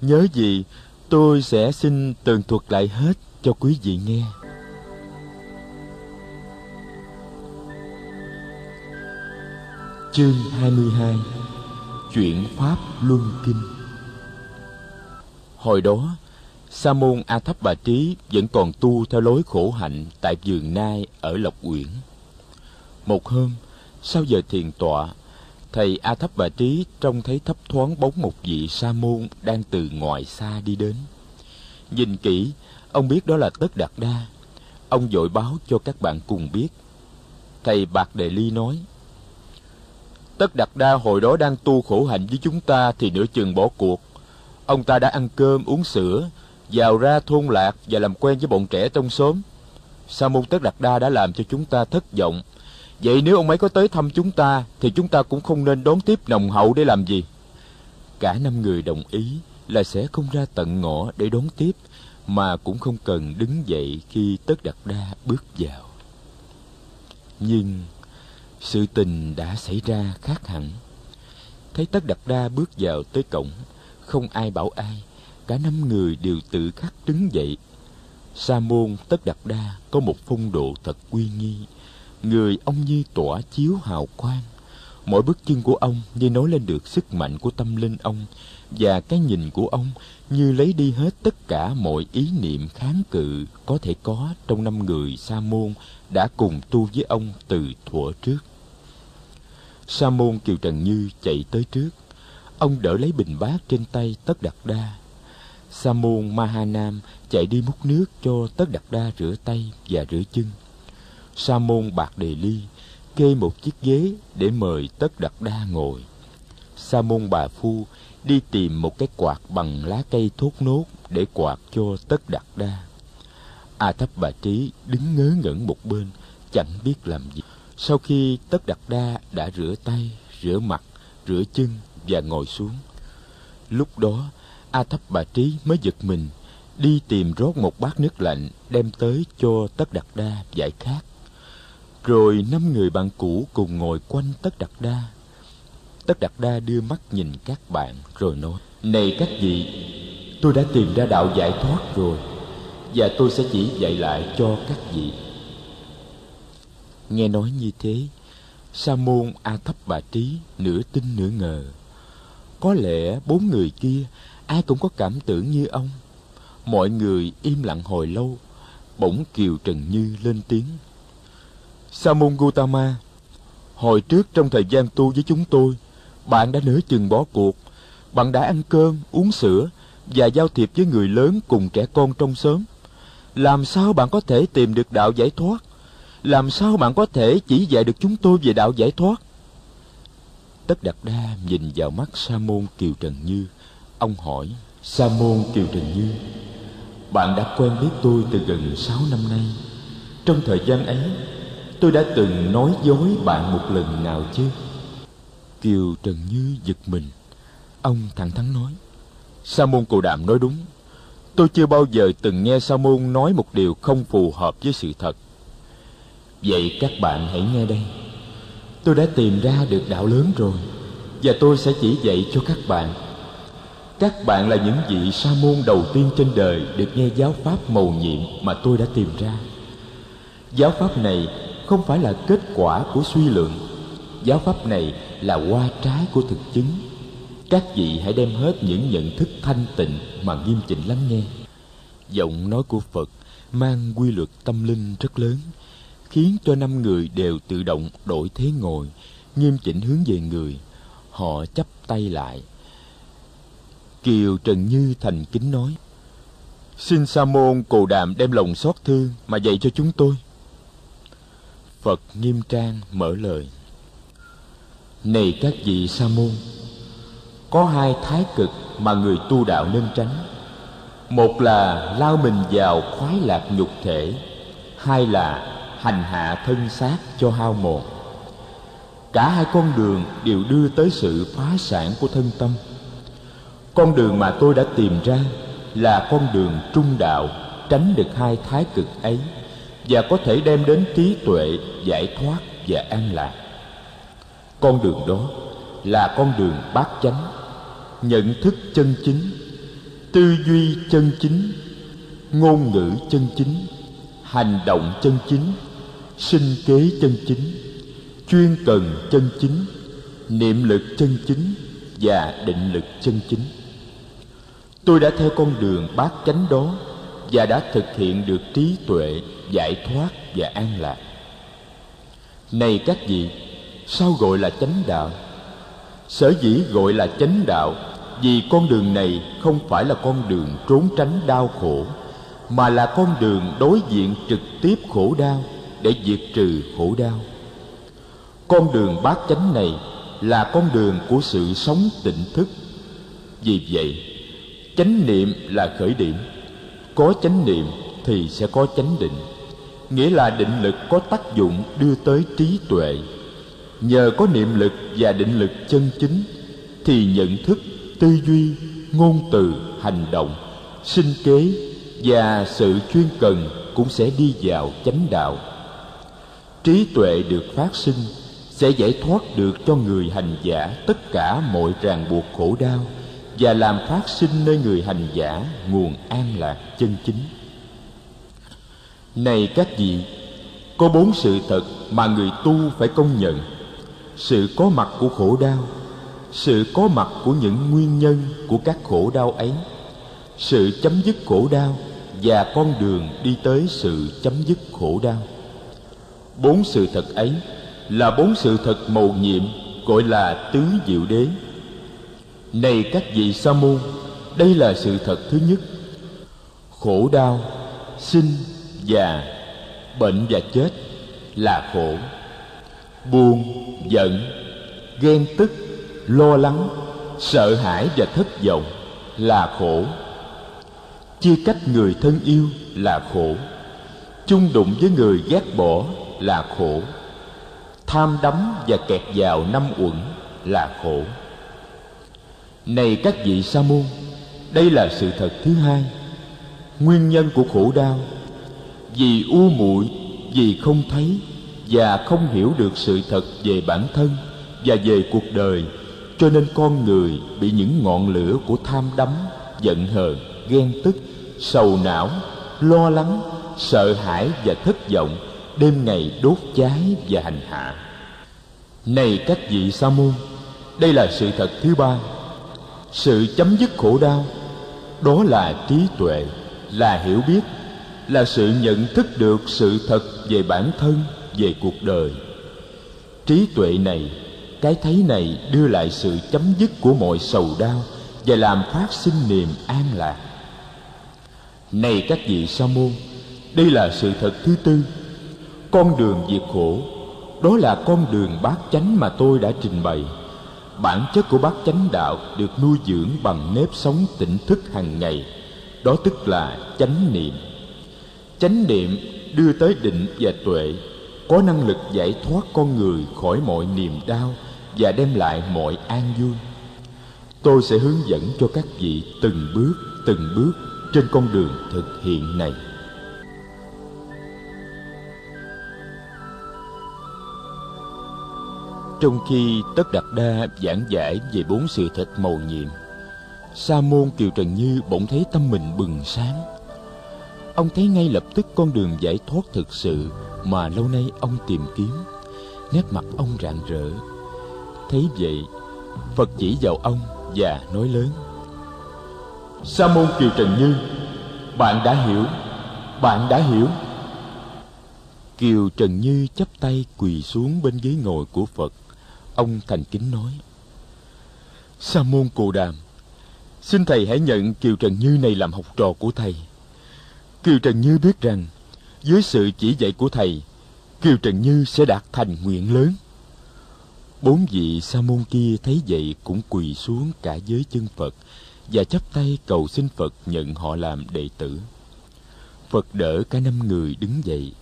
Nhớ gì, tôi sẽ xin tường thuật lại hết cho quý vị nghe. Chương 22 Chuyện Pháp Luân Kinh Hồi đó, sa môn a thấp bà trí vẫn còn tu theo lối khổ hạnh tại vườn nai ở lộc uyển. Một hôm, sau giờ thiền tọa, thầy a thấp bà trí trông thấy thấp thoáng bóng một vị sa môn đang từ ngoài xa đi đến. Nhìn kỹ, ông biết đó là tất đạt đa. Ông vội báo cho các bạn cùng biết. Thầy bạc đề ly nói, tất đạt đa hồi đó đang tu khổ hạnh với chúng ta thì nửa chừng bỏ cuộc. Ông ta đã ăn cơm, uống sữa vào ra thôn lạc và làm quen với bọn trẻ trong xóm. Sa môn Tất Đạt Đa đã làm cho chúng ta thất vọng. Vậy nếu ông ấy có tới thăm chúng ta, thì chúng ta cũng không nên đón tiếp nồng hậu để làm gì. Cả năm người đồng ý, là sẽ không ra tận ngõ để đón tiếp mà cũng không cần đứng dậy khi tất Đạt đa bước vào nhưng sự tình đã xảy ra khác hẳn thấy tất Đạt đa bước vào tới cổng không ai bảo ai cả năm người đều tự khắc đứng dậy. Sa môn tất đặt đa có một phong độ thật uy nghi. Người ông như tỏa chiếu hào quang. Mỗi bước chân của ông như nói lên được sức mạnh của tâm linh ông, và cái nhìn của ông như lấy đi hết tất cả mọi ý niệm kháng cự có thể có trong năm người sa môn đã cùng tu với ông từ thuở trước. Sa môn kiều trần như chạy tới trước. Ông đỡ lấy bình bát trên tay tất đặt đa sa môn mahanam chạy đi múc nước cho tất đặt đa rửa tay và rửa chân. Sa môn bạc đề ly kê một chiếc ghế để mời tất đặt đa ngồi. Sa môn bà phu đi tìm một cái quạt bằng lá cây thốt nốt để quạt cho tất đặt đa. A thấp bà trí đứng ngớ ngẩn một bên, chẳng biết làm gì. Sau khi tất đặt đa đã rửa tay, rửa mặt, rửa chân và ngồi xuống, lúc đó a thấp bà trí mới giật mình, đi tìm rót một bát nước lạnh, đem tới cho tất đặt đa giải khát. Rồi năm người bạn cũ cùng ngồi quanh tất đặt đa. Tất đặt đa đưa mắt nhìn các bạn, rồi nói, này các vị, tôi đã tìm ra đạo giải thoát rồi, và tôi sẽ chỉ dạy lại cho các vị. Nghe nói như thế, sa môn a thấp bà trí nửa tin nửa ngờ. Có lẽ bốn người kia ai cũng có cảm tưởng như ông. Mọi người im lặng hồi lâu, bỗng kiều trần như lên tiếng. Sa môn gautama, hồi trước trong thời gian tu với chúng tôi, bạn đã nửa chừng bỏ cuộc, bạn đã ăn cơm, uống sữa và giao thiệp với người lớn cùng trẻ con trong xóm. Làm sao bạn có thể tìm được đạo giải thoát? Làm sao bạn có thể chỉ dạy được chúng tôi về đạo giải thoát? Tất đặt đa nhìn vào mắt sa môn kiều trần như ông hỏi sa môn kiều trần như bạn đã quen biết tôi từ gần sáu năm nay. Trong thời gian ấy tôi đã từng nói dối bạn một lần nào chứ? Kiều trần như giật mình. Ông thẳng thắn nói sa môn cù đàm nói đúng. Tôi chưa bao giờ từng nghe sa môn nói một điều không phù hợp với sự thật. Vậy các bạn hãy nghe đây. Tôi đã tìm ra được đạo lớn rồi và tôi sẽ chỉ dạy cho các bạn các bạn là những vị sa môn đầu tiên trên đời được nghe giáo pháp mầu nhiệm mà tôi đã tìm ra. Giáo pháp này không phải là kết quả của suy luận. Giáo pháp này là hoa trái của thực chứng. Các vị hãy đem hết những nhận thức thanh tịnh mà nghiêm chỉnh lắng nghe. Giọng nói của phật mang quy luật tâm linh rất lớn, khiến cho năm người đều tự động đổi thế ngồi, nghiêm chỉnh hướng về người. Họ chắp tay lại kiều trần như thành kính nói. Xin sa môn cồ đàm đem lòng xót thương mà dạy cho chúng tôi. Phật nghiêm trang mở lời. Này các vị sa môn, có hai thái cực mà người tu đạo nên tránh. Một là lao mình vào khoái lạc nhục thể, hai là hành hạ thân xác cho hao mòn. Cả hai con đường đều đưa tới sự phá sản của thân tâm con đường mà tôi đã tìm ra là con đường trung đạo, tránh được hai thái cực ấy, và có thể đem đến trí tuệ giải thoát và an lạc. Con đường đó là con đường bát chánh, nhận thức chân chính, tư duy chân chính, ngôn ngữ chân chính, hành động chân chính, sinh kế chân chính, chuyên cần chân chính, niệm lực chân chính và định lực chân chính tôi đã theo con đường bát chánh đó và đã thực hiện được trí tuệ, giải thoát và an lạc. Này các vị, sao gọi là chánh đạo? Sở dĩ gọi là chánh đạo vì con đường này không phải là con đường trốn tránh đau khổ, mà là con đường đối diện trực tiếp khổ đau để diệt trừ khổ đau. Con đường bát chánh này là con đường của sự sống tỉnh thức. Vì vậy chánh niệm là khởi điểm. Có chánh niệm thì sẽ có chánh định. Nghĩa là định lực có tác dụng đưa tới trí tuệ. Nhờ có niệm lực và định lực chân chính, thì nhận thức, tư duy, ngôn từ, hành động, sinh kế và sự chuyên cần cũng sẽ đi vào chánh đạo. Trí tuệ được phát sinh sẽ giải thoát được cho người hành giả tất cả mọi ràng buộc khổ đau và làm phát sinh nơi người hành giả nguồn an lạc chân chính. Này các vị, có bốn sự thật mà người tu phải công nhận. Sự có mặt của khổ đau, sự có mặt của những nguyên nhân của các khổ đau ấy, sự chấm dứt khổ đau và con đường đi tới sự chấm dứt khổ đau. Bốn sự thật ấy là bốn sự thật mầu nhiệm, gọi là tứ diệu đế này các vị sa môn, đây là sự thật thứ nhất. Khổ đau, sinh già bệnh và chết là khổ. Buồn, giận, ghen tức, lo lắng, sợ hãi và thất vọng là khổ. Chia cách người thân yêu là khổ. Chung đụng với người ghét bỏ là khổ. Tham đắm và kẹt vào năm uẩn là khổ này các vị sa môn, đây là sự thật thứ hai. Nguyên nhân của khổ đau, vì u muội, vì không thấy và không hiểu được sự thật về bản thân và về cuộc đời, cho nên con người bị những ngọn lửa của tham đắm, giận hờn, ghen tức, sầu não, lo lắng, sợ hãi và thất vọng đêm ngày đốt cháy và hành hạ. Này các vị sa môn, đây là sự thật thứ ba sự chấm dứt khổ đau, đó là trí tuệ, là hiểu biết, là sự nhận thức được sự thật về bản thân, về cuộc đời. Trí tuệ này, cái thấy này đưa lại sự chấm dứt của mọi sầu đau và làm phát sinh niềm an lạc. Này các vị sa môn, đây là sự thật thứ tư. Con đường diệt khổ, đó là con đường bát chánh mà tôi đã trình bày bản chất của bát chánh đạo được nuôi dưỡng bằng nếp sống tỉnh thức hàng ngày, đó tức là chánh niệm. Chánh niệm đưa tới định và tuệ, có năng lực giải thoát con người khỏi mọi niềm đau và đem lại mọi an vui. Tôi sẽ hướng dẫn cho các vị từng bước từng bước trên con đường thực hiện này. Trong khi tất đặt đa giảng giải về bốn sự thật màu nhiệm, sa môn kiều trần như bỗng thấy tâm mình bừng sáng. Ông thấy ngay lập tức con đường giải thoát thực sự mà lâu nay ông tìm kiếm. Nét mặt ông rạng rỡ. Thấy vậy, phật chỉ vào ông và nói lớn. Sa môn kiều trần như, bạn đã hiểu, bạn đã hiểu. Kiều trần như chắp tay quỳ xuống bên ghế ngồi của phật ông thành kính nói. Sa môn cù đàm, xin thầy hãy nhận kiều trần như này làm học trò của thầy. Kiều trần như biết rằng, dưới sự chỉ dạy của thầy, kiều trần như sẽ đạt thành nguyện lớn. Bốn vị sa môn kia thấy vậy cũng quỳ xuống cả dưới chân phật và chắp tay cầu xin phật nhận họ làm đệ tử. Phật đỡ cả năm người đứng dậy.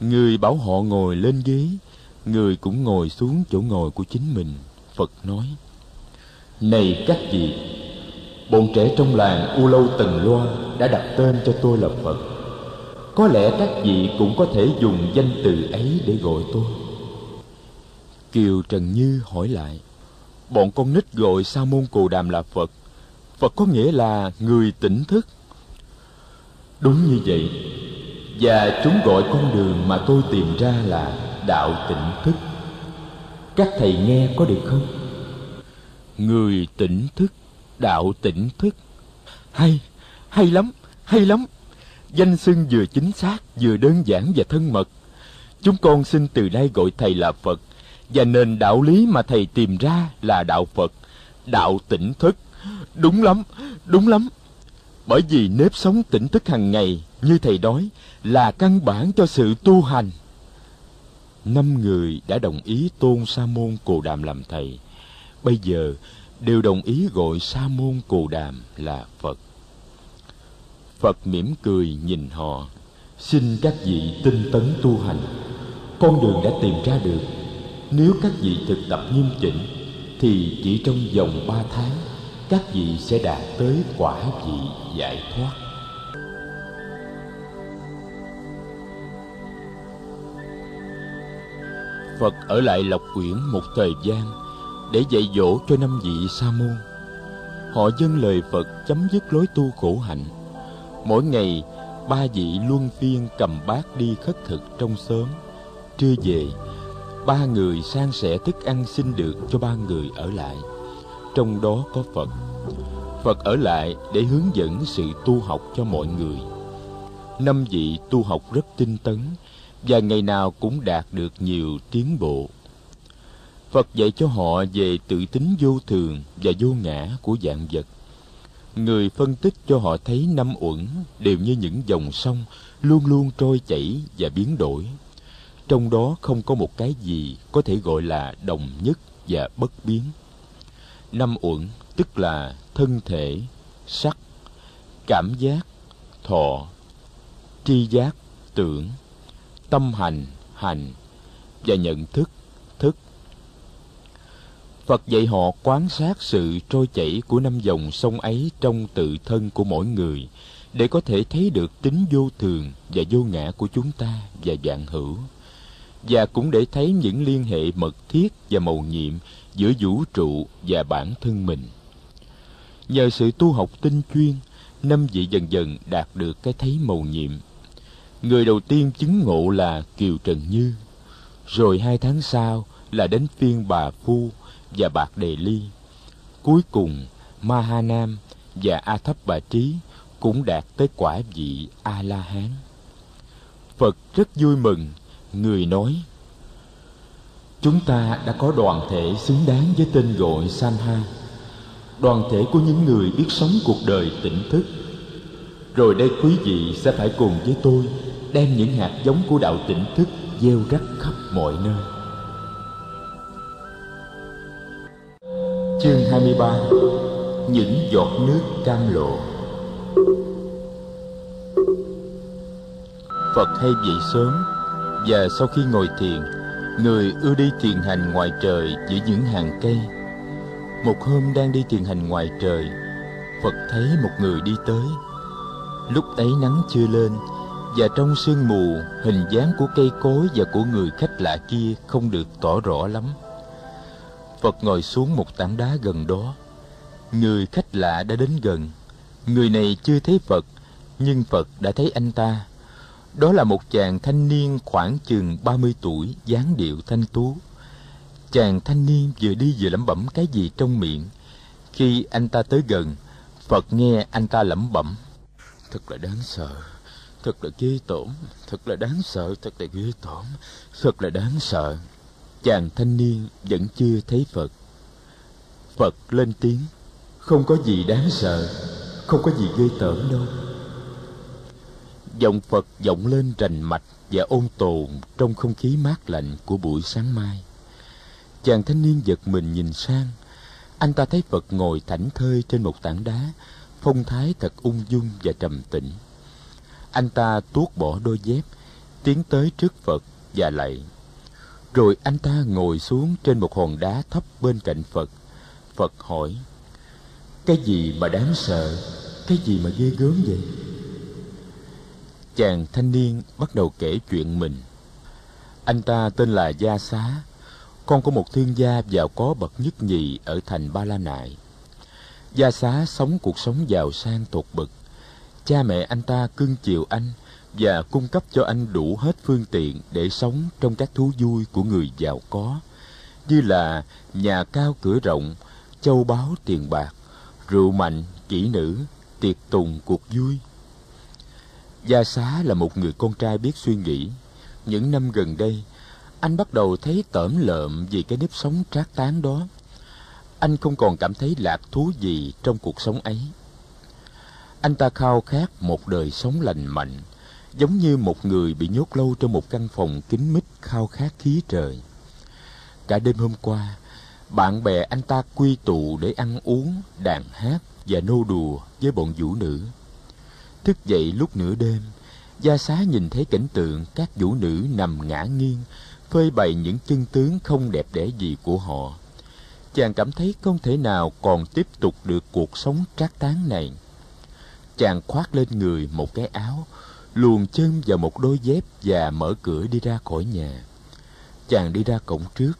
Người bảo họ ngồi lên ghế người cũng ngồi xuống chỗ ngồi của chính mình, phật nói. Này các vị, bọn trẻ trong làng u lâu tần loa đã đặt tên cho tôi là phật. Có lẽ các vị cũng có thể dùng danh từ ấy để gọi tôi. Kiều trần như hỏi lại, bọn con nít gọi sa môn cù đàm là phật. Phật có nghĩa là người tỉnh thức. Đúng như vậy và chúng gọi con đường mà tôi tìm ra là đạo tỉnh thức. Các thầy nghe có được không? Người tỉnh thức, đạo tỉnh thức. Hay hay lắm hay lắm. Danh xưng vừa chính xác, vừa đơn giản và thân mật. Chúng con xin từ đây gọi thầy là phật. Và nền đạo lý mà thầy tìm ra là đạo phật, đạo tỉnh thức. Đúng lắm đúng lắm. Bởi vì nếp sống tỉnh thức hàng ngày, như thầy nói là căn bản cho sự tu hành. Năm người đã đồng ý tôn sa môn cồ đàm làm thầy. Bây giờ đều đồng ý gọi sa môn cồ đàm là phật. Phật mỉm cười nhìn họ. Xin các vị tinh tấn tu hành. Con đường đã tìm ra được. Nếu các vị thực tập nghiêm chỉnh, thì chỉ trong vòng ba tháng, các vị sẽ đạt tới quả vị giải thoát. Phật ở lại lộc quyển một thời gian để dạy dỗ cho năm vị sa môn. Họ dâng lời phật chấm dứt lối tu khổ hạnh. Mỗi ngày, ba vị luân phiên cầm bát đi khất thực trong xóm. Trưa về, ba người san sẻ thức ăn xin được cho ba người ở lại. Trong đó có phật. Phật ở lại để hướng dẫn sự tu học cho mọi người. Năm vị tu học rất tinh tấn và ngày nào cũng đạt được nhiều tiến bộ. Phật dạy cho họ về tự tính vô thường và vô ngã của dạng vật. Người phân tích cho họ thấy năm uẩn đều như những dòng sông luôn luôn trôi chảy và biến đổi. Trong đó không có một cái gì có thể gọi là đồng nhất và bất biến. Năm uẩn tức là thân thể, sắc, cảm giác, thọ, tri giác, tưởng tâm hành hành, và nhận thức thức. Phật dạy họ quan sát sự trôi chảy của năm dòng sông ấy trong tự thân của mỗi người, để có thể thấy được tính vô thường và vô ngã của chúng ta và dạng hữu. Và cũng để thấy những liên hệ mật thiết và mầu nhiệm giữa vũ trụ và bản thân mình. Nhờ sự tu học tinh chuyên, năm vị dần dần đạt được cái thấy mầu nhiệm người đầu tiên chứng ngộ là kiều trần như. Rồi hai tháng sau là đến phiên bà phu và bạc đề ly. Cuối cùng, ma ha nam và a thấp bà trí cũng đạt tới quả vị a la hán. Phật rất vui mừng, người nói, chúng ta đã có đoàn thể xứng đáng với tên gọi samha, đoàn thể của những người biết sống cuộc đời tỉnh thức. Rồi đây quý vị sẽ phải cùng với tôi đem những hạt giống của đạo tỉnh thức gieo rắc khắp mọi nơi. Chương 23 những giọt nước cam lộ. Phật hay dậy sớm và sau khi ngồi thiền, người ưa đi thiền hành ngoài trời giữa những hàng cây. Một hôm đang đi thiền hành ngoài trời, phật thấy một người đi tới. Lúc ấy nắng chưa lên và trong sương mù hình dáng của cây cối và của người khách lạ kia không được tỏ rõ lắm phật ngồi xuống một tảng đá gần đó người khách lạ đã đến gần người này chưa thấy phật nhưng phật đã thấy anh ta đó là một chàng thanh niên khoảng chừng 30 tuổi, dáng điệu thanh tú. Chàng thanh niên vừa đi vừa lẩm bẩm cái gì trong miệng. Khi anh ta tới gần, Phật nghe anh ta lẩm bẩm. Thật là đáng sợ, thật là ghê tởm, thật là đáng sợ, thật là ghê tởm, thật là đáng sợ. Chàng thanh niên vẫn chưa thấy Phật. Phật lên tiếng. Không có gì đáng sợ, không có gì ghê tởm đâu giọng phật vọng lên rành mạch và ôn tồn trong không khí mát lạnh của buổi sáng mai chàng thanh niên giật mình nhìn sang anh ta thấy phật ngồi thảnh thơi trên một tảng đá phong thái thật ung dung và trầm tĩnh anh ta tuốt bỏ đôi dép, tiến tới trước phật và lạy. Rồi anh ta ngồi xuống trên một hòn đá thấp bên cạnh phật. Phật hỏi, cái gì mà đáng sợ? Cái gì mà ghê gớm vậy? Chàng thanh niên bắt đầu kể chuyện mình. Anh ta tên là gia xá, con của một thương gia giàu có bậc nhất nhì ở thành ba la nại. Gia xá sống cuộc sống giàu sang tột bậc cha mẹ anh ta cưng chiều anh và cung cấp cho anh đủ hết phương tiện để sống trong các thú vui của người giàu có như là nhà cao cửa rộng châu báu tiền bạc rượu mạnh kỹ nữ tiệc tùng cuộc vui Gia Xá là một người con trai biết suy nghĩ. Những năm gần đây, anh bắt đầu thấy tởm lợm vì cái nếp sống trác tán đó. Anh không còn cảm thấy lạc thú gì trong cuộc sống ấy. Anh ta khao khát một đời sống lành mạnh, giống như một người bị nhốt lâu trong một căn phòng kín mít khao khát khí trời. Cả đêm hôm qua, bạn bè anh ta quy tụ để ăn uống, đàn hát và nô đùa với bọn vũ nữ. Thức dậy lúc nửa đêm gia xá nhìn thấy cảnh tượng các vũ nữ nằm ngã nghiêng phơi bày những chân tướng không đẹp đẽ gì của họ. Chàng cảm thấy không thể nào còn tiếp tục được cuộc sống trác tán này chàng khoác lên người một cái áo, luồn chân vào một đôi dép và mở cửa đi ra khỏi nhà. Chàng đi ra cổng trước,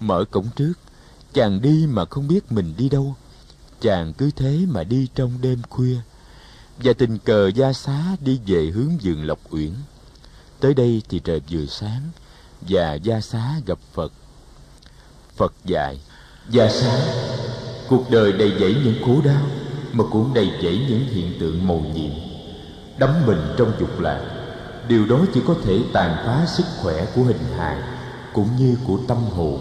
mở cổng trước. Chàng đi mà không biết mình đi đâu. Chàng cứ thế mà đi trong đêm khuya. Và tình cờ gia xá đi về hướng vườn lộc uyển. Tới đây thì trời vừa sáng, và gia xá gặp phật. Phật dạy, gia xá, cuộc đời đầy dẫy những khổ đau mà cũng đầy dẫy những hiện tượng màu nhiệm. Đắm mình trong dục lạc, điều đó chỉ có thể tàn phá sức khỏe của hình hài cũng như của tâm hồn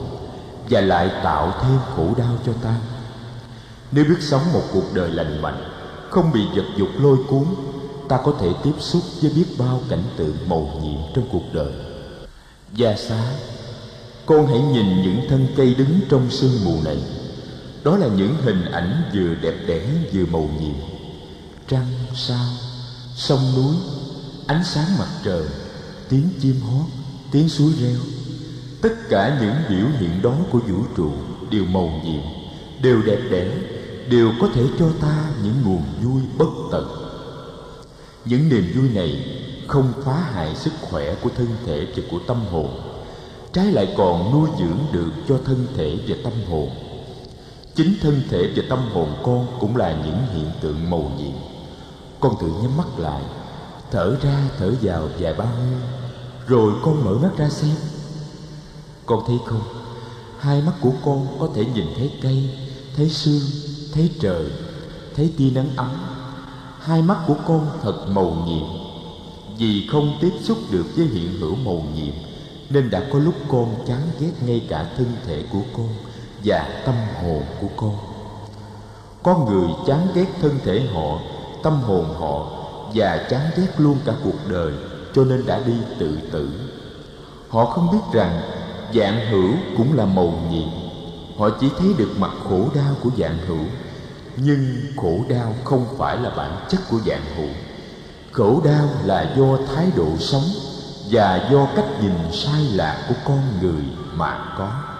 và lại tạo thêm khổ đau cho ta. Nếu biết sống một cuộc đời lành mạnh, không bị vật dục lôi cuốn, ta có thể tiếp xúc với biết bao cảnh tượng màu nhiệm trong cuộc đời. Gia xá, con hãy nhìn những thân cây đứng trong sương mù này đó là những hình ảnh vừa đẹp đẽ vừa màu nhiệm. Trăng sao, sông núi, ánh sáng mặt trời, tiếng chim hót, tiếng suối reo. Tất cả những biểu hiện đó của vũ trụ đều màu nhiệm, đều đẹp đẽ, đều có thể cho ta những nguồn vui bất tận. Những niềm vui này không phá hại sức khỏe của thân thể và của tâm hồn, trái lại còn nuôi dưỡng được cho thân thể và tâm hồn chính thân thể và tâm hồn con cũng là những hiện tượng màu nhiệm. Con tự nhắm mắt lại, thở ra, thở vào vài ba hơi rồi con mở mắt ra xem. Con thấy không? Hai mắt của con có thể nhìn thấy cây, thấy sương, thấy trời, thấy tia nắng ấm. Hai mắt của con thật màu nhiệm. Vì không tiếp xúc được với hiện hữu màu nhiệm, nên đã có lúc con chán ghét ngay cả thân thể của con và tâm hồn của con có người chán ghét thân thể họ, tâm hồn họ và chán ghét luôn cả cuộc đời, cho nên đã đi tự tử. Họ không biết rằng dạng hữu cũng là màu nhiệm. Họ chỉ thấy được mặt khổ đau của dạng hữu, nhưng khổ đau không phải là bản chất của dạng hữu. Khổ đau là do thái độ sống và do cách nhìn sai lạc của con người mà có.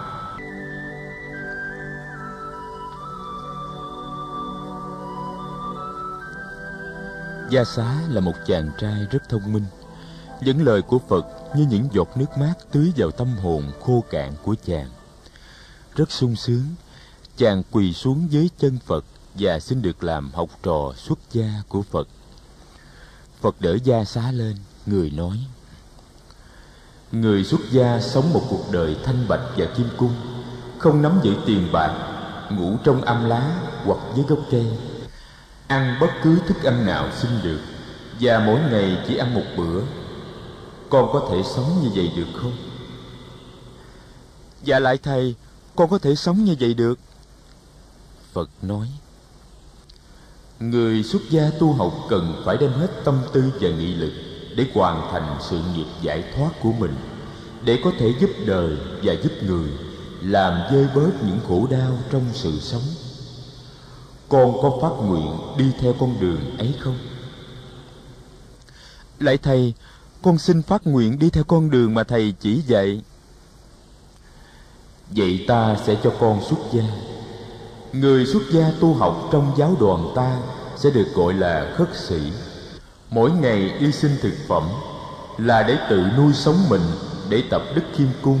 Gia xá là một chàng trai rất thông minh. Những lời của phật như những giọt nước mát tưới vào tâm hồn khô cạn của chàng. Rất sung sướng, chàng quỳ xuống dưới chân phật và xin được làm học trò xuất gia của phật. Phật đỡ gia xá lên, người nói, người xuất gia sống một cuộc đời thanh bạch và kim cung, không nắm giữ tiền bạc, ngủ trong âm lá hoặc dưới gốc cây ăn bất cứ thức ăn nào xin được, và mỗi ngày chỉ ăn một bữa. Con có thể sống như vậy được không? Dạ lại thầy, con có thể sống như vậy được. Phật nói, người xuất gia tu học cần phải đem hết tâm tư và nghị lực để hoàn thành sự nghiệp giải thoát của mình, để có thể giúp đời và giúp người làm vơi bớt những khổ đau trong sự sống con có phát nguyện đi theo con đường ấy không? Lại thầy con xin phát nguyện đi theo con đường mà thầy chỉ dạy. Vậy ta sẽ cho con xuất gia. Người xuất gia tu học trong giáo đoàn ta sẽ được gọi là khất sĩ. Mỗi ngày đi xin thực phẩm là để tự nuôi sống mình để tập đức khiêm cung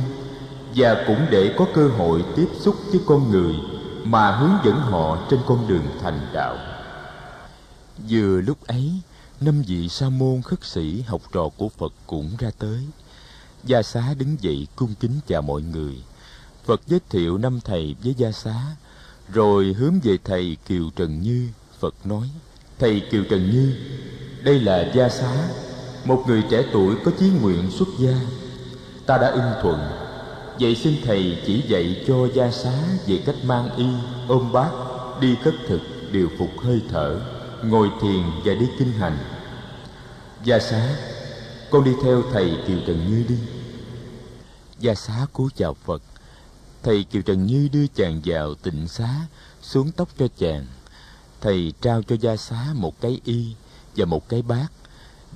và cũng để có cơ hội tiếp xúc với con người mà hướng dẫn họ trên con đường thành đạo. Vừa lúc ấy, năm vị sa môn khất sĩ học trò của phật cũng ra tới. Gia xá đứng dậy cung kính chào mọi người. Phật giới thiệu năm thầy với gia xá, rồi hướng về thầy kiều trần như. Phật nói, thầy kiều trần như, đây là gia xá, một người trẻ tuổi có chí nguyện xuất gia. Ta đã ưng thuận vậy xin thầy chỉ dạy cho gia xá về cách mang y, ôm bát, đi khất thực, điều phục hơi thở, ngồi thiền và đi kinh hành. Gia xá, con đi theo thầy kiều trần như đi. Gia xá cúi chào phật. Thầy kiều trần như đưa chàng vào tịnh xá, xuống tóc cho chàng. Thầy trao cho gia xá một cái y và một cái bát,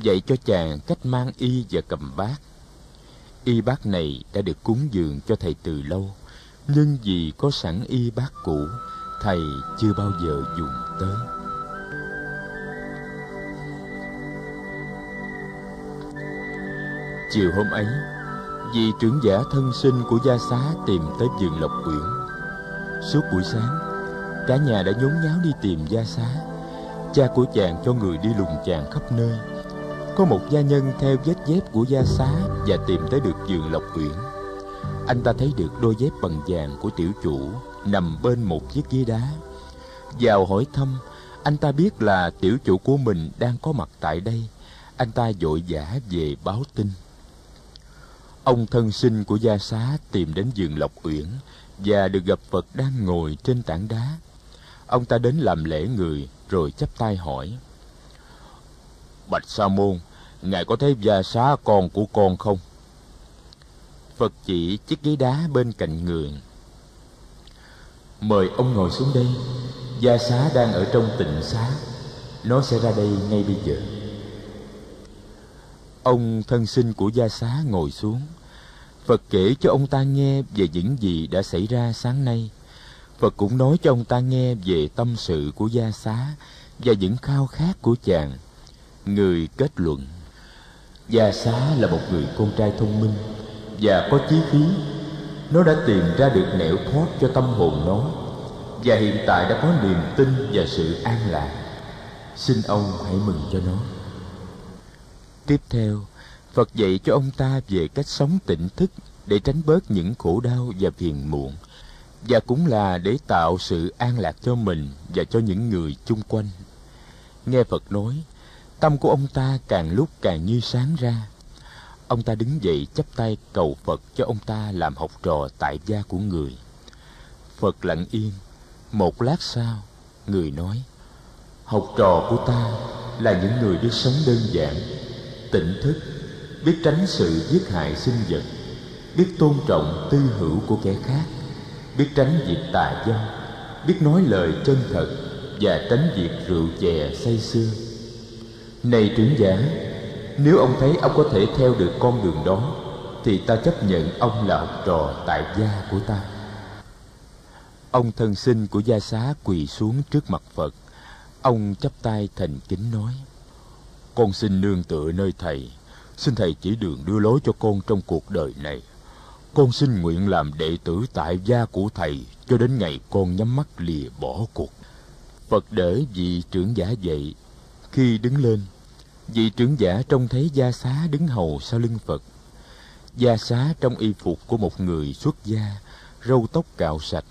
dạy cho chàng cách mang y và cầm bát y bát này đã được cúng dường cho thầy từ lâu. Nhưng vì có sẵn y bát cũ, thầy chưa bao giờ dùng tới. Chiều hôm ấy, vị trưởng giả thân sinh của gia xá tìm tới vườn lộc uyển. Suốt buổi sáng, cả nhà đã nhốn nháo đi tìm gia xá. Cha của chàng cho người đi lùng chàng khắp nơi có một gia nhân theo vết dép của gia xá và tìm tới được giường lộc uyển. Anh ta thấy được đôi dép bằng vàng của tiểu chủ nằm bên một chiếc ghế đá. Vào hỏi thăm, anh ta biết là tiểu chủ của mình đang có mặt tại đây. Anh ta vội vã về báo tin. Ông thân sinh của gia xá tìm đến giường lộc uyển và được gặp phật đang ngồi trên tảng đá. Ông ta đến làm lễ người rồi chắp tay hỏi bạch sa môn, ngài có thấy gia xá con của con không? Phật chỉ chiếc ghế đá bên cạnh người. Mời ông ngồi xuống đây. Gia xá đang ở trong tịnh xá. Nó sẽ ra đây ngay bây giờ. Ông thân sinh của gia xá ngồi xuống. Phật kể cho ông ta nghe về những gì đã xảy ra sáng nay. Phật cũng nói cho ông ta nghe về tâm sự của gia xá và những khao khát của chàng người kết luận gia xá là một người con trai thông minh và có chí khí. Nó đã tìm ra được nẻo thoát cho tâm hồn nó và hiện tại đã có niềm tin và sự an lạc. Xin ông hãy mừng cho nó. Tiếp theo, phật dạy cho ông ta về cách sống tỉnh thức để tránh bớt những khổ đau và phiền muộn và cũng là để tạo sự an lạc cho mình và cho những người chung quanh. Nghe phật nói tâm của ông ta càng lúc càng như sáng ra. Ông ta đứng dậy chắp tay cầu phật cho ông ta làm học trò tại gia của người. Phật lặng yên. Một lát sau, người nói, học trò của ta là những người biết sống đơn giản, tỉnh thức, biết tránh sự giết hại sinh vật, biết tôn trọng tư hữu của kẻ khác, biết tránh việc tà dâm, biết nói lời chân thật và tránh việc rượu chè say sưa này trưởng giả, nếu ông thấy ông có thể theo được con đường đó, thì ta chấp nhận ông là học trò tại gia của ta. Ông thân sinh của gia xá quỳ xuống trước mặt phật. Ông chắp tay thành kính nói, con xin nương tựa nơi thầy. Xin thầy chỉ đường đưa lối cho con trong cuộc đời này. Con xin nguyện làm đệ tử tại gia của thầy cho đến ngày con nhắm mắt lìa bỏ cuộc. Phật đỡ vị trưởng giả dậy. Khi đứng lên vị trưởng giả trông thấy gia xá đứng hầu sau lưng phật. Gia xá trong y phục của một người xuất gia, râu tóc cạo sạch.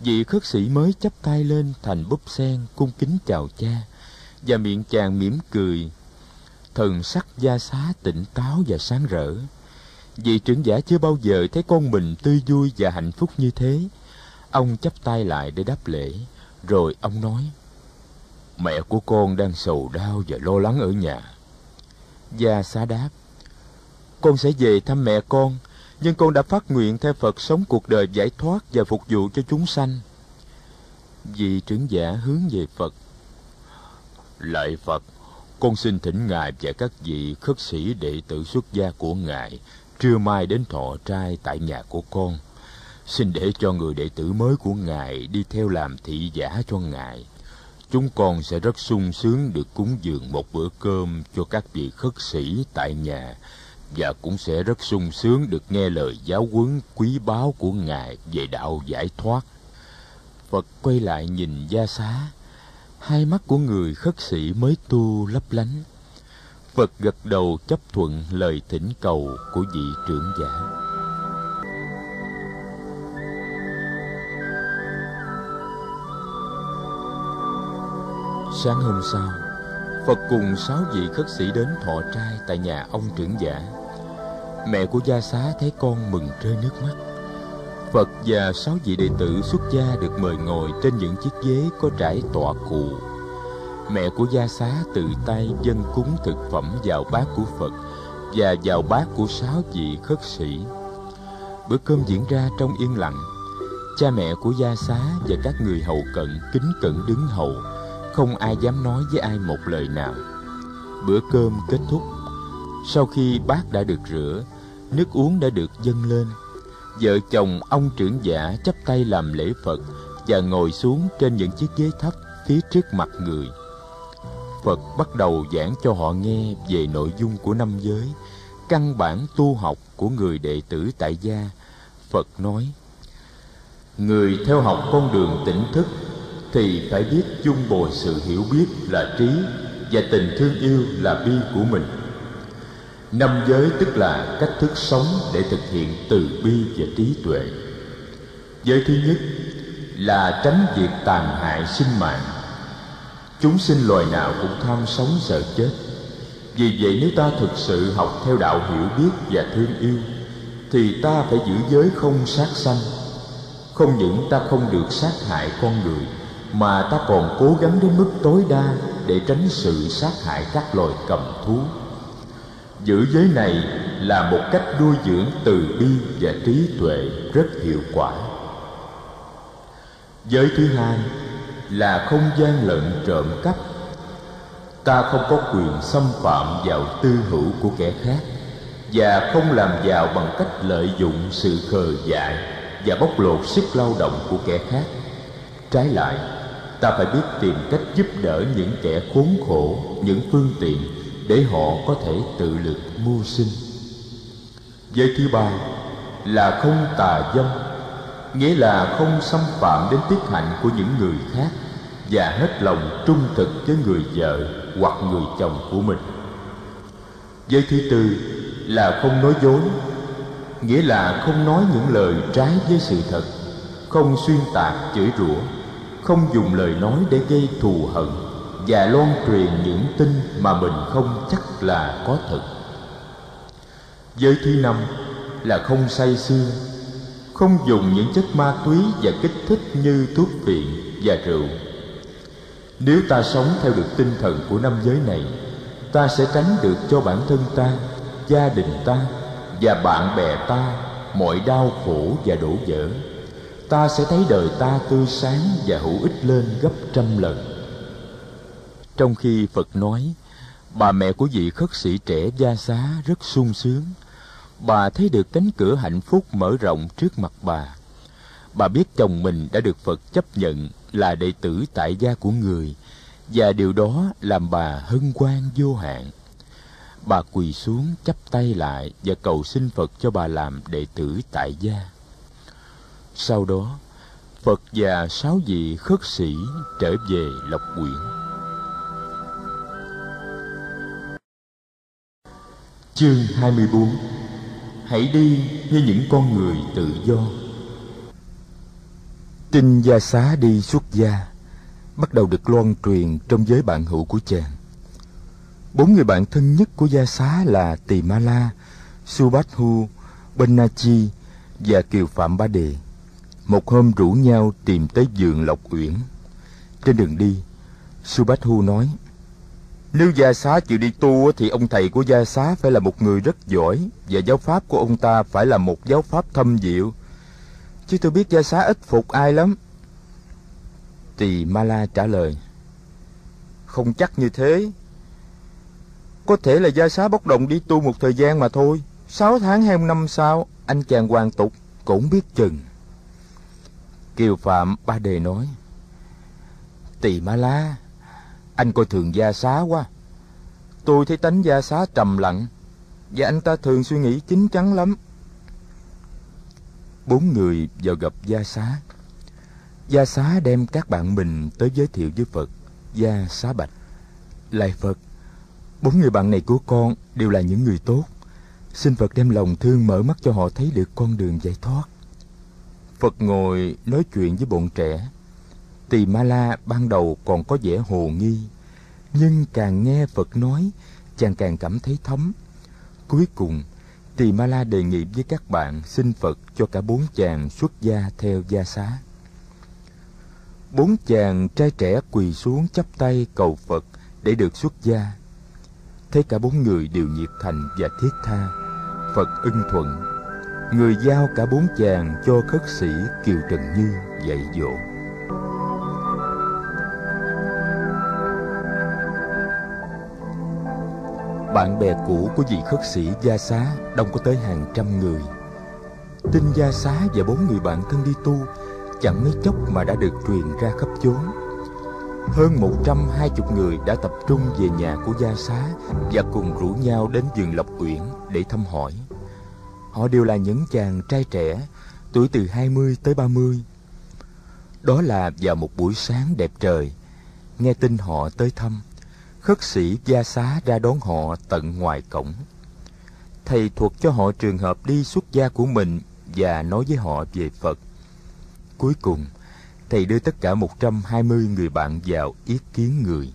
Vị khất sĩ mới chắp tay lên thành búp sen cung kính chào cha và miệng chàng mỉm cười. Thần sắc gia xá tỉnh táo và sáng rỡ. Vị trưởng giả chưa bao giờ thấy con mình tươi vui và hạnh phúc như thế. Ông chắp tay lại để đáp lễ, rồi ông nói mẹ của con đang sầu đau và lo lắng ở nhà. Gia xá đáp, con sẽ về thăm mẹ con, nhưng con đã phát nguyện theo phật sống cuộc đời giải thoát và phục vụ cho chúng sanh. Vị trưởng giả hướng về phật, lạy phật, con xin thỉnh ngài và các vị khất sĩ đệ tử xuất gia của ngài trưa mai đến thọ trai tại nhà của con. Xin để cho người đệ tử mới của ngài đi theo làm thị giả cho ngài chúng con sẽ rất sung sướng được cúng dường một bữa cơm cho các vị khất sĩ tại nhà và cũng sẽ rất sung sướng được nghe lời giáo huấn, quý báu của ngài về đạo giải thoát. Phật quay lại nhìn gia xá. Hai mắt của người khất sĩ mới tu lấp lánh. Phật gật đầu chấp thuận lời thỉnh cầu của vị trưởng giả. Sáng hôm sau, phật cùng sáu vị khất sĩ đến thọ trai tại nhà ông trưởng giả. Mẹ của gia xá thấy con mừng rơi nước mắt. Phật và sáu vị đệ tử xuất gia được mời ngồi trên những chiếc ghế có trải tọa cụ. Mẹ của gia xá tự tay dâng cúng thực phẩm vào bát của phật và vào bát của sáu vị khất sĩ. Bữa cơm diễn ra trong yên lặng. Cha mẹ của gia xá và các người hầu cận kính cẩn đứng hầu không ai dám nói với ai một lời nào. Bữa cơm kết thúc. Sau khi bát đã được rửa, nước uống đã được dâng lên. Vợ chồng ông trưởng giả chắp tay làm lễ phật và ngồi xuống trên những chiếc ghế thấp phía trước mặt người. Phật bắt đầu giảng cho họ nghe về nội dung của năm giới, căn bản tu học của người đệ tử tại gia. Phật nói, người theo học con đường tỉnh thức thì phải biết chung bồi sự hiểu biết là trí và tình thương yêu là bi của mình. Năm giới tức là cách thức sống để thực hiện từ bi và trí tuệ. Giới thứ nhất là tránh việc tàn hại sinh mạng. Chúng sinh loài nào cũng tham sống sợ chết. Vì vậy nếu ta thực sự học theo đạo hiểu biết và thương yêu, thì ta phải giữ giới không sát sanh. Không những ta không được sát hại con người mà ta còn cố gắng đến mức tối đa để tránh sự sát hại các loài cầm thú. Giữ giới này là một cách nuôi dưỡng từ bi và trí tuệ rất hiệu quả. Giới thứ hai là không gian lận trộm cắp. Ta không có quyền xâm phạm vào tư hữu của kẻ khác và không làm giàu bằng cách lợi dụng sự khờ dại và bóc lột sức lao động của kẻ khác. Trái lại ta phải biết tìm cách giúp đỡ những kẻ khốn khổ, những phương tiện để họ có thể tự lực mưu sinh. Giới thứ ba là không tà dâm, nghĩa là không xâm phạm đến tiết hạnh của những người khác và hết lòng trung thực với người vợ hoặc người chồng của mình. Giới thứ tư là không nói dối, nghĩa là không nói những lời trái với sự thật, không xuyên tạc chửi rủa không dùng lời nói để gây thù hận và loan truyền những tin mà mình không chắc là có thật. Giới thứ năm là không say sưa không dùng những chất ma túy và kích thích như thuốc phiện và rượu. Nếu ta sống theo được tinh thần của năm giới này, ta sẽ tránh được cho bản thân ta, gia đình ta và bạn bè ta mọi đau khổ và đổ vỡ ta sẽ thấy đời ta tươi sáng và hữu ích lên gấp trăm lần. Trong khi phật nói, bà mẹ của vị khất sĩ trẻ gia xá rất sung sướng. Bà thấy được cánh cửa hạnh phúc mở rộng trước mặt bà. Bà biết chồng mình đã được phật chấp nhận là đệ tử tại gia của người, và điều đó làm bà hân hoan vô hạn. Bà quỳ xuống, chắp tay lại và cầu xin phật cho bà làm đệ tử tại gia sau đó phật và sáu vị khất sĩ trở về lộc quyển. Chương 24 hãy đi như những con người tự do. Tin gia xá đi xuất gia bắt đầu được loan truyền trong giới bạn hữu của chàng. Bốn người bạn thân nhất của gia xá là tỳ ma la subhathu benachi và kiều phạm ba đề một hôm rủ nhau tìm tới vườn lộc uyển. Trên đường đi subhathu nói, nếu gia xá chịu đi tu thì ông thầy của gia xá phải là một người rất giỏi và giáo pháp của ông ta phải là một giáo pháp thâm diệu. Chứ tôi biết gia xá ít phục ai lắm. Tỳ ma la trả lời, không chắc như thế. Có thể là gia xá bốc đồng đi tu một thời gian mà thôi. Sáu tháng hay năm sau anh chàng hoàn tục cũng biết chừng kiều phạm ba đề nói, tỳ ma la anh coi thường gia xá quá. Tôi thấy tánh gia xá trầm lặng và anh ta thường suy nghĩ chín chắn lắm. Bốn người vào gặp gia xá. Gia xá đem các bạn mình tới giới thiệu với phật, gia xá bạch. Lại phật, bốn người bạn này của con đều là những người tốt. Xin phật đem lòng thương mở mắt cho họ thấy được con đường giải thoát phật ngồi nói chuyện với bọn trẻ. Tỳ ma la ban đầu còn có vẻ hồ nghi, nhưng càng nghe phật nói, chàng càng cảm thấy thấm. Cuối cùng, tỳ ma la đề nghị với các bạn xin phật cho cả bốn chàng xuất gia theo gia xá. Bốn chàng trai trẻ quỳ xuống chắp tay cầu phật để được xuất gia. Thấy cả bốn người đều nhiệt thành và thiết tha. Phật ưng thuận người giao cả bốn chàng cho khất sĩ kiều trần như dạy dỗ. Bạn bè cũ của vị khất sĩ gia xá đông có tới hàng trăm người. Tin gia xá và bốn người bạn thân đi tu chẳng mấy chốc mà đã được truyền ra khắp chốn. Hơn một trăm hai chục người đã tập trung về nhà của gia xá và cùng rủ nhau đến vườn lộc uyển để thăm hỏi họ đều là những chàng trai trẻ tuổi từ hai mươi tới ba mươi. Đó là vào một buổi sáng đẹp trời nghe tin họ tới thăm khất sĩ gia xá ra đón họ tận ngoài cổng. Thầy thuật cho họ trường hợp đi xuất gia của mình và nói với họ về phật. Cuối cùng thầy đưa tất cả 120 người bạn vào yết kiến người.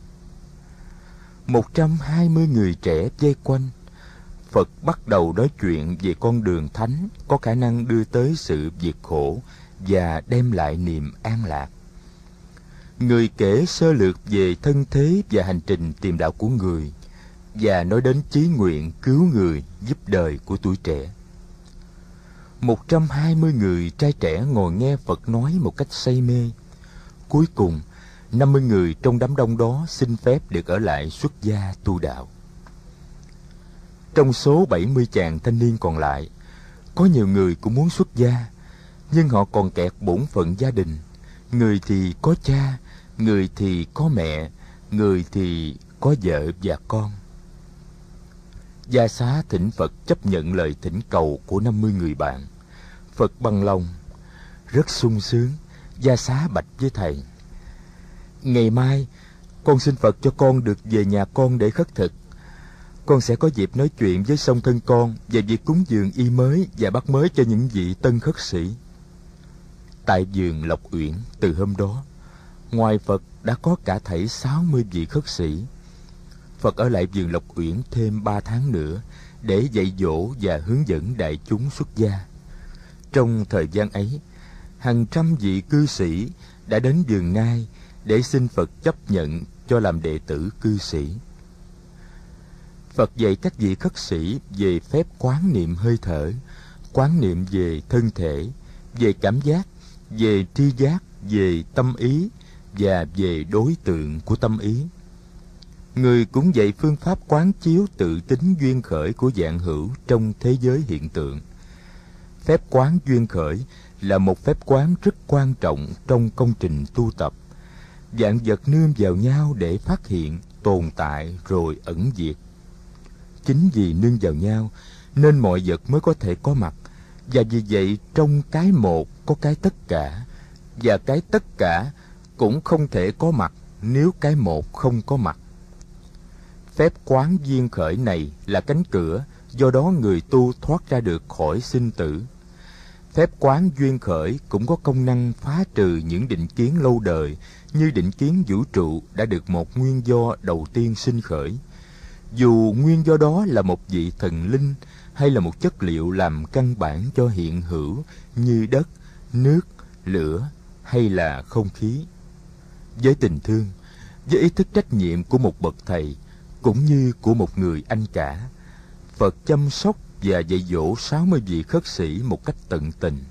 120 người trẻ dây quanh, Phật bắt đầu nói chuyện về con đường thánh có khả năng đưa tới sự diệt khổ và đem lại niềm an lạc. Người kể sơ lược về thân thế và hành trình tìm đạo của người và nói đến chí nguyện cứu người giúp đời của tuổi trẻ. 120 người trai trẻ ngồi nghe Phật nói một cách say mê. Cuối cùng, 50 người trong đám đông đó xin phép được ở lại xuất gia tu đạo. Trong số 70 chàng thanh niên còn lại, có nhiều người cũng muốn xuất gia, nhưng họ còn kẹt bổn phận gia đình. Người thì có cha, người thì có mẹ, người thì có vợ và con. Gia xá thỉnh Phật chấp nhận lời thỉnh cầu của 50 người bạn. Phật bằng lòng, rất sung sướng, gia xá bạch với thầy. Ngày mai, con xin Phật cho con được về nhà con để khất thực. Con sẽ có dịp nói chuyện với song thân con về việc cúng dường y mới và bắt mới cho những vị tân khất sĩ. Tại vườn Lộc Uyển từ hôm đó, ngoài Phật đã có cả thảy sáu mươi vị khất sĩ. Phật ở lại vườn Lộc Uyển thêm ba tháng nữa để dạy dỗ và hướng dẫn đại chúng xuất gia. Trong thời gian ấy, hàng trăm vị cư sĩ đã đến vườn ngai để xin Phật chấp nhận cho làm đệ tử cư sĩ. Phật dạy các vị khất sĩ về phép quán niệm hơi thở, quán niệm về thân thể, về cảm giác, về tri giác, về tâm ý và về đối tượng của tâm ý. Người cũng dạy phương pháp quán chiếu tự tính duyên khởi của dạng hữu trong thế giới hiện tượng – phép quán duyên khởi là một phép quán rất quan trọng trong công trình tu tập. Dạng vật nương vào nhau để phát hiện tồn tại rồi ẩn diệt chính vì nương vào nhau, nên mọi vật mới có thể có mặt. Và vì vậy, trong cái một có cái tất cả, và cái tất cả cũng không thể có mặt nếu cái một không có mặt. Phép quán duyên khởi này là cánh cửa, do đó người tu thoát ra được khỏi sinh tử. Phép quán duyên khởi cũng có công năng phá trừ những định kiến lâu đời, như định kiến vũ trụ đã được một nguyên do đầu tiên sinh khởi. Dù nguyên do đó là một vị thần linh hay là một chất liệu làm căn bản cho hiện hữu như đất, nước, lửa hay là không khí. Với tình thương, với ý thức trách nhiệm của một bậc thầy cũng như của một người anh cả, Phật chăm sóc và dạy dỗ 60 vị khất sĩ một cách tận tình.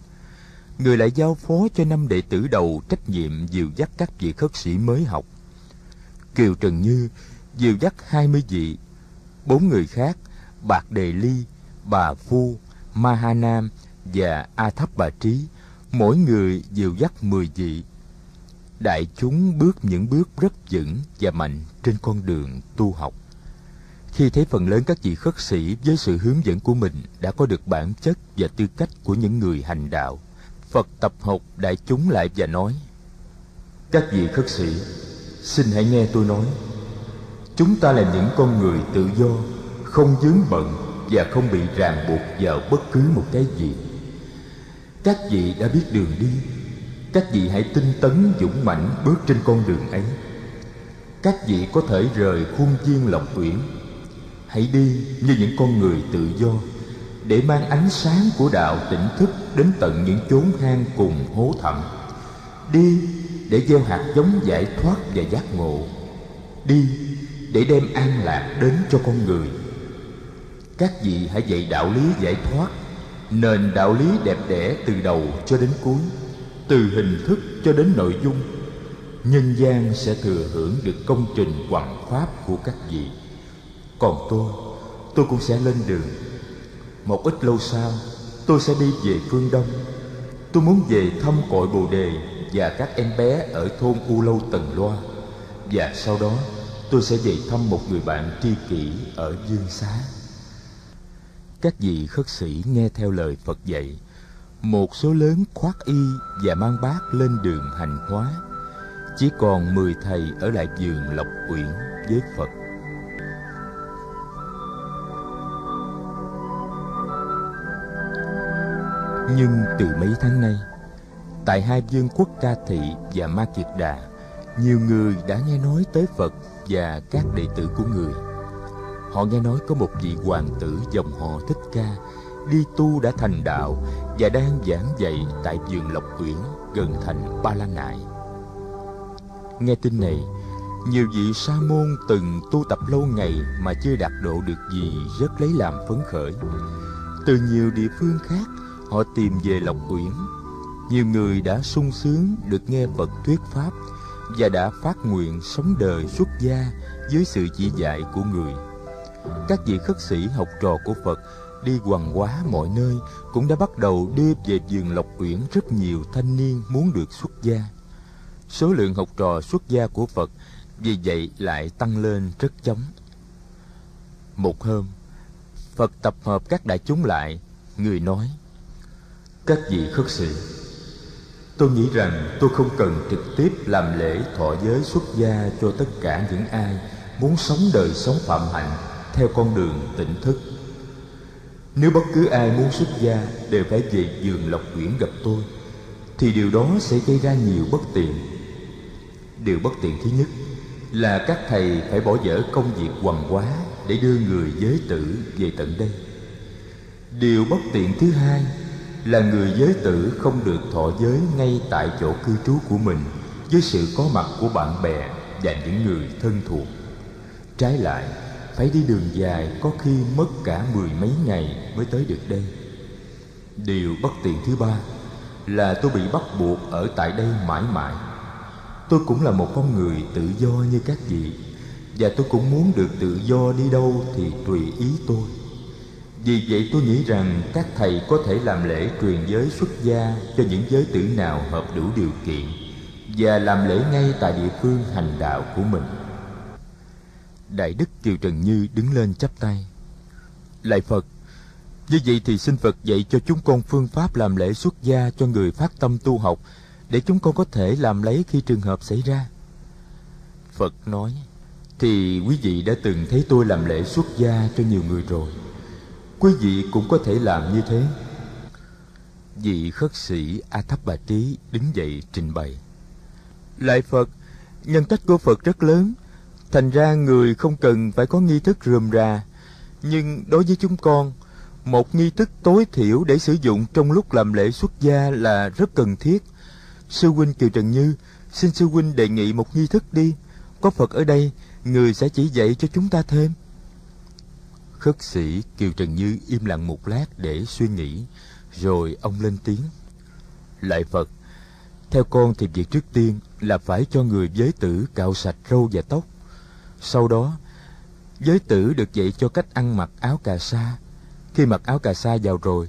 Người lại giao phó cho năm đệ tử đầu trách nhiệm dìu dắt các vị khất sĩ mới học. Kiều Trần Như dìu dắt 20 vị, bốn người khác, Bạc Đề Ly, Bà Phu, Ma Ha Nam và A Thấp Bà Trí, mỗi người dìu dắt 10 vị. Đại chúng bước những bước rất vững và mạnh trên con đường tu học. Khi thấy phần lớn các vị khất sĩ với sự hướng dẫn của mình đã có được bản chất và tư cách của những người hành đạo, Phật tập học đại chúng lại và nói Các vị khất sĩ, xin hãy nghe tôi nói Chúng ta là những con người tự do, không dướng bận và không bị ràng buộc vào bất cứ một cái gì. Các vị đã biết đường đi, các vị hãy tinh tấn dũng mãnh bước trên con đường ấy. Các vị có thể rời khuôn viên lộc uyển hãy đi như những con người tự do để mang ánh sáng của đạo tỉnh thức đến tận những chốn hang cùng hố thẳm đi để gieo hạt giống giải thoát và giác ngộ đi để đem an lạc đến cho con người các vị hãy dạy đạo lý giải thoát, nền đạo lý đẹp đẽ từ đầu cho đến cuối, từ hình thức cho đến nội dung nhân gian sẽ thừa hưởng được công trình hoằng pháp của các vị còn tôi tôi cũng sẽ lên đường một ít lâu sau, tôi sẽ đi về phương Đông. Tôi muốn về thăm cội Bồ Đề và các em bé ở thôn U Lâu Tần Loa. Và sau đó tôi sẽ về thăm một người bạn tri kỷ ở Dương Xá. Các vị khất sĩ nghe theo lời Phật dạy, một số lớn khoác y và mang bát lên đường hành hóa. Chỉ còn mười thầy ở lại vườn Lộc Uyển với Phật. Nhưng từ mấy tháng nay, tại hai vương quốc Ca Thị và Ma Kiệt Đà, nhiều người đã nghe nói tới Phật và các đệ tử của người. Họ nghe nói có một vị hoàng tử dòng họ Thích Ca đi tu đã thành đạo và đang giảng dạy tại vườn Lộc Uyển gần thành Ba La Nại. Nghe tin này, nhiều vị sa môn từng tu tập lâu ngày mà chưa đạt độ được gì rất lấy làm phấn khởi. Từ nhiều địa phương khác, họ tìm về Lộc Uyển. Nhiều người đã sung sướng được nghe Phật thuyết pháp và đã phát nguyện sống đời xuất gia dưới sự chỉ dạy của người. Các vị khất sĩ học trò của Phật đi quằn quá mọi nơi cũng đã bắt đầu đưa về vườn Lộc Uyển rất nhiều thanh niên muốn được xuất gia. Số lượng học trò xuất gia của Phật vì vậy lại tăng lên rất chóng. Một hôm, Phật tập hợp các đại chúng lại, người nói: Các vị khất sĩ, tôi nghĩ rằng tôi không cần trực tiếp làm lễ thọ giới xuất gia cho tất cả những ai muốn sống đời sống phạm hạnh theo con đường tỉnh thức. Nếu bất cứ ai muốn xuất gia đều phải về giường Lộc quyển gặp tôi, thì điều đó sẽ gây ra nhiều bất tiện. Điều bất tiện thứ nhất là các thầy phải bỏ dở công việc quằn quá để đưa người giới tử về tận đây. Điều bất tiện thứ hai là người giới tử không được thọ giới ngay tại chỗ cư trú của mình với sự có mặt của bạn bè và những người thân thuộc. Trái lại, phải đi đường dài có khi mất cả mười mấy ngày mới tới được đây. Điều bất tiện thứ ba là tôi bị bắt buộc ở tại đây mãi mãi. Tôi cũng là một con người tự do như các vị và tôi cũng muốn được tự do đi đâu thì tùy ý tôi. Vì vậy tôi nghĩ rằng các thầy có thể làm lễ truyền giới xuất gia cho những giới tử nào hợp đủ điều kiện và làm lễ ngay tại địa phương hành đạo của mình. Đại Đức Kiều Trần Như đứng lên chắp tay. Lạy Phật, như vậy thì xin Phật dạy cho chúng con phương pháp làm lễ xuất gia cho người phát tâm tu học để chúng con có thể làm lấy khi trường hợp xảy ra. Phật nói, thì quý vị đã từng thấy tôi làm lễ xuất gia cho nhiều người rồi. Quý vị cũng có thể làm như thế. Vị khất sĩ A Thấp Bà Trí đứng dậy trình bày. Lại Phật, nhân cách của Phật rất lớn, thành ra người không cần phải có nghi thức rườm rà. Nhưng đối với chúng con, một nghi thức tối thiểu để sử dụng trong lúc làm lễ xuất gia là rất cần thiết. Sư huynh Kiều Trần Như, xin sư huynh đề nghị một nghi thức đi. Có Phật ở đây, người sẽ chỉ dạy cho chúng ta thêm. Khất sĩ Kiều Trần Như im lặng một lát để suy nghĩ, rồi ông lên tiếng. Lại Phật, theo con thì việc trước tiên là phải cho người giới tử cạo sạch râu và tóc. Sau đó, giới tử được dạy cho cách ăn mặc áo cà sa. Khi mặc áo cà sa vào rồi,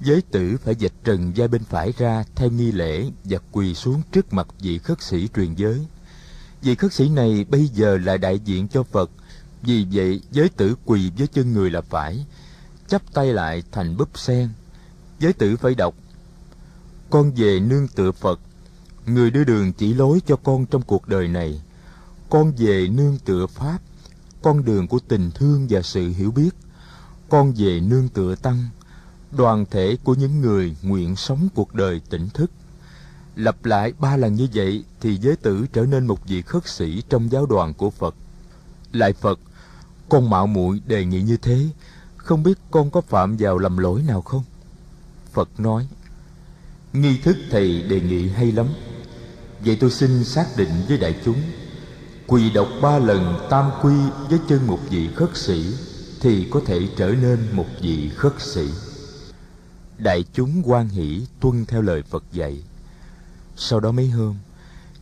giới tử phải dịch trần vai bên phải ra theo nghi lễ và quỳ xuống trước mặt vị khất sĩ truyền giới. Vị khất sĩ này bây giờ là đại diện cho Phật, vì vậy giới tử quỳ với chân người là phải, chắp tay lại thành búp sen. Giới tử phải đọc, Con về nương tựa Phật, người đưa đường chỉ lối cho con trong cuộc đời này. Con về nương tựa Pháp, con đường của tình thương và sự hiểu biết. Con về nương tựa Tăng, đoàn thể của những người nguyện sống cuộc đời tỉnh thức. Lặp lại ba lần như vậy thì giới tử trở nên một vị khất sĩ trong giáo đoàn của Phật. Lại Phật, con mạo muội đề nghị như thế, không biết con có phạm vào lầm lỗi nào không? Phật nói, nghi thức thầy đề nghị hay lắm. Vậy tôi xin xác định với đại chúng, quỳ đọc ba lần tam quy với chân một vị khất sĩ thì có thể trở nên một vị khất sĩ. Đại chúng quan hỷ tuân theo lời Phật dạy. Sau đó mấy hôm,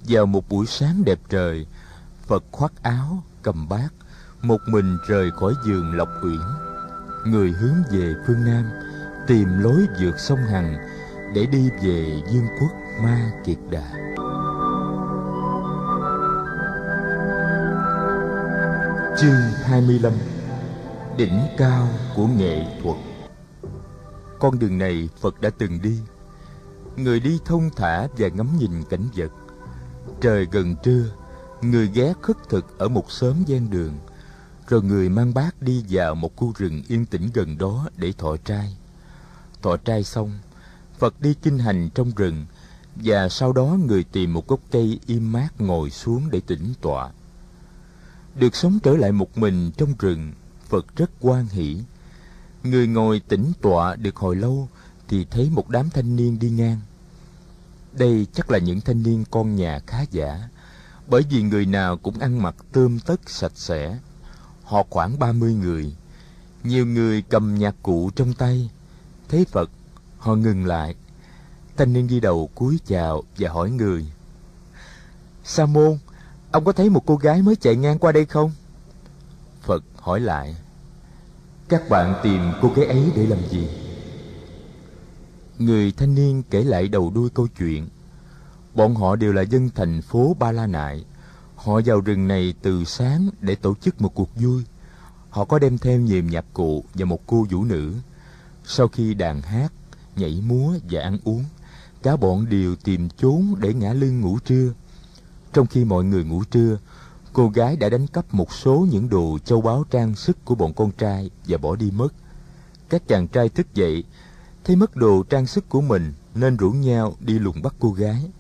vào một buổi sáng đẹp trời, Phật khoác áo, cầm bát, một mình rời khỏi giường Lộc Uyển. Người hướng về phương Nam, tìm lối vượt sông Hằng để đi về dương quốc Ma Kiệt Đà. Chương 25 Đỉnh cao của nghệ thuật Con đường này Phật đã từng đi Người đi thông thả và ngắm nhìn cảnh vật Trời gần trưa Người ghé khất thực ở một xóm gian đường rồi người mang bát đi vào một khu rừng yên tĩnh gần đó để thọ trai Thọ trai xong Phật đi kinh hành trong rừng Và sau đó người tìm một gốc cây im mát ngồi xuống để tĩnh tọa được sống trở lại một mình trong rừng, Phật rất quan hỷ. Người ngồi tĩnh tọa được hồi lâu thì thấy một đám thanh niên đi ngang. Đây chắc là những thanh niên con nhà khá giả, bởi vì người nào cũng ăn mặc tươm tất sạch sẽ. Họ khoảng ba mươi người, nhiều người cầm nhạc cụ trong tay. Thấy Phật, họ ngừng lại. Thanh niên đi đầu cúi chào và hỏi người. Sa môn, Ông có thấy một cô gái mới chạy ngang qua đây không? Phật hỏi lại Các bạn tìm cô gái ấy để làm gì? Người thanh niên kể lại đầu đuôi câu chuyện Bọn họ đều là dân thành phố Ba La Nại Họ vào rừng này từ sáng để tổ chức một cuộc vui Họ có đem theo nhiều nhạc cụ và một cô vũ nữ Sau khi đàn hát, nhảy múa và ăn uống Cả bọn đều tìm chốn để ngã lưng ngủ trưa trong khi mọi người ngủ trưa, cô gái đã đánh cắp một số những đồ châu báu trang sức của bọn con trai và bỏ đi mất. Các chàng trai thức dậy, thấy mất đồ trang sức của mình nên rủ nhau đi lùng bắt cô gái.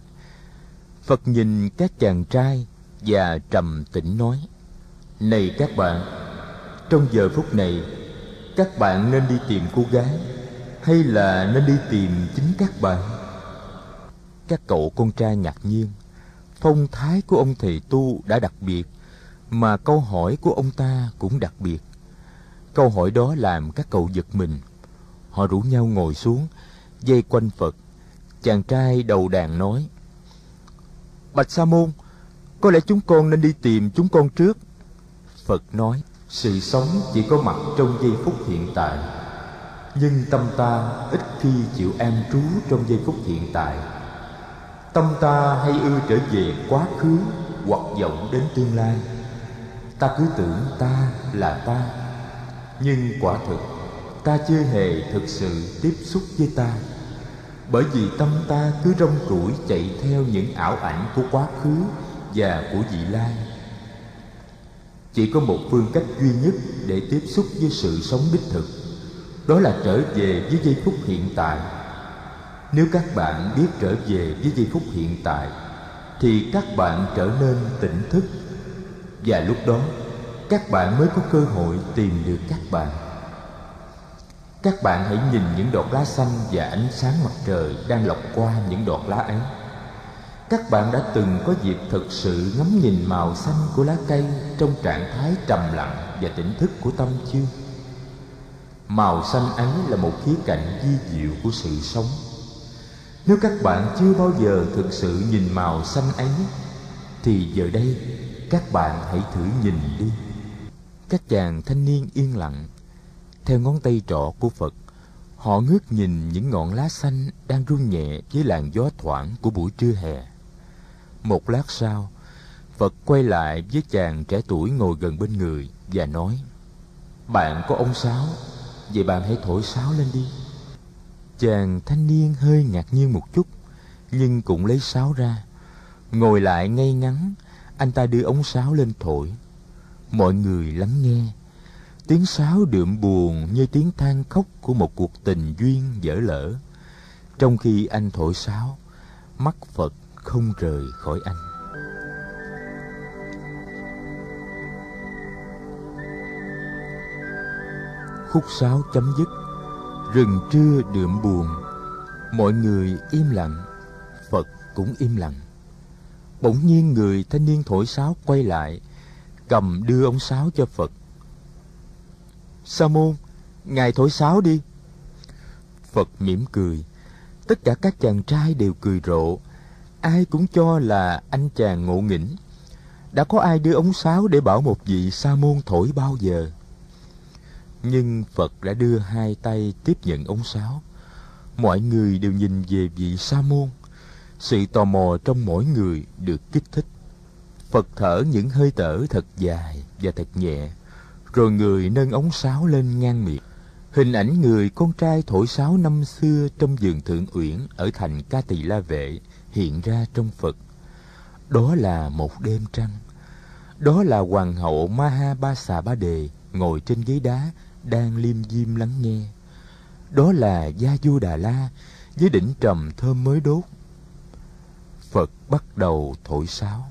Phật nhìn các chàng trai và trầm tĩnh nói: "Này các bạn, trong giờ phút này, các bạn nên đi tìm cô gái hay là nên đi tìm chính các bạn?" Các cậu con trai ngạc nhiên phong thái của ông thầy tu đã đặc biệt mà câu hỏi của ông ta cũng đặc biệt. Câu hỏi đó làm các cậu giật mình. Họ rủ nhau ngồi xuống dây quanh phật. Chàng trai đầu đàn nói bạch sa môn có lẽ chúng con nên đi tìm chúng con trước. Phật nói, sự sống chỉ có mặt trong giây phút hiện tại. Nhưng tâm ta ít khi chịu an trú trong giây phút hiện tại. Tâm ta hay ưa trở về quá khứ Hoặc vọng đến tương lai. Ta cứ tưởng ta là ta. Nhưng quả thực, Ta chưa hề thực sự tiếp xúc với ta. Bởi vì tâm ta cứ rong ruổi chạy theo những ảo ảnh của quá khứ và của vị lai. Chỉ có một phương cách duy nhất để tiếp xúc với sự sống đích thực, Đó là trở về với giây phút hiện tại. Nếu các bạn biết trở về với giây phút hiện tại, thì các bạn trở nên tỉnh thức. Và lúc đó, các bạn mới có cơ hội tìm được các bạn. Các bạn hãy nhìn những đọt lá xanh và ánh sáng mặt trời đang lọc qua những đọt lá ấy các bạn đã từng có dịp thực sự ngắm nhìn màu xanh của lá cây trong trạng thái trầm lặng và tỉnh thức của tâm chưa? Màu xanh ấy là một khía cạnh vi diệu của sự sống. Nếu các bạn chưa bao giờ thực sự nhìn màu xanh ấy, Thì giờ đây các bạn hãy thử nhìn đi. Các chàng thanh niên yên lặng, Theo ngón tay trọ của Phật, Họ ngước nhìn những ngọn lá xanh đang rung nhẹ với làn gió thoảng của buổi trưa hè. Một lát sau, Phật quay lại với chàng trẻ tuổi ngồi gần bên người và nói Bạn có ông sáo, vậy bạn hãy thổi sáo lên đi. Chàng thanh niên hơi ngạc nhiên một chút Nhưng cũng lấy sáo ra. Ngồi lại ngay ngắn Anh ta đưa ống sáo lên thổi. Mọi người lắng nghe. Tiếng sáo đượm buồn như tiếng than khóc của một cuộc tình duyên dở lỡ. Trong khi anh thổi sáo Mắt Phật không rời khỏi anh. Khúc sáo chấm dứt, Rừng trưa đượm buồn, Mọi người im lặng, Phật cũng im lặng. Bỗng nhiên người thanh niên thổi sáo quay lại, Cầm đưa ông sáo cho Phật. Sa môn, Ngài thổi sáo đi. Phật mỉm cười, Tất cả các chàng trai đều cười rộ Ai cũng cho là anh chàng ngộ nghĩnh. Đã có ai đưa ống sáo để bảo một vị sa môn thổi bao giờ? Nhưng phật đã đưa hai tay tiếp nhận ống sáo. Mọi người đều nhìn về vị sa môn. Sự tò mò trong mỗi người được kích thích. Phật thở những hơi thở thật dài và thật nhẹ, rồi người nâng ống sáo lên ngang miệng. Hình ảnh người con trai thổi sáo năm xưa trong vườn thượng uyển ở thành ca tỳ la vệ hiện ra trong phật. Đó là một đêm trăng. Đó là hoàng hậu maha ba xà ba đề ngồi trên ghế đá đang liêm diêm lắng nghe. Đó là gia du đà la với đỉnh trầm thơm mới đốt. Phật bắt đầu thổi sáo.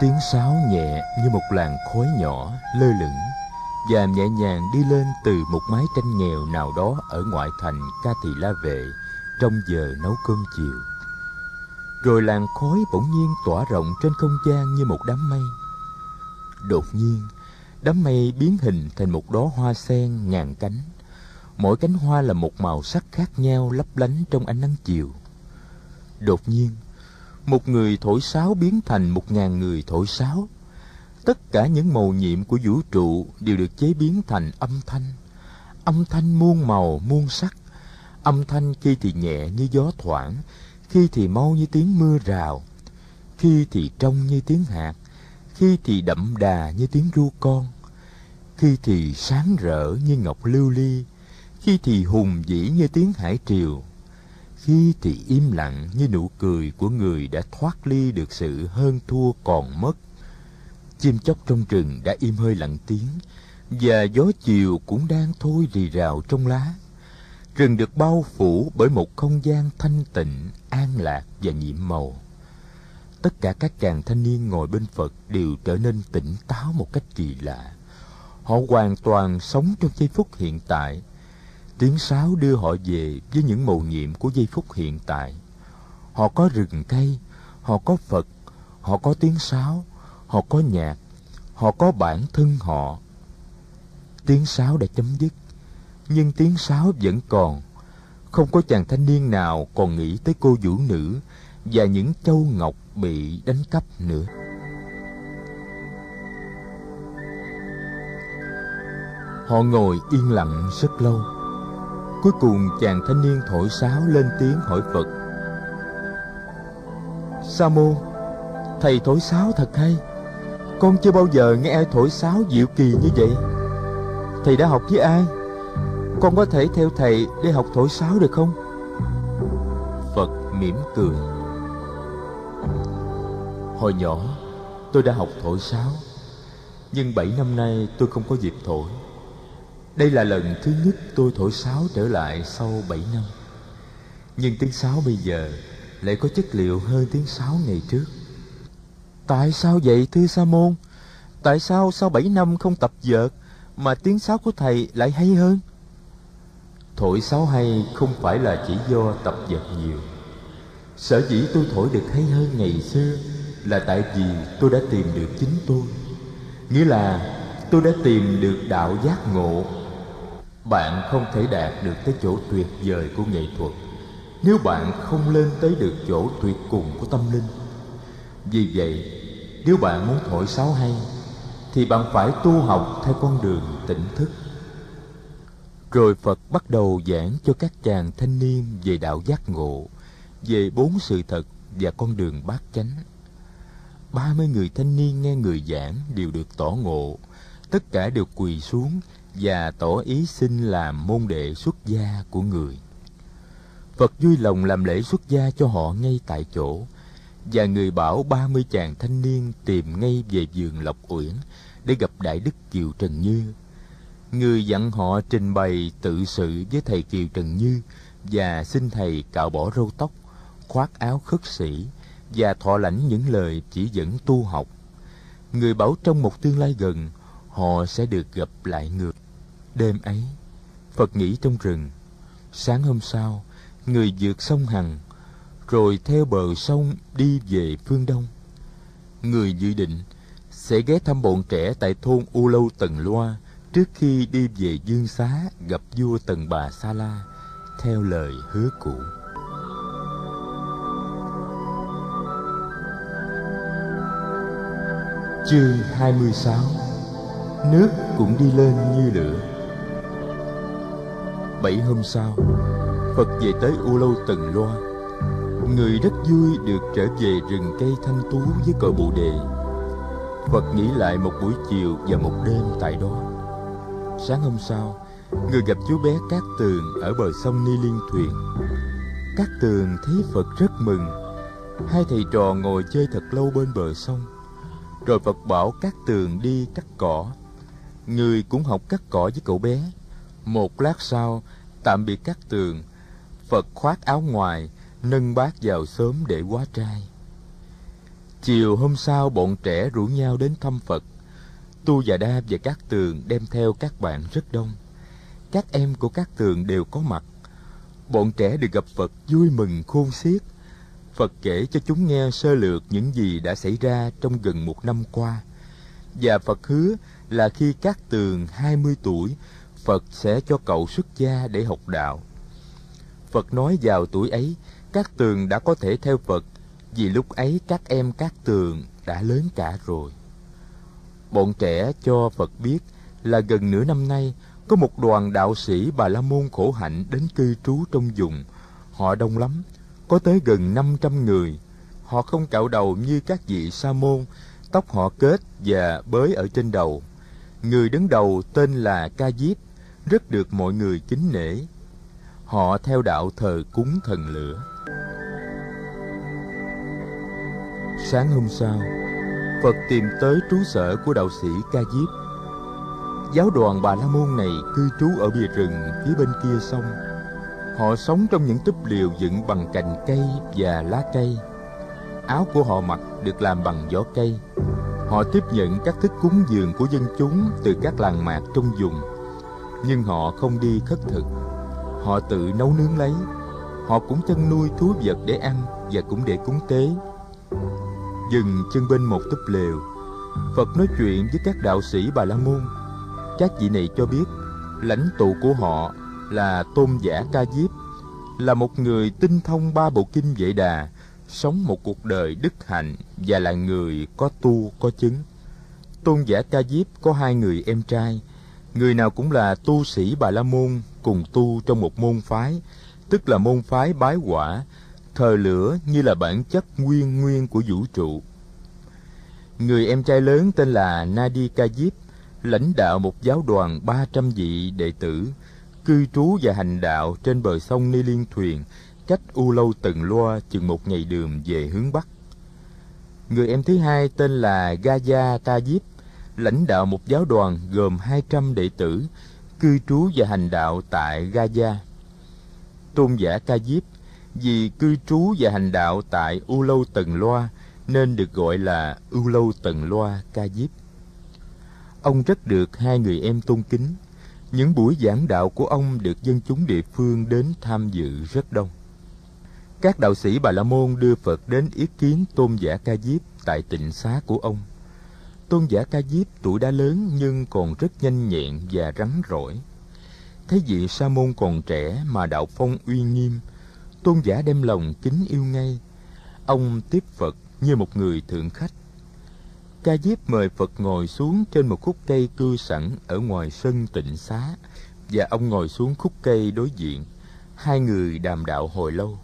Tiếng sáo nhẹ như một làn khói nhỏ lơ lửng và nhẹ nhàng đi lên từ một mái tranh nghèo nào đó ở ngoại thành ca tỳ la vệ trong giờ nấu cơm chiều. Rồi làn khói bỗng nhiên tỏa rộng trên không gian như một đám mây. Đột nhiên, đám mây biến hình thành một đóa hoa sen ngàn cánh. Mỗi cánh hoa là một màu sắc khác nhau lấp lánh trong ánh nắng chiều. Đột nhiên, một người thổi sáo biến thành một ngàn người thổi sáo tất cả những màu nhiệm của vũ trụ đều được chế biến thành âm thanh. Âm thanh muôn màu, muôn sắc. Âm thanh khi thì nhẹ như gió thoảng, khi thì mau như tiếng mưa rào. Khi thì trong như tiếng hạt, khi thì đậm đà như tiếng ru con. Khi thì sáng rỡ như ngọc lưu ly, khi thì hùng vĩ như tiếng hải triều. Khi thì im lặng như nụ cười của người đã thoát ly được sự hơn thua còn mất chim chóc trong rừng đã im hơi lặng tiếng, và gió chiều cũng đang thôi rì rào trong lá. Rừng được bao phủ bởi một không gian thanh tịnh, an lạc và nhiệm màu. Tất cả các chàng thanh niên ngồi bên phật đều trở nên tỉnh táo một cách kỳ lạ. Họ hoàn toàn sống trong giây phút hiện tại. Tiếng sáo đưa họ về với những mầu nhiệm của giây phút hiện tại. Họ có rừng cây, họ có phật, họ có tiếng sáo họ có nhạc họ có bản thân họ. Tiếng sáo đã chấm dứt, nhưng tiếng sáo vẫn còn. Không có chàng thanh niên nào còn nghĩ tới cô vũ nữ và những châu ngọc bị đánh cắp nữa. Họ ngồi yên lặng rất lâu. Cuối cùng chàng thanh niên thổi sáo lên tiếng hỏi phật. Sa môn thầy thổi sáo thật hay? Con chưa bao giờ nghe ai thổi sáo diệu kỳ như vậy. Thầy đã học với ai? Con có thể theo thầy để học thổi sáo được không? Phật mỉm cười. Hồi nhỏ, tôi đã học thổi sáo, nhưng bảy năm nay tôi không có dịp thổi. Đây là lần thứ nhất tôi thổi sáo trở lại sau bảy năm. Nhưng tiếng sáo bây giờ lại có chất liệu hơn tiếng sáo ngày trước tại sao vậy, thưa sa môn tại sao sau bảy năm không tập vợt mà tiếng sáo của thầy lại hay hơn? Thổi sáo hay không phải là chỉ do tập vợt nhiều. Sở dĩ tôi thổi được hay hơn ngày xưa là tại vì tôi đã tìm được chính tôi. Nghĩa là tôi đã tìm được đạo giác ngộ. Bạn không thể đạt được tới chỗ tuyệt vời của nghệ thuật nếu bạn không lên tới được chỗ tuyệt cùng của tâm linh. Vì vậy nếu bạn muốn thổi sáo hay, thì bạn phải tu học theo con đường tỉnh thức. Rồi phật bắt đầu giảng cho các chàng thanh niên về đạo giác ngộ, về bốn sự thật và con đường bát chánh. Ba mươi người thanh niên nghe người giảng đều được tỏ ngộ. Tất cả đều quỳ xuống và tỏ ý xin làm môn đệ xuất gia của người. Phật vui lòng làm lễ xuất gia cho họ ngay tại chỗ và người bảo ba mươi chàng thanh niên tìm ngay về vườn lộc uyển để gặp đại đức kiều trần như. Người dặn họ trình bày tự sự với thầy kiều trần như và xin thầy cạo bỏ râu tóc, khoác áo khất sĩ và thọ lãnh những lời chỉ dẫn tu học. Người bảo trong một tương lai gần, họ sẽ được gặp lại ngược. Đêm ấy, phật nghỉ trong rừng, sáng hôm sau, người vượt sông hằng rồi theo bờ sông đi về phương đông. Người dự định sẽ ghé thăm bọn trẻ tại thôn u lâu tần loa trước khi đi về dương xá gặp vua tần bà sa la, theo lời hứa cũ. Chương 26 Nước cũng đi lên như lửa. Bảy hôm sau, Phật về tới U Lâu Tần Loa. Người rất vui được trở về rừng cây thanh tú với cội bồ đề. Phật nghĩ lại một buổi chiều và một đêm tại đó. Sáng hôm sau, Người gặp chú bé Cát Tường ở bờ sông Ni Liên Thuyền. Cát Tường thấy Phật rất mừng. Hai thầy trò ngồi chơi thật lâu bên bờ sông. Rồi Phật bảo Cát Tường đi cắt cỏ. Người cũng học cắt cỏ với cậu bé. Một lát sau, Tạm biệt Cát Tường, Phật khoác áo ngoài Nâng bát vào sớm để quá trai. Chiều hôm sau, bọn trẻ rủ nhau đến thăm Phật. Tu và Đa và các Tường đem theo các bạn rất đông. Các em của các tường đều có mặt. Bọn trẻ được gặp phật vui mừng khôn xiết. Phật kể cho chúng nghe sơ lược những gì đã xảy ra trong gần một năm qua. Và phật hứa là khi các tường hai mươi tuổi, phật sẽ cho cậu xuất gia để học đạo. Phật nói vào tuổi ấy các tường đã có thể theo phật vì lúc ấy các em các tường đã lớn cả rồi bọn trẻ cho phật biết là gần nửa năm nay có một đoàn đạo sĩ Bà La Môn khổ hạnh đến cư trú trong vùng. Họ đông lắm, có tới gần 500 người. Họ không cạo đầu như các vị sa môn, tóc họ kết và bới ở trên đầu. Người đứng đầu tên là Ca Diếp, rất được mọi người kính nể. Họ theo đạo thờ cúng thần lửa. Sáng hôm sau, Phật tìm tới trú sở của đạo sĩ Ca Diếp Giáo đoàn Bà La Môn này cư trú ở bìa rừng phía bên kia sông. Họ sống trong những túp liều dựng bằng cành cây và lá cây. Áo của họ mặc được làm bằng vỏ cây. Họ tiếp nhận các thức cúng dường của dân chúng từ các làng mạc trong vùng. Nhưng họ không đi khất thực. Họ tự nấu nướng lấy. Họ cũng chăn nuôi thú vật để ăn và cũng để cúng tế. Dừng chân bên một túp lều, Phật nói chuyện với các đạo sĩ Bà La Môn các vị này cho biết lãnh tụ của họ là tôn giả ca diếp là một người tinh thông ba bộ kinh vệ đà sống một cuộc đời đức hạnh và là người có tu có chứng tôn giả ca diếp có hai người em trai người nào cũng là tu sĩ bà la môn cùng tu trong một môn phái tức là môn phái bái quả thờ lửa như là bản chất nguyên nguyên của vũ trụ người em trai lớn tên là nadi Kajip lãnh đạo một giáo đoàn ba trăm vị đệ tử, cư trú và hành đạo trên bờ sông Ni Liên Thuyền, cách U Lâu Tần Loa chừng một ngày đường về hướng Bắc. Người em thứ hai tên là Gaja Tajip lãnh đạo một giáo đoàn gồm hai trăm đệ tử, cư trú và hành đạo tại Gaza. Tôn giả Ca Diếp, vì cư trú và hành đạo tại U Lâu Tần Loa, nên được gọi là U Lâu Tần Loa Ca Diếp. Ông rất được hai người em tôn kính. Những buổi giảng đạo của ông được dân chúng địa phương đến tham dự rất đông. Các đạo sĩ Bà La Môn đưa Phật đến ý kiến tôn giả Ca Diếp tại tịnh xá của ông. Tôn giả Ca Diếp tuổi đã lớn nhưng còn rất nhanh nhẹn và rắn rỏi. Thấy vị sa môn còn trẻ mà đạo phong uy nghiêm, tôn giả đem lòng kính yêu ngay. Ông tiếp Phật như một người thượng khách Ca Diếp mời Phật ngồi xuống trên một khúc cây cư sẵn ở ngoài sân tịnh xá và ông ngồi xuống khúc cây đối diện. Hai người đàm đạo hồi lâu.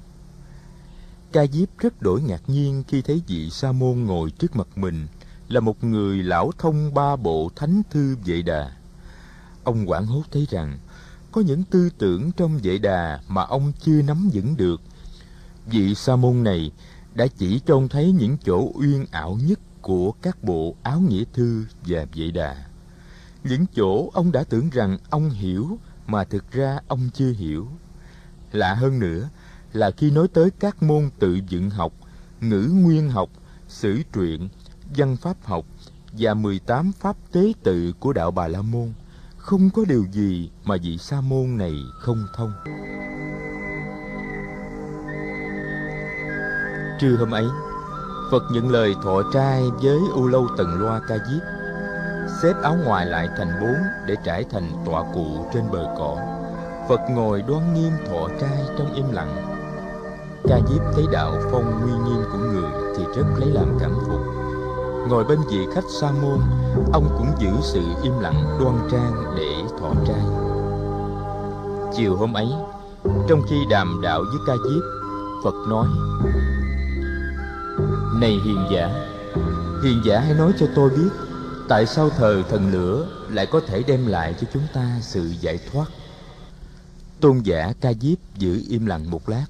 Ca Diếp rất đổi ngạc nhiên khi thấy vị sa môn ngồi trước mặt mình là một người lão thông ba bộ thánh thư vệ đà. Ông quảng hốt thấy rằng có những tư tưởng trong vệ đà mà ông chưa nắm vững được. Vị sa môn này đã chỉ cho ông thấy những chỗ uyên ảo nhất của các bộ áo nghĩa thư và vệ đà những chỗ ông đã tưởng rằng ông hiểu mà thực ra ông chưa hiểu lạ hơn nữa là khi nói tới các môn tự dựng học ngữ nguyên học sử truyện văn pháp học và 18 pháp tế tự của đạo Bà La Môn, không có điều gì mà vị sa môn này không thông. Trưa hôm ấy, Phật nhận lời thọ trai với U Lâu Tần Loa Ca Diếp Xếp áo ngoài lại thành bốn để trải thành tọa cụ trên bờ cỏ. Phật ngồi đoan nghiêm thọ trai trong im lặng. Ca Diếp thấy đạo phong uy nghiêm của người thì rất lấy làm cảm phục ngồi bên vị khách sa môn, ông cũng giữ sự im lặng đoan trang để thọ trai. Chiều hôm ấy, trong khi đàm đạo với ca diếp, phật nói, này hiền giả hiền giả hãy nói cho tôi biết, tại sao thờ thần lửa lại có thể đem lại cho chúng ta sự giải thoát? Tôn giả ca diếp giữ im lặng một lát.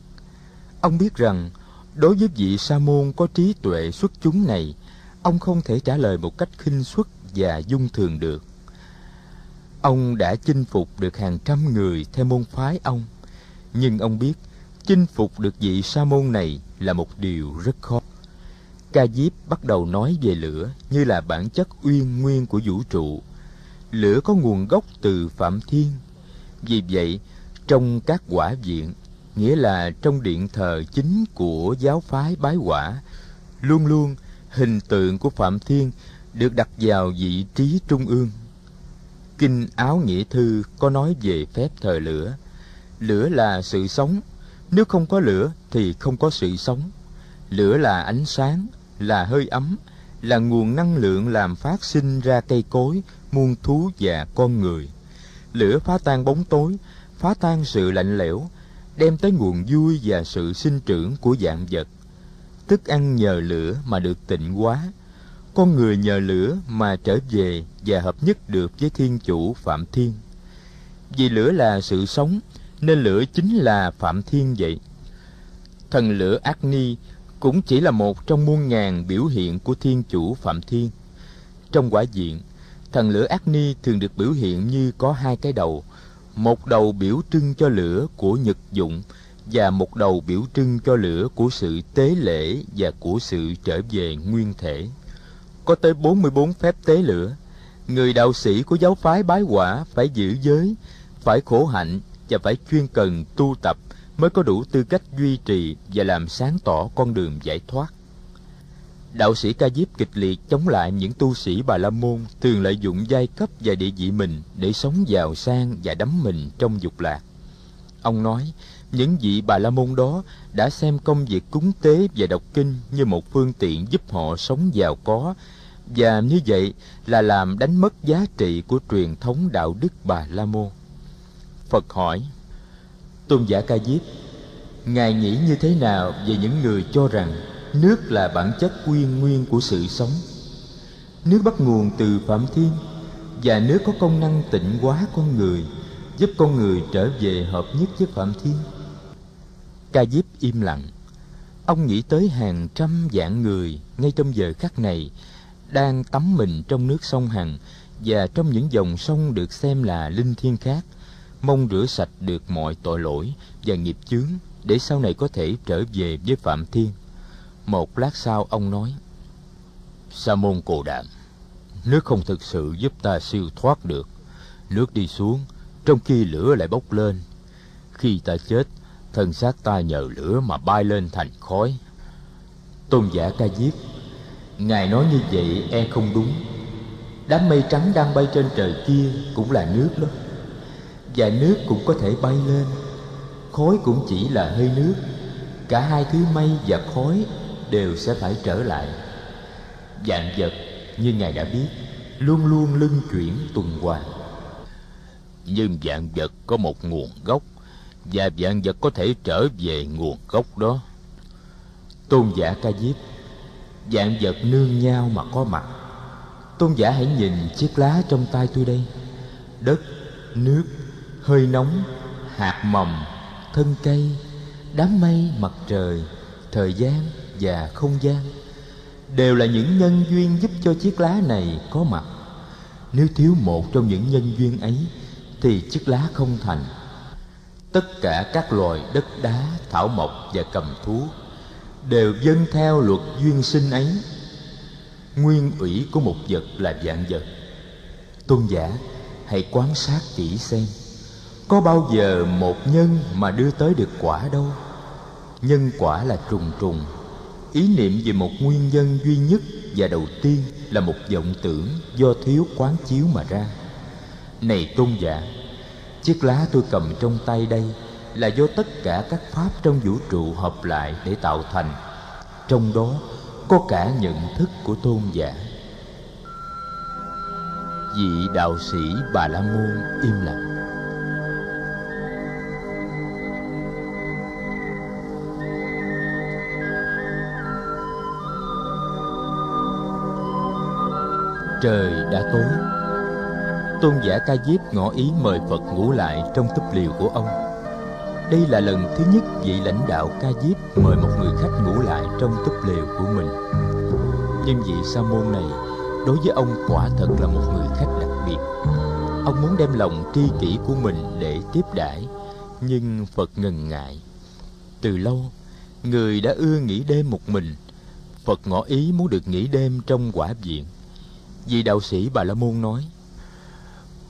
Ông biết rằng, đối với vị sa môn có trí tuệ xuất chúng này ông không thể trả lời một cách khinh suất và dung thường được. Ông đã chinh phục được hàng trăm người theo môn phái ông. Nhưng ông biết, chinh phục được vị sa môn này là một điều rất khó. Ca diếp bắt đầu nói về lửa như là bản chất uyên nguyên của vũ trụ. Lửa có nguồn gốc từ phạm thiên. Vì vậy, trong các quả viện, nghĩa là trong điện thờ chính của giáo phái bái quả, luôn luôn hình tượng của phạm thiên được đặt vào vị trí trung ương. Kinh áo nghĩa thư có nói về phép thời lửa. Lửa là sự sống. Nếu không có lửa thì không có sự sống. Lửa là ánh sáng, là hơi ấm, là nguồn năng lượng làm phát sinh ra cây cối, muôn thú và con người. Lửa phá tan bóng tối, phá tan sự lạnh lẽo, đem tới nguồn vui và sự sinh trưởng của dạng vật thức ăn nhờ lửa mà được tịnh hóa. Con người nhờ lửa mà trở về và hợp nhất được với thiên chủ phạm thiên. Vì lửa là sự sống, nên lửa chính là phạm thiên vậy. Thần lửa agni cũng chỉ là một trong muôn ngàn biểu hiện của thiên chủ phạm thiên. Trong quả diện, thần lửa agni thường được biểu hiện như có hai cái đầu. Một đầu biểu trưng cho lửa của nhật dụng và một đầu biểu trưng cho lửa của sự tế lễ và của sự trở về nguyên thể. Có tới 44 phép tế lửa. Người đạo sĩ của giáo phái bái quả phải giữ giới, phải khổ hạnh và phải chuyên cần tu tập mới có đủ tư cách duy trì và làm sáng tỏ con đường giải thoát. Đạo sĩ Ca Diếp kịch liệt chống lại những tu sĩ Bà La Môn thường lợi dụng giai cấp và địa vị mình để sống giàu sang và đắm mình trong dục lạc. Ông nói, những vị Bà La Môn đó đã xem công việc cúng tế và đọc kinh như một phương tiện giúp họ sống giàu có, và như vậy là làm đánh mất giá trị của truyền thống đạo đức Bà La Môn. Phật hỏi, Tôn giả Ca Diếp, Ngài nghĩ như thế nào về những người cho rằng nước là bản chất nguyên nguyên của sự sống? Nước bắt nguồn từ phạm thiên và nước có công năng tịnh hóa con người giúp con người trở về hợp nhất với phạm thiên ca diếp im lặng. Ông nghĩ tới hàng trăm vạn người ngay trong giờ khắc này đang tắm mình trong nước sông hằng và trong những dòng sông được xem là linh thiêng khác mong rửa sạch được mọi tội lỗi và nghiệp chướng để sau này có thể trở về với phạm thiên. Một lát sau ông nói sa môn cồ đạm, nước không thực sự giúp ta siêu thoát được. Nước đi xuống trong khi lửa lại bốc lên. Khi ta chết thân xác ta nhờ lửa mà bay lên thành khói. Tôn giả ca diếp, ngài nói như vậy e không đúng. Đám mây trắng đang bay trên trời kia cũng là nước đó. Và nước cũng có thể bay lên. Khói cũng chỉ là hơi nước. Cả hai thứ mây và khói đều sẽ phải trở lại. Dạng vật, như ngài đã biết, luôn luôn lưng chuyển tuần hoàn. Nhưng dạng vật có một nguồn gốc và dạng vật có thể trở về nguồn gốc đó. Tôn giả ca diếp dạng vật nương nhau mà có mặt. Tôn giả hãy nhìn chiếc lá trong tay tôi đây. Đất, nước, hơi nóng, hạt mầm, thân cây, đám mây, mặt trời, thời gian và không gian đều là những nhân duyên giúp cho chiếc lá này có mặt. Nếu thiếu một trong những nhân duyên ấy, thì chiếc lá không thành tất cả các loài đất đá, thảo mộc và cầm thú đều dâng theo luật duyên sinh ấy. Nguyên ủy của một vật là dạng vật. Tôn giả, hãy quan sát kỹ xem, có bao giờ một nhân mà đưa tới được quả đâu? Nhân quả là trùng trùng. Ý niệm về một nguyên nhân duy nhất và đầu tiên là một vọng tưởng do thiếu quán chiếu mà ra. Này tôn giả chiếc lá tôi cầm trong tay đây là do tất cả các pháp trong vũ trụ hợp lại để tạo thành. Trong đó, có cả nhận thức của tôn giả. Vị đạo sĩ bà la môn im lặng. Trời đã tối tôn giả ca diếp ngỏ ý mời phật ngủ lại trong túp liều của ông. Đây là lần thứ nhất vị lãnh đạo ca diếp mời một người khách ngủ lại trong túp liều của mình. Nhưng vị sa môn này đối với ông quả thật là một người khách đặc biệt. Ông muốn đem lòng tri kỷ của mình để tiếp đãi, nhưng phật ngần ngại. Từ lâu, người đã ưa nghỉ đêm một mình. Phật ngỏ ý muốn được nghỉ đêm trong quả viện. Vì đạo sĩ bà la môn nói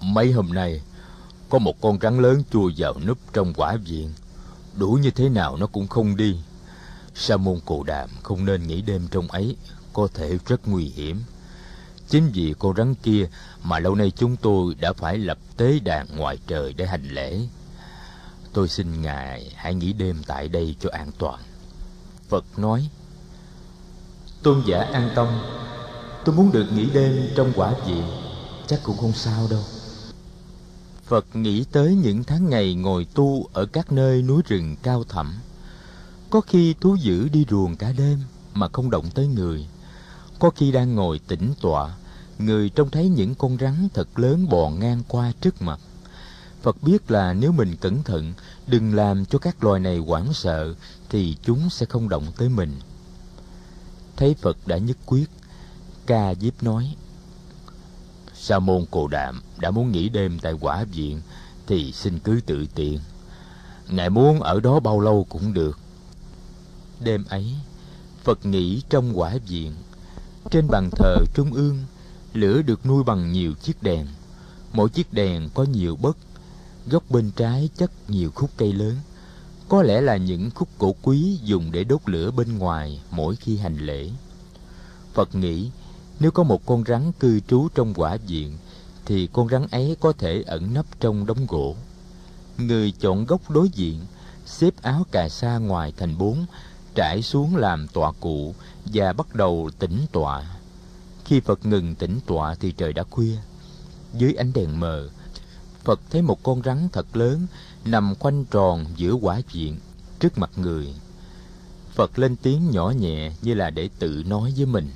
mấy hôm nay, có một con rắn lớn chui vào núp trong quả viện. Đủ như thế nào nó cũng không đi. Sa môn cụ đàm không nên nghỉ đêm trong ấy, có thể rất nguy hiểm. Chính vì con rắn kia mà lâu nay chúng tôi đã phải lập tế đàn ngoài trời để hành lễ. Tôi xin ngài hãy nghỉ đêm tại đây cho an toàn. Phật nói, tôn giả an tâm, tôi muốn được nghỉ đêm trong quả viện. Chắc cũng không sao đâu. Phật nghĩ tới những tháng ngày ngồi tu ở các nơi núi rừng cao thẳm. Có khi thú dữ đi ruồng cả đêm mà không động tới người. Có khi đang ngồi tĩnh tọa, người trông thấy những con rắn thật lớn bò ngang qua trước mặt. Phật biết là nếu mình cẩn thận, đừng làm cho các loài này hoảng sợ, thì chúng sẽ không động tới mình. Thấy Phật đã nhất quyết, Ca Diếp nói, sa môn cồ đạm đã muốn nghỉ đêm tại quả viện thì xin cứ tự tiện. Ngài muốn ở đó bao lâu cũng được. Đêm ấy, phật nghỉ trong quả viện. Trên bàn thờ trung ương, lửa được nuôi bằng nhiều chiếc đèn. Mỗi chiếc đèn có nhiều bất, góc bên trái chất nhiều khúc cây lớn. Có lẽ là những khúc cổ quý dùng để đốt lửa bên ngoài mỗi khi hành lễ. Phật nghĩ, nếu có một con rắn cư trú trong quả viện thì con rắn ấy có thể ẩn nấp trong đống gỗ. Người chọn góc đối diện, xếp áo cà sa ngoài thành bốn, trải xuống làm tọa cụ và bắt đầu tĩnh tọa. Khi phật ngừng tĩnh tọa thì trời đã khuya. Dưới ánh đèn mờ, phật thấy một con rắn thật lớn nằm khoanh tròn giữa quả viện trước mặt người. Phật lên tiếng nhỏ nhẹ như là để tự nói với mình.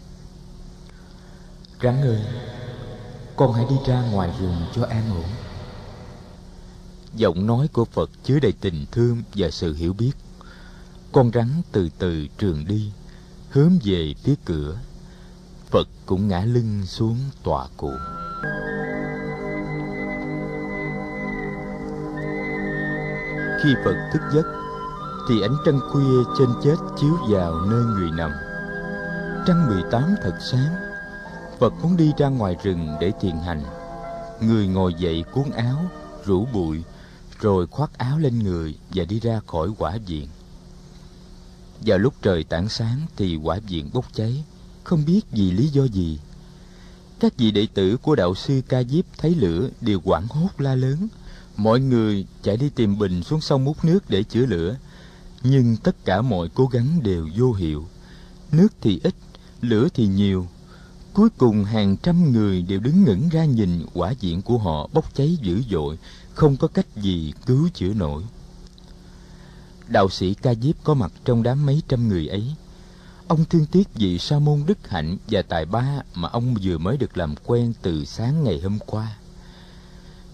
Rắn ơi con hãy đi ra ngoài vườn cho an ổn. Giọng nói của Phật chứa đầy tình thương và sự hiểu biết. Con rắn từ từ trường đi, Hướng về phía cửa. Phật cũng ngã lưng xuống tòa cụ. Khi Phật thức giấc, Thì ánh trăng khuya trên chết chiếu vào nơi người nằm. Trăng mười tám thật sáng Phật muốn đi ra ngoài rừng để thiền hành. Người ngồi dậy cuốn áo, rủ bụi Rồi khoác áo lên người và đi ra khỏi quả viện. Vào lúc trời tảng sáng thì quả viện bốc cháy Không biết vì lý do gì. Các vị đệ tử của đạo sư Ca Diếp thấy lửa đều quảng hốt la lớn. Mọi người chạy đi tìm bình xuống sông múc nước để chữa lửa Nhưng tất cả mọi cố gắng đều vô hiệu. Nước thì ít, lửa thì nhiều Cuối cùng hàng trăm người đều đứng ngẩn ra nhìn quả diện của họ bốc cháy dữ dội, không có cách gì cứu chữa nổi. Đạo sĩ Ca Diếp có mặt trong đám mấy trăm người ấy. Ông thương tiếc vị sa môn đức hạnh và tài ba mà ông vừa mới được làm quen từ sáng ngày hôm qua.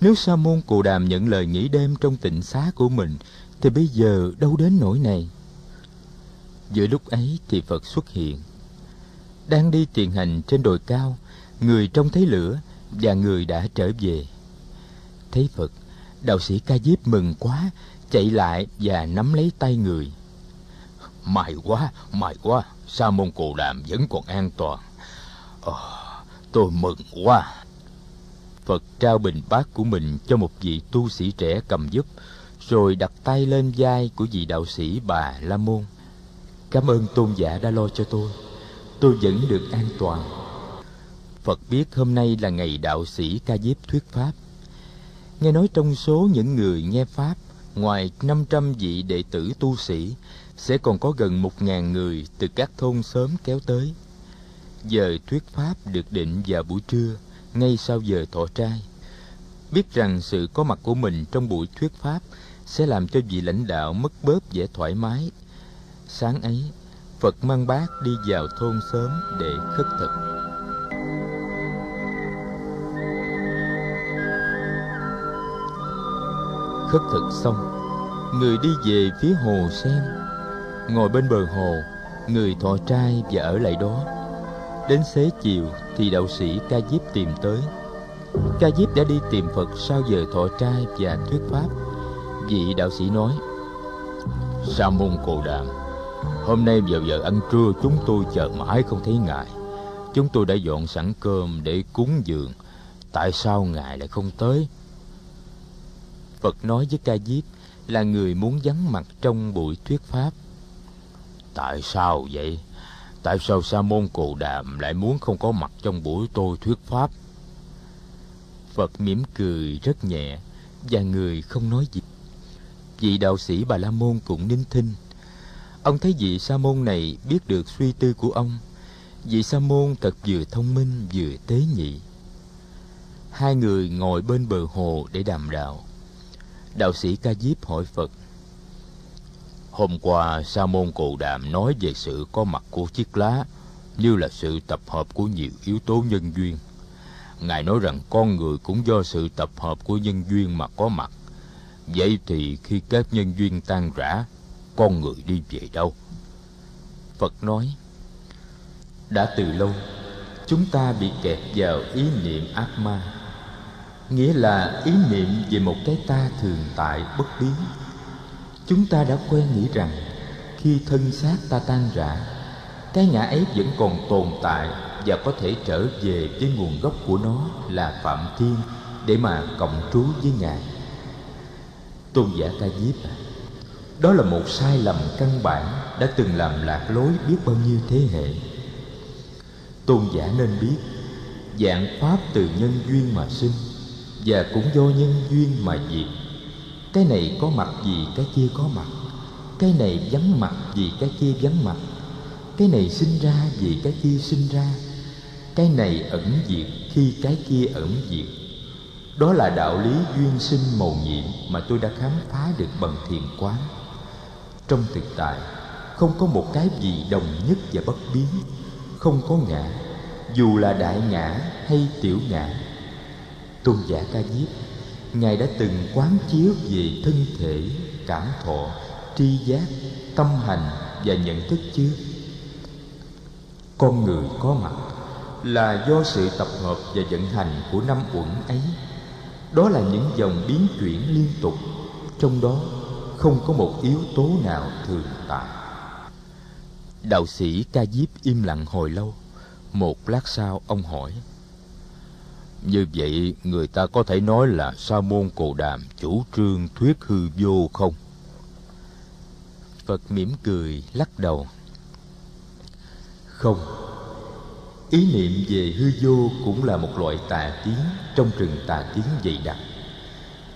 Nếu sa môn cù đàm nhận lời nghỉ đêm trong tịnh xá của mình, thì bây giờ đâu đến nỗi này. Giữa lúc ấy thì Phật xuất hiện đang đi tiền hành trên đồi cao người trông thấy lửa và người đã trở về. Thấy phật đạo sĩ ca diếp mừng quá chạy lại và nắm lấy tay người. May quá may quá sa môn cù đàm vẫn còn an toàn. À, tôi mừng quá. Phật trao bình bát của mình cho một vị tu sĩ trẻ cầm giúp rồi đặt tay lên vai của vị đạo sĩ bà la môn. Cảm ơn tôn giả đã lo cho tôi tôi vẫn được an toàn. Phật biết hôm nay là ngày đạo sĩ ca diếp thuyết pháp. Nghe nói trong số những người nghe pháp, ngoài 500 vị đệ tử tu sĩ, sẽ còn có gần một ngàn người từ các thôn sớm kéo tới. Giờ thuyết pháp được định vào buổi trưa, ngay sau giờ thọ trai. Biết rằng sự có mặt của mình trong buổi thuyết pháp sẽ làm cho vị lãnh đạo mất bớt vẻ thoải mái. Sáng ấy phật mang bác đi vào thôn sớm để khất thực. Khất thực xong, người đi về phía hồ sen. Ngồi bên bờ hồ, người thọ trai và ở lại đó. Đến xế chiều thì đạo sĩ ca diếp tìm tới. Ca diếp đã đi tìm phật sau giờ thọ trai và thuyết pháp. Vị đạo sĩ nói, sa môn cồ đàm hôm nay vào giờ ăn trưa, chúng tôi chờ mãi không thấy ngài. Chúng tôi đã dọn sẵn cơm để cúng dường. Tại sao ngài lại không tới? Phật nói với ca diếp là người muốn vắng mặt trong buổi thuyết pháp. Tại sao vậy? Tại sao sa môn cù đàm lại muốn không có mặt trong buổi tôi thuyết pháp? Phật mỉm cười rất nhẹ và người không nói gì. Vị đạo sĩ bà la môn cũng nín thinh ông thấy vị sa môn này biết được suy tư của ông. Vị sa môn thật vừa thông minh, vừa tế nhị. Hai người ngồi bên bờ hồ để đàm đạo. Đạo sĩ ca diếp hỏi phật, hôm qua sa môn cụ đàm nói về sự có mặt của chiếc lá, như là sự tập hợp của nhiều yếu tố nhân duyên. Ngài nói rằng con người cũng do sự tập hợp của nhân duyên mà có mặt. Vậy thì khi các nhân duyên tan rã con người đi về đâu. Phật nói, đã từ lâu, chúng ta bị kẹt vào ý niệm ác ma. Nghĩa là ý niệm về một cái ta thường tại bất biến. Chúng ta đã quen nghĩ rằng khi thân xác ta tan rã, cái ngã ấy vẫn còn tồn tại và có thể trở về với nguồn gốc của nó là phạm thiên để mà cộng trú với ngài. Tôn giả ca diếp à đó là một sai lầm căn bản đã từng làm lạc lối biết bao nhiêu thế hệ. Tôn giả nên biết, dạng pháp từ nhân duyên mà sinh, và cũng do nhân duyên mà diệt. Cái này có mặt vì cái kia có mặt. Cái này vắng mặt vì cái kia vắng mặt. Cái này sinh ra vì cái kia sinh ra. Cái này ẩn diệt khi cái kia ẩn diệt. Đó là đạo lý duyên sinh mầu nhiệm mà tôi đã khám phá được bằng thiền quán trong thực tại, không có một cái gì đồng nhất và bất biến không có ngã, dù là đại ngã hay tiểu ngã. Tôn giả ca diếp, ngài đã từng quán chiếu về thân thể, cảm thọ, tri giác, tâm hành và nhận thức chưa? Con người có mặt là do sự tập hợp và vận hành của năm uẩn ấy. Đó là những dòng biến chuyển liên tục. Trong đó không có một yếu tố nào thường tại. Đạo sĩ ca diếp im lặng hồi lâu, một lát sau ông hỏi, như vậy người ta có thể nói là sa môn cồ đàm chủ trương thuyết hư vô không? Phật mỉm cười, lắc đầu, không. Ý niệm về hư vô cũng là một loại tà kiến trong rừng tà kiến dày đặc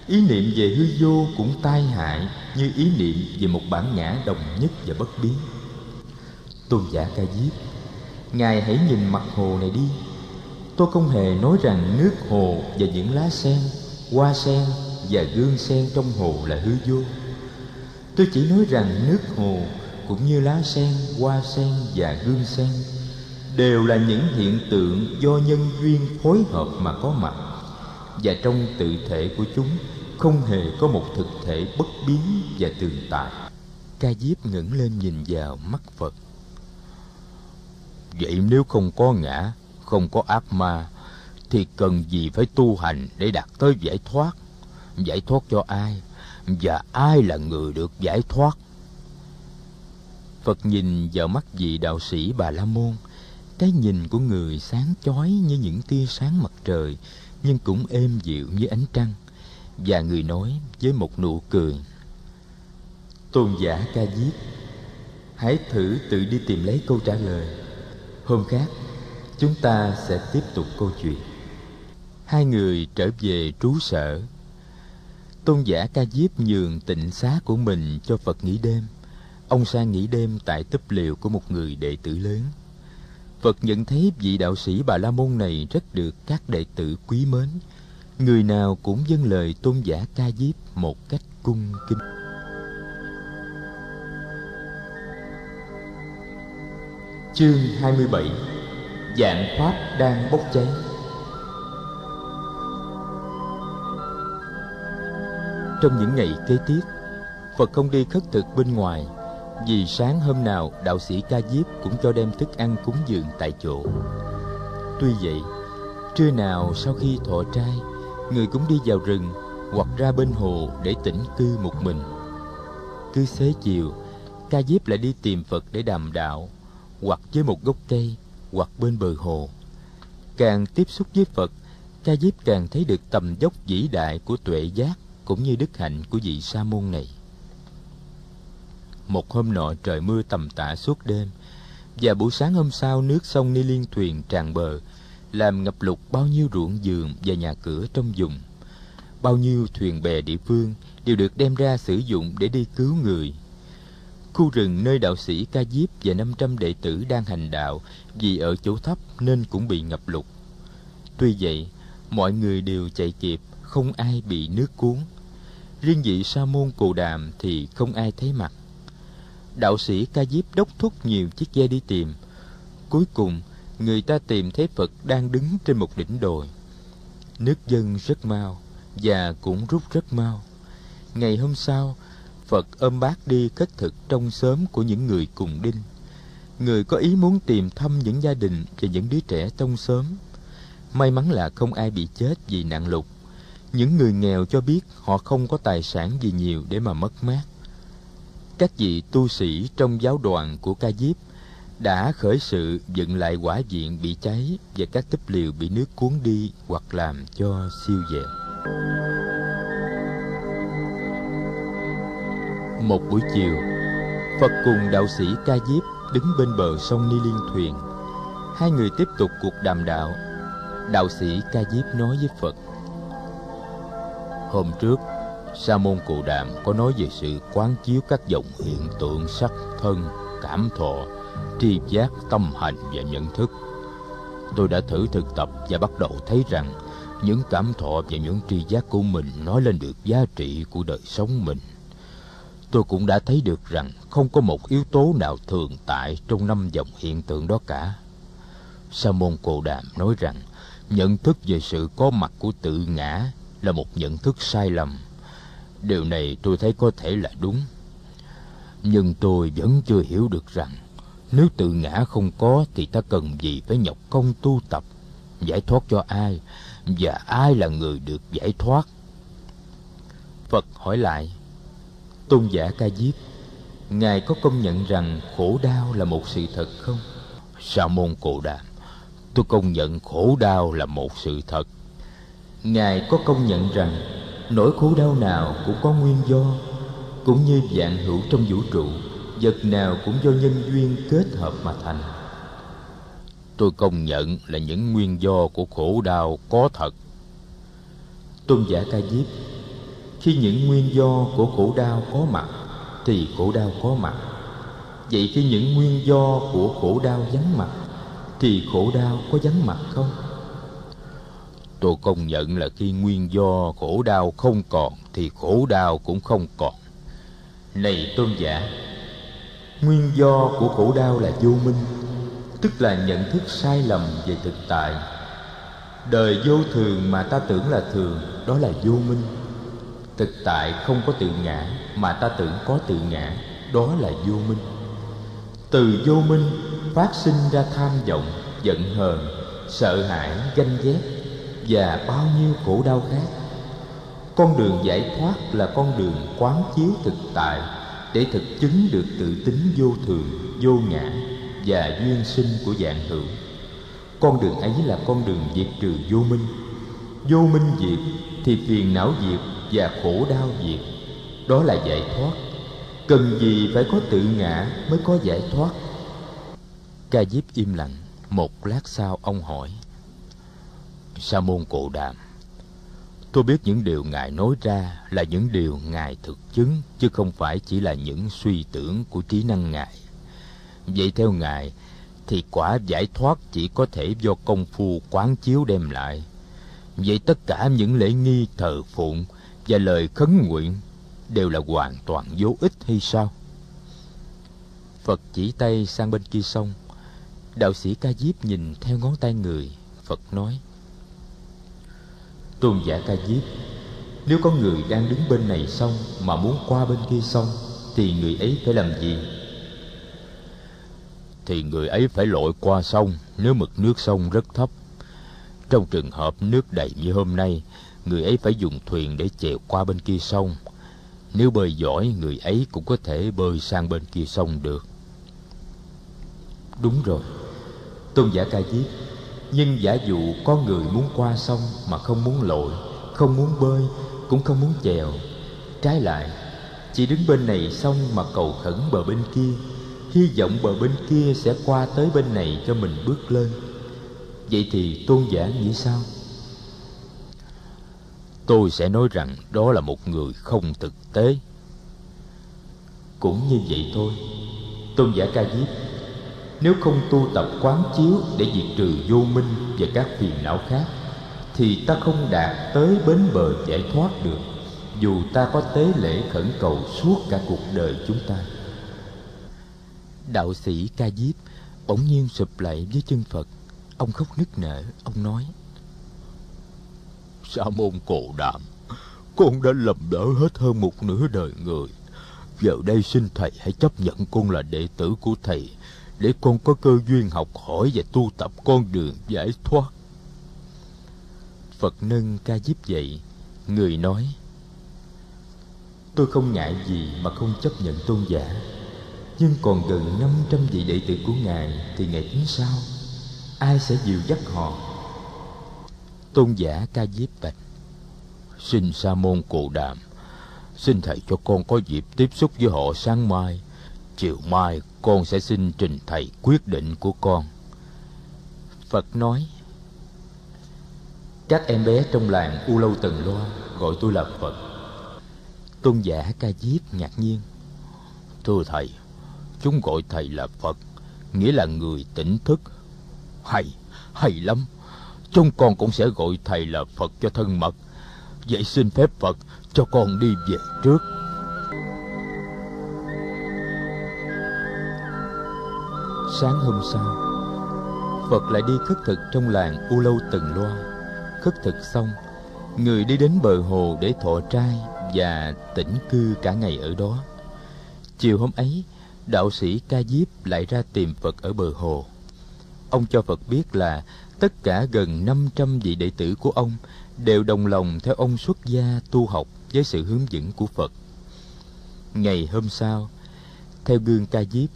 ý niệm về hư vô cũng tai hại như ý niệm về một bản ngã đồng nhất và bất biến. Tôn giả ca diếp, ngài hãy nhìn mặt hồ này đi. Tôi không hề nói rằng nước hồ và những lá sen, hoa sen và gương sen trong hồ là hư vô. Tôi chỉ nói rằng nước hồ cũng như lá sen, hoa sen và gương sen đều là những hiện tượng do nhân duyên phối hợp mà có mặt và trong tự thể của chúng không hề có một thực thể bất biến và tường tại ca diếp ngẩng lên nhìn vào mắt phật. Vậy nếu không có ngã, không có ác ma, thì cần gì phải tu hành để đạt tới giải thoát? Giải thoát cho ai? Và ai là người được giải thoát? Phật nhìn vào mắt vị đạo sĩ bà la môn. Cái nhìn của người sáng chói như những tia sáng mặt trời, nhưng cũng êm dịu như ánh trăng và người nói với một nụ cười. Tôn giả ca diếp, hãy thử tự đi tìm lấy câu trả lời. Hôm khác, chúng ta sẽ tiếp tục câu chuyện. Hai người trở về trú sở. Tôn giả ca diếp nhường tịnh xá của mình cho phật nghỉ đêm. Ông sang nghỉ đêm tại túp liều của một người đệ tử lớn. Phật nhận thấy vị đạo sĩ Bà La Môn này rất được các đệ tử quý mến. Người nào cũng dâng lời tôn giả ca diếp một cách cung kính. Chương 27 Dạng Pháp đang bốc cháy Trong những ngày kế tiếp, Phật không đi khất thực bên ngoài vì sáng hôm nào đạo sĩ Ca Diếp cũng cho đem thức ăn cúng dường tại chỗ. Tuy vậy, trưa nào sau khi thọ trai, người cũng đi vào rừng hoặc ra bên hồ để tĩnh cư một mình. Cứ xế chiều, Ca Diếp lại đi tìm Phật để đàm đạo, hoặc với một gốc cây, hoặc bên bờ hồ. Càng tiếp xúc với Phật, Ca Diếp càng thấy được tầm dốc vĩ đại của tuệ giác cũng như đức hạnh của vị sa môn này. Một hôm nọ trời mưa tầm tã suốt đêm, và buổi sáng hôm sau nước sông Ni Liên Thuyền tràn bờ, làm ngập lụt bao nhiêu ruộng vườn và nhà cửa trong vùng. Bao nhiêu thuyền bè địa phương đều được đem ra sử dụng để đi cứu người. Khu rừng nơi đạo sĩ Ca Diếp và 500 đệ tử đang hành đạo vì ở chỗ thấp nên cũng bị ngập lụt. Tuy vậy, mọi người đều chạy kịp, không ai bị nước cuốn. Riêng vị sa môn Cồ Đàm thì không ai thấy mặt đạo sĩ ca diếp đốc thúc nhiều chiếc ghe đi tìm cuối cùng người ta tìm thấy phật đang đứng trên một đỉnh đồi. Nước dâng rất mau và cũng rút rất mau. Ngày hôm sau, phật ôm bác đi kết thực trong xóm của những người cùng đinh. Người có ý muốn tìm thăm những gia đình và những đứa trẻ trong xóm. May mắn là không ai bị chết vì nạn lụt. Những người nghèo cho biết họ không có tài sản gì nhiều để mà mất mát. Các vị tu sĩ trong giáo đoàn của ca diếp đã khởi sự dựng lại quả diện bị cháy và các túp liều bị nước cuốn đi hoặc làm cho siêu dẹp một buổi chiều, phật cùng đạo sĩ ca diếp đứng bên bờ sông ni liên thuyền. Hai người tiếp tục cuộc đàm đạo. Đạo sĩ ca diếp nói với phật, hôm trước, sa môn cụ đàm có nói về sự quán chiếu các dòng hiện tượng sắc thân, cảm thọ tri giác, tâm hành và nhận thức. Tôi đã thử thực tập và bắt đầu thấy rằng những cảm thọ và những tri giác của mình nói lên được giá trị của đời sống mình. Tôi cũng đã thấy được rằng không có một yếu tố nào thường tại trong năm dòng hiện tượng đó cả. Sa môn cồ đàm nói rằng nhận thức về sự có mặt của tự ngã là một nhận thức sai lầm. Điều này tôi thấy có thể là đúng. Nhưng tôi vẫn chưa hiểu được rằng nếu tự ngã không có thì ta cần gì phải nhọc công tu tập, giải thoát cho ai, và ai là người được giải thoát? Phật hỏi lại, tôn giả ca diếp, ngài có công nhận rằng khổ đau là một sự thật không? Sa môn cồ đàm tôi công nhận khổ đau là một sự thật. Ngài có công nhận rằng nỗi khổ đau nào cũng có nguyên do, cũng như dạng hữu trong vũ trụ vật nào cũng do nhân duyên kết hợp mà thành. Tôi công nhận là những nguyên do của khổ đau có thật. Tôn giả ca diếp, khi những nguyên do của khổ đau có mặt, thì khổ đau có mặt. Vậy khi những nguyên do của khổ đau vắng mặt, thì khổ đau có vắng mặt không? Tôi công nhận là khi nguyên do khổ đau không còn, thì khổ đau cũng không còn. Này tôn giả nguyên do của khổ đau là vô minh, tức là nhận thức sai lầm về thực tại. Đời vô thường mà ta tưởng là thường, đó là vô minh. Thực tại không có tự ngã, mà ta tưởng có tự ngã, đó là vô minh. Từ vô minh phát sinh ra tham vọng, giận hờn, sợ hãi, ganh ghét và bao nhiêu khổ đau khác. Con đường giải thoát là con đường quán chiếu thực tại để thực chứng được tự tính vô thường, vô ngã và duyên sinh của dạng hữu. Con đường ấy là con đường diệt trừ vô minh. Vô minh diệt thì phiền não diệt và khổ đau diệt. Đó là giải thoát. Cần gì phải có tự ngã mới có giải thoát? Ca diếp im lặng, một lát sau ông hỏi, sa môn cổ đàm tôi biết những điều ngài nói ra là những điều ngài thực chứng, chứ không phải chỉ là những suy tưởng của trí năng ngài. Vậy theo ngài, thì quả giải thoát chỉ có thể do công phu quán chiếu đem lại. Vậy tất cả những lễ nghi, thờ phụng và lời khấn nguyện đều là hoàn toàn vô ích hay sao? Phật chỉ tay sang bên kia sông. Đạo sĩ ca diếp nhìn theo ngón tay người, phật nói tôn giả ca diếp, nếu có người đang đứng bên này sông mà muốn qua bên kia sông thì người ấy phải làm gì? Thì người ấy phải lội qua sông, nếu mực nước sông rất thấp. Trong trường hợp nước đầy như hôm nay, người ấy phải dùng thuyền để chèo qua bên kia sông. Nếu bơi giỏi, người ấy cũng có thể bơi sang bên kia sông được. Đúng rồi. Tôn giả ca diếp nhưng giả dụ có người muốn qua sông mà không muốn lội không muốn bơi cũng không muốn chèo. Trái lại chỉ đứng bên này sông mà cầu khẩn bờ bên kia hy vọng bờ bên kia sẽ qua tới bên này cho mình bước lên. Vậy thì tôn giả nghĩ sao? Tôi sẽ nói rằng đó là một người không thực tế. Cũng như vậy thôi. Tôn giả ca diếp nếu không tu tập quán chiếu để diệt trừ vô minh và các phiền não khác, thì ta không đạt tới bến bờ giải thoát được, dù ta có tế lễ khẩn cầu suốt cả cuộc đời chúng ta. Đạo sĩ ca diếp bỗng nhiên sụp lại với chân phật. Ông khóc nức nở, ông nói, sa môn cổ đạm, con đã lầm đỡ hết hơn một nửa đời người. Giờ đây xin thầy hãy chấp nhận con là đệ tử của thầy để con có cơ duyên học hỏi và tu tập con đường giải thoát. Phật nâng ca diếp dậy người nói, tôi không ngại gì mà không chấp nhận tôn giả, nhưng còn gần năm trăm vị đệ tử của ngài thì ngày tính sao? Ai sẽ dìu dắt họ? Tôn giả ca diếp bạch, xin sa môn cụ đàm, xin thầy cho con có dịp tiếp xúc với họ sáng mai chiều mai con sẽ xin trình thầy quyết định của con. Phật nói, các em bé trong làng u lâu tần loa gọi tôi là phật. Tôn giả ca diếp ngạc nhiên, thưa thầy, chúng gọi thầy là phật, nghĩa là người tỉnh thức. Hay hay lắm, chúng con cũng sẽ gọi thầy là phật cho thân mật. Vậy xin phép phật cho con đi về trước. Sáng hôm sau phật lại đi khất thực trong làng u lâu tần loa. Khất thực xong người đi đến bờ hồ để thọ trai và tĩnh cư cả ngày ở đó. Chiều hôm ấy đạo sĩ ca diếp lại ra tìm phật ở bờ hồ. Ông cho phật biết là tất cả gần 500 vị đệ tử của ông đều đồng lòng theo ông xuất gia tu học với sự hướng dẫn của Phật. Ngày hôm sau, theo gương ca diếp,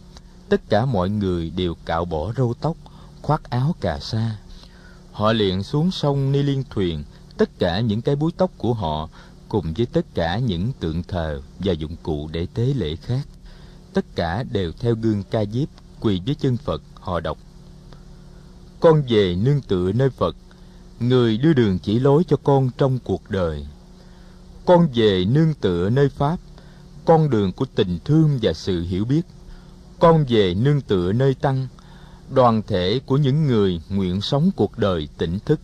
tất cả mọi người đều cạo bỏ râu tóc, khoác áo cà sa. Họ liền xuống sông ni liên thuyền, tất cả những cái búi tóc của họ cùng với tất cả những tượng thờ và dụng cụ để tế lễ khác. Tất cả đều theo gương ca diếp quỳ dưới chân Phật họ đọc. Con về nương tựa nơi Phật, người đưa đường chỉ lối cho con trong cuộc đời. Con về nương tựa nơi Pháp, con đường của tình thương và sự hiểu biết con về nương tựa nơi tăng đoàn thể của những người nguyện sống cuộc đời tỉnh thức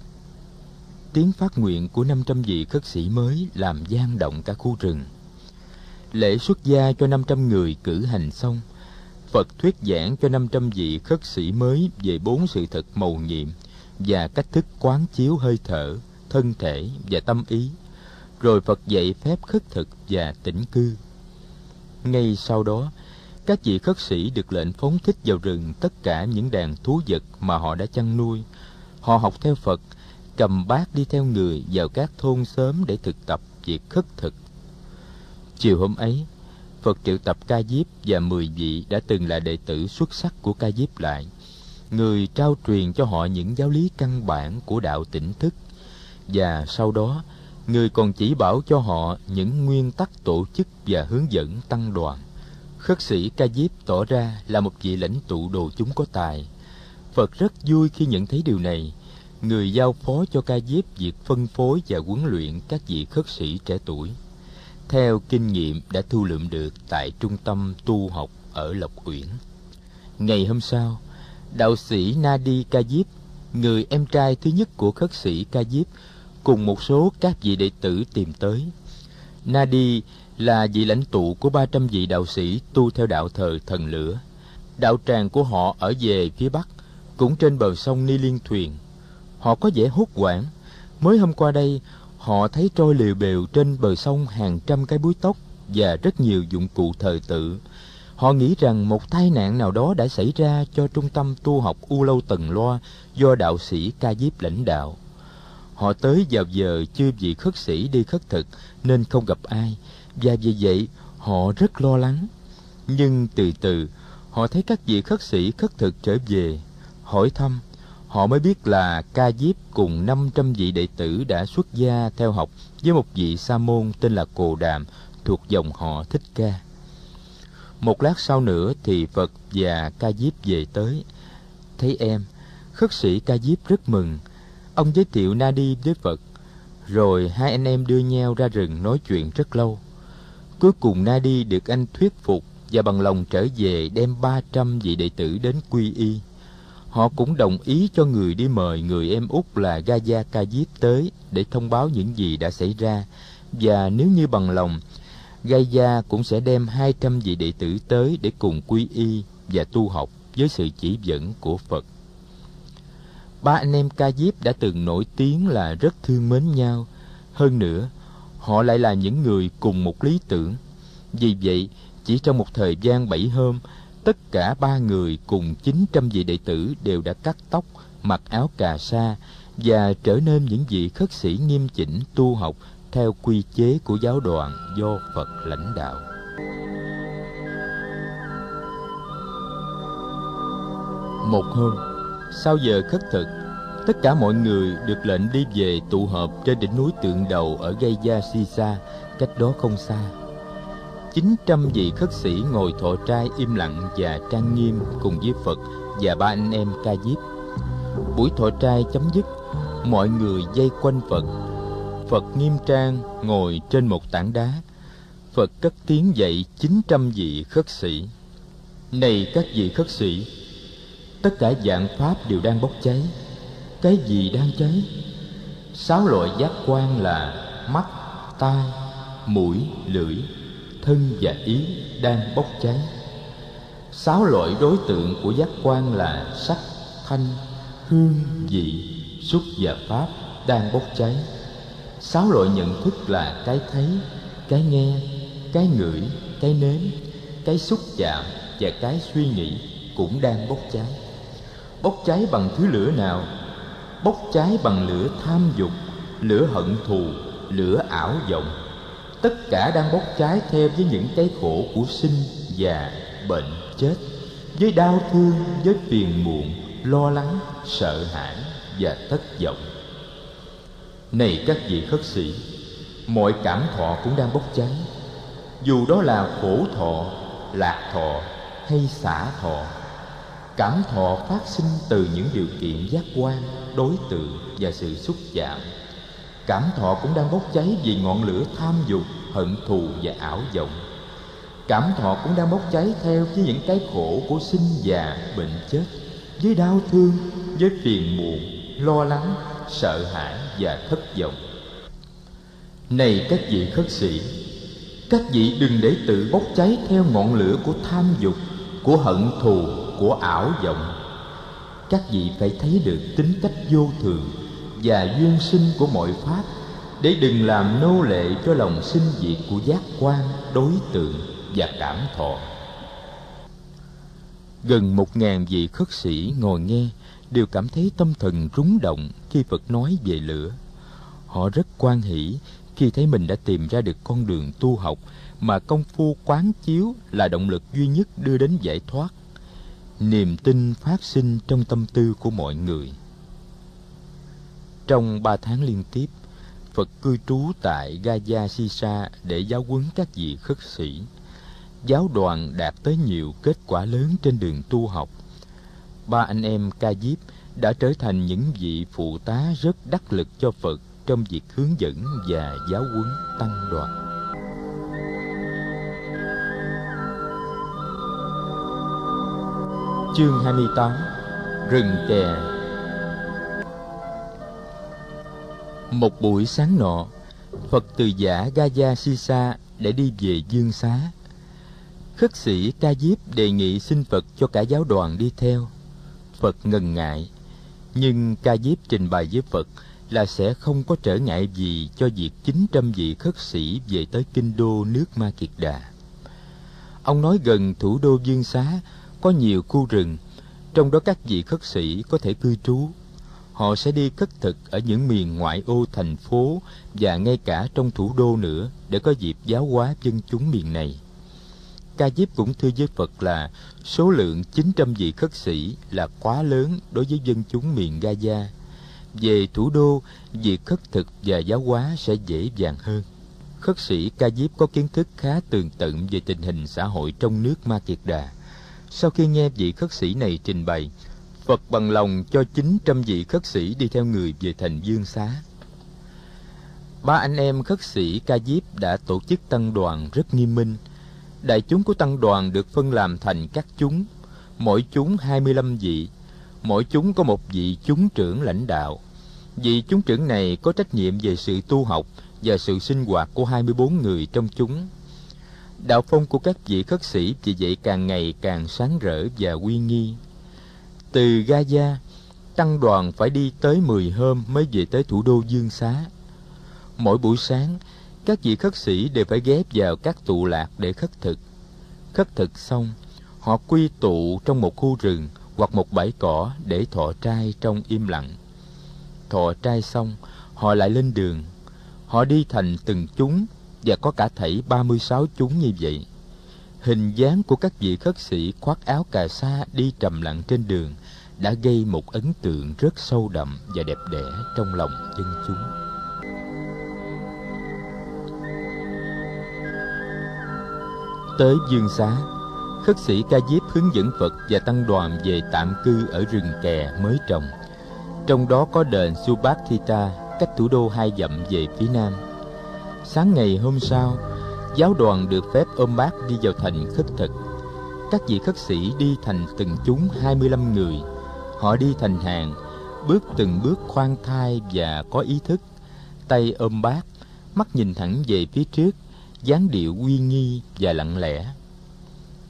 tiếng phát nguyện của 500 vị khất sĩ mới làm gian động cả khu rừng lễ xuất gia cho 500 người cử hành xong Phật thuyết giảng cho 500 vị khất sĩ mới về bốn sự thật mầu nhiệm và cách thức quán chiếu hơi thở, thân thể và tâm ý. Rồi Phật dạy phép khất thực và tĩnh cư. Ngay sau đó, các vị khất sĩ được lệnh phóng thích vào rừng tất cả những đàn thú vật mà họ đã chăn nuôi. Họ học theo Phật, cầm bát đi theo người vào các thôn xóm để thực tập việc khất thực. Chiều hôm ấy, Phật triệu tập Ca Diếp và mười vị đã từng là đệ tử xuất sắc của Ca Diếp lại. Người trao truyền cho họ những giáo lý căn bản của đạo tỉnh thức. Và sau đó, người còn chỉ bảo cho họ những nguyên tắc tổ chức và hướng dẫn tăng đoàn khất sĩ ca diếp tỏ ra là một vị lãnh tụ đồ chúng có tài. Phật rất vui khi nhận thấy điều này. Người giao phó cho ca diếp việc phân phối và huấn luyện các vị khất sĩ trẻ tuổi. Theo kinh nghiệm đã thu lượm được tại trung tâm tu học ở lộc uyển. Ngày hôm sau đạo sĩ Nadi Ca Diếp, người em trai thứ nhất của khất sĩ Ca Diếp, cùng một số các vị đệ tử tìm tới. Nadi là vị lãnh tụ của 300 vị đạo sĩ tu theo đạo thờ thần lửa. Đạo tràng của họ ở về phía bắc, cũng trên bờ sông Ni Liên Thuyền. Họ có vẻ hốt hoảng. Mới hôm qua đây, họ thấy trôi liều bèo trên bờ sông hàng trăm cái búi tóc và rất nhiều dụng cụ thờ tự. Họ nghĩ rằng một tai nạn nào đó đã xảy ra cho trung tâm tu học U Lâu Tần Loa do đạo sĩ Ca Diếp lãnh đạo. Họ tới vào giờ chưa vị khất sĩ đi khất thực nên không gặp ai, và vì vậy họ rất lo lắng. Nhưng từ từ, họ thấy các vị khất sĩ khất thực trở về, hỏi thăm. Họ mới biết là Ca Diếp cùng 500 vị đệ tử đã xuất gia theo học với một vị sa môn tên là Cồ Đàm thuộc dòng họ Thích Ca. Một lát sau nữa thì Phật và Ca Diếp về tới. Thấy em, khất sĩ Ca Diếp rất mừng. Ông giới thiệu Na Đi với Phật. Rồi hai anh em đưa nhau ra rừng nói chuyện rất lâu. Cuối cùng Na Đi được anh thuyết phục và bằng lòng trở về đem ba trăm vị đệ tử đến quy y. Họ cũng đồng ý cho người đi mời người em út là Gaza Ca Diếp tới để thông báo những gì đã xảy ra và nếu như bằng lòng Gai cũng sẽ đem 200 vị đệ tử tới để cùng quy y và tu học với sự chỉ dẫn của Phật. Ba anh em Ca Diếp đã từng nổi tiếng là rất thương mến nhau. Hơn nữa, họ lại là những người cùng một lý tưởng. Vì vậy, chỉ trong một thời gian bảy hôm, tất cả ba người cùng 900 vị đệ tử đều đã cắt tóc, mặc áo cà sa và trở nên những vị khất sĩ nghiêm chỉnh tu học theo quy chế của giáo đoàn do Phật lãnh đạo. Một hôm, sau giờ khất thực, tất cả mọi người được lệnh đi về tụ họp trên đỉnh núi tượng đầu ở Gây Gia Sisa, cách đó không xa. 900 vị khất sĩ ngồi thọ trai im lặng và trang nghiêm cùng với Phật và ba anh em ca diếp. Buổi thọ trai chấm dứt, mọi người dây quanh Phật Phật nghiêm trang ngồi trên một tảng đá. Phật cất tiếng dạy 900 vị khất sĩ. Này các vị khất sĩ, tất cả dạng pháp đều đang bốc cháy. Cái gì đang cháy? Sáu loại giác quan là mắt, tai, mũi, lưỡi, thân và ý đang bốc cháy. Sáu loại đối tượng của giác quan là sắc, thanh, hương, vị, xúc và pháp đang bốc cháy sáu loại nhận thức là cái thấy cái nghe cái ngửi cái nếm cái xúc chạm và cái suy nghĩ cũng đang bốc cháy bốc cháy bằng thứ lửa nào bốc cháy bằng lửa tham dục, lửa hận thù, lửa ảo vọng. Tất cả đang bốc cháy theo với những cái khổ của sinh già, bệnh, chết, với đau thương, với phiền muộn, lo lắng, sợ hãi và thất vọng. Này các vị khất sĩ, mọi cảm thọ cũng đang bốc cháy. Dù đó là khổ thọ, lạc thọ hay xả thọ cảm thọ phát sinh từ những điều kiện giác quan, đối tượng và sự xúc chạm. Cảm thọ cũng đang bốc cháy vì ngọn lửa tham dục, hận thù và ảo vọng. Cảm thọ cũng đang bốc cháy theo với những cái khổ của sinh già, bệnh chết, với đau thương, với phiền muộn, lo lắng, sợ hãi và thất vọng. Này các vị khất sĩ, các vị đừng để tự bốc cháy theo ngọn lửa của tham dục, của hận thù của ảo vọng các vị phải thấy được tính cách vô thường và duyên sinh của mọi pháp để đừng làm nô lệ cho lòng sinh diệt của giác quan, đối tượng và cảm thọ gần một ngàn vị khất sĩ ngồi nghe đều cảm thấy tâm thần rúng động khi Phật nói về lửa. Họ rất quan hỷ khi thấy mình đã tìm ra được con đường tu học mà công phu quán chiếu là động lực duy nhất đưa đến giải thoát. Niềm tin phát sinh trong tâm tư của mọi người. Trong ba tháng liên tiếp, Phật cư trú tại gaza Sisa để giáo huấn các vị khất sĩ. Giáo đoàn đạt tới nhiều kết quả lớn trên đường tu học – ba anh em ca diếp đã trở thành những vị phụ tá rất đắc lực cho Phật trong việc hướng dẫn và giáo huấn tăng đoàn. Chương 28 Rừng chè Một buổi sáng nọ, Phật từ giả Gaya Sisa để đi về Dương Xá. Khất sĩ Ca Diếp đề nghị xin Phật cho cả giáo đoàn đi theo. Phật ngần ngại, nhưng Ca Diếp trình bày với Phật là sẽ không có trở ngại gì cho việc 900 vị khất sĩ về tới kinh đô nước Ma Kiệt Đà. Ông nói gần thủ đô Dương Xá có nhiều khu rừng, trong đó các vị khất sĩ có thể cư trú. Họ sẽ đi khất thực ở những miền ngoại ô thành phố và ngay cả trong thủ đô nữa để có dịp giáo hóa dân chúng miền này. Ca Diếp cũng thưa với Phật là số lượng 900 vị khất sĩ là quá lớn đối với dân chúng miền Gaza. Về thủ đô, việc khất thực và giáo hóa sẽ dễ dàng hơn. Khất sĩ Ca Diếp có kiến thức khá tường tận về tình hình xã hội trong nước Ma Kiệt Đà. Sau khi nghe vị khất sĩ này trình bày, Phật bằng lòng cho 900 vị khất sĩ đi theo người về thành Dương Xá. Ba anh em khất sĩ Ca Diếp đã tổ chức tăng đoàn rất nghiêm minh. Đại chúng của tăng đoàn được phân làm thành các chúng, mỗi chúng 25 vị, mỗi chúng có một vị chúng trưởng lãnh đạo. Vị chúng trưởng này có trách nhiệm về sự tu học và sự sinh hoạt của 24 người trong chúng. Đạo phong của các vị khất sĩ vì vậy càng ngày càng sáng rỡ và uy nghi. Từ Gaza, tăng đoàn phải đi tới 10 hôm mới về tới thủ đô Dương Xá. Mỗi buổi sáng, các vị khất sĩ đều phải ghép vào các tụ lạc để khất thực. Khất thực xong, họ quy tụ trong một khu rừng hoặc một bãi cỏ để thọ trai trong im lặng. Thọ trai xong, họ lại lên đường. Họ đi thành từng chúng và có cả thảy 36 chúng như vậy. Hình dáng của các vị khất sĩ khoác áo cà sa đi trầm lặng trên đường đã gây một ấn tượng rất sâu đậm và đẹp đẽ trong lòng dân chúng. Tới Dương Xá, khất sĩ Ca Diếp hướng dẫn Phật và tăng đoàn về tạm cư ở rừng kè mới trồng. Trong đó có đền Subhathita cách thủ đô hai dặm về phía nam. Sáng ngày hôm sau, giáo đoàn được phép ôm bác đi vào thành khất thực. Các vị khất sĩ đi thành từng chúng 25 người. Họ đi thành hàng, bước từng bước khoan thai và có ý thức, tay ôm bác mắt nhìn thẳng về phía trước, dáng điệu uy nghi và lặng lẽ.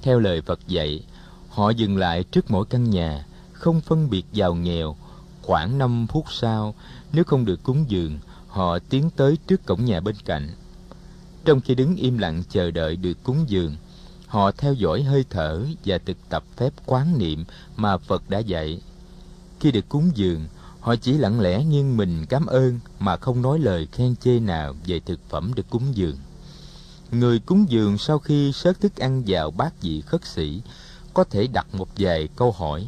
Theo lời Phật dạy, họ dừng lại trước mỗi căn nhà, không phân biệt giàu nghèo. Khoảng 5 phút sau, nếu không được cúng dường, họ tiến tới trước cổng nhà bên cạnh. Trong khi đứng im lặng chờ đợi được cúng dường, họ theo dõi hơi thở và thực tập phép quán niệm mà Phật đã dạy. Khi được cúng dường, họ chỉ lặng lẽ nghiêng mình cảm ơn mà không nói lời khen chê nào về thực phẩm được cúng dường. Người cúng dường sau khi sớt thức ăn vào bát vị khất sĩ có thể đặt một vài câu hỏi.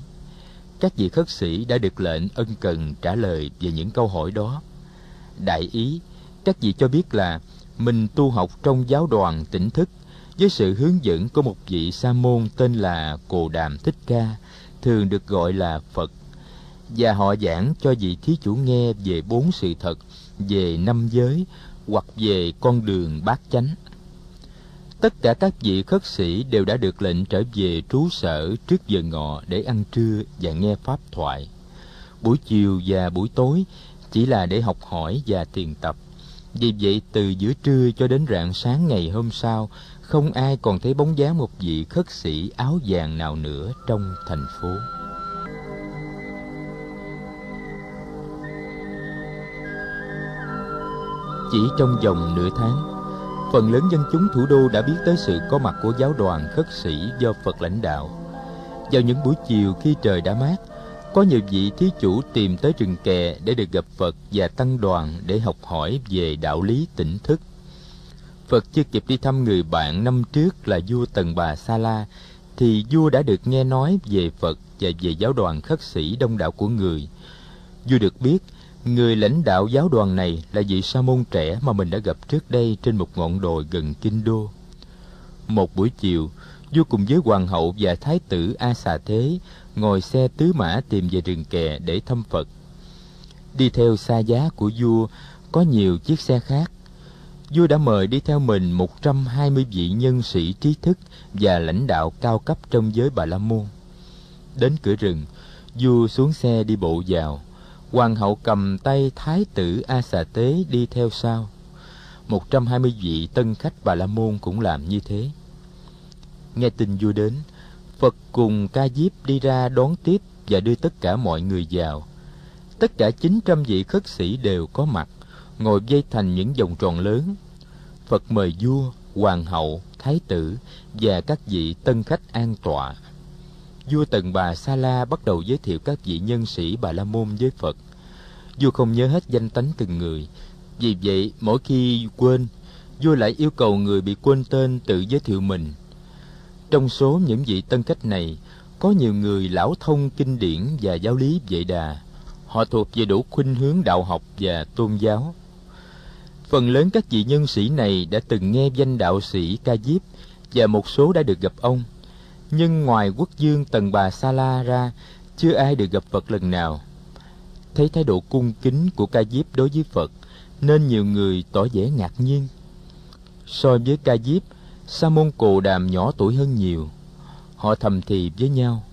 Các vị khất sĩ đã được lệnh ân cần trả lời về những câu hỏi đó. Đại ý, các vị cho biết là mình tu học trong giáo đoàn tỉnh thức với sự hướng dẫn của một vị sa môn tên là Cồ Đàm Thích Ca, thường được gọi là Phật. Và họ giảng cho vị thí chủ nghe về bốn sự thật, về năm giới hoặc về con đường bát chánh. Tất cả các vị khất sĩ đều đã được lệnh trở về trú sở trước giờ ngọ để ăn trưa và nghe pháp thoại. Buổi chiều và buổi tối chỉ là để học hỏi và thiền tập. Vì vậy từ giữa trưa cho đến rạng sáng ngày hôm sau, không ai còn thấy bóng dáng một vị khất sĩ áo vàng nào nữa trong thành phố. Chỉ trong vòng nửa tháng, phần lớn dân chúng thủ đô đã biết tới sự có mặt của giáo đoàn khất sĩ do Phật lãnh đạo. Vào những buổi chiều khi trời đã mát, có nhiều vị thí chủ tìm tới rừng kè để được gặp Phật và tăng đoàn để học hỏi về đạo lý tỉnh thức. Phật chưa kịp đi thăm người bạn năm trước là vua Tần Bà Sa La, thì vua đã được nghe nói về Phật và về giáo đoàn khất sĩ đông đảo của người. Vua được biết, người lãnh đạo giáo đoàn này là vị sa môn trẻ mà mình đã gặp trước đây trên một ngọn đồi gần Kinh Đô. Một buổi chiều, vua cùng với hoàng hậu và thái tử A Xà Thế ngồi xe tứ mã tìm về rừng kè để thăm Phật. Đi theo xa giá của vua có nhiều chiếc xe khác. Vua đã mời đi theo mình 120 vị nhân sĩ trí thức và lãnh đạo cao cấp trong giới Bà La Môn. Đến cửa rừng, vua xuống xe đi bộ vào hoàng hậu cầm tay thái tử a xà tế đi theo sau một trăm hai mươi vị tân khách bà la môn cũng làm như thế nghe tin vua đến phật cùng ca diếp đi ra đón tiếp và đưa tất cả mọi người vào. Tất cả chín trăm vị khất sĩ đều có mặt, ngồi dây thành những vòng tròn lớn. Phật mời vua, hoàng hậu, thái tử và các vị tân khách an tọa. Vua tần bà sa la bắt đầu giới thiệu các vị nhân sĩ bà la môn với phật. Vua không nhớ hết danh tánh từng người. Vì vậy, mỗi khi quên, vua lại yêu cầu người bị quên tên tự giới thiệu mình trong số những vị tân khách này, có nhiều người lão thông kinh điển và giáo lý vệ đà. Họ thuộc về đủ khuynh hướng đạo học và tôn giáo. Phần lớn các vị nhân sĩ này đã từng nghe danh đạo sĩ ca diếp và một số đã được gặp ông. Nhưng ngoài quốc dương tần bà sa la ra, chưa ai được gặp phật lần nào. Thấy thái độ cung kính của ca diếp đối với phật, nên nhiều người tỏ vẻ ngạc nhiên. So với ca diếp sa môn cồ đàm nhỏ tuổi hơn nhiều. Họ thầm thì với nhau,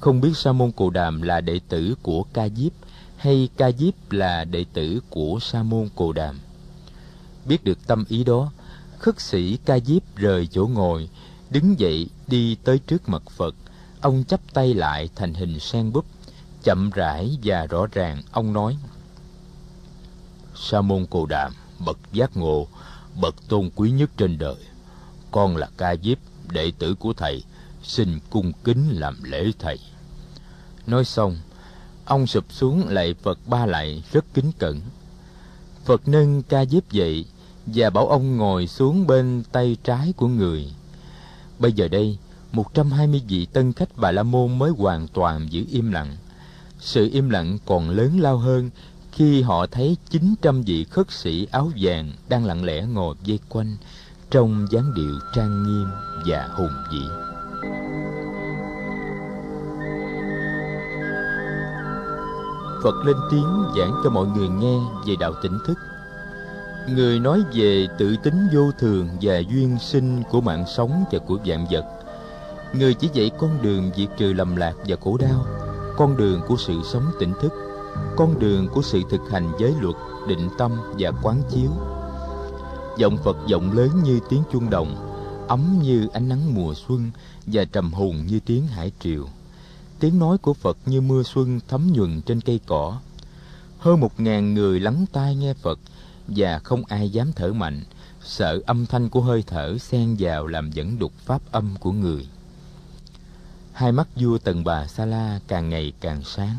không biết sa môn cồ đàm là đệ tử của ca diếp hay ca diếp là đệ tử của sa môn cồ đàm. Biết được tâm ý đó, khất sĩ ca diếp rời chỗ ngồi, đứng dậy đi tới trước mặt phật. Ông chắp tay lại thành hình sen búp, chậm rãi và rõ ràng ông nói sa môn cồ đàm, bậc giác ngộ, bậc tôn quý nhất trên đời con là ca diếp, đệ tử của thầy, xin cung kính làm lễ thầy. Nói xong, ông sụp xuống lạy phật ba lạy rất kính cẩn. Phật nâng ca diếp dậy và bảo ông ngồi xuống bên tay trái của người. Bây giờ đây, một trăm hai mươi vị tân khách bà la môn mới hoàn toàn giữ im lặng. Sự im lặng còn lớn lao hơn khi họ thấy chín trăm vị khất sĩ áo vàng đang lặng lẽ ngồi vây quanh trong dáng điệu trang nghiêm và hùng vĩ. Phật lên tiếng giảng cho mọi người nghe về đạo tỉnh thức. Người nói về tự tính vô thường và duyên sinh của mạng sống và của vạn vật. Người chỉ dạy con đường diệt trừ lầm lạc và khổ đau, con đường của sự sống tỉnh thức, con đường của sự thực hành giới luật, định tâm và quán chiếu giọng phật giọng lớn như tiếng chuông đồng, ấm như ánh nắng mùa xuân và trầm hùng như tiếng hải triều. Tiếng nói của phật như mưa xuân thấm nhuần trên cây cỏ. Hơn một ngàn người lắng tai nghe phật và không ai dám thở mạnh, sợ âm thanh của hơi thở xen vào làm dẫn đục pháp âm của người. Hai mắt vua tần bà sa la càng ngày càng sáng.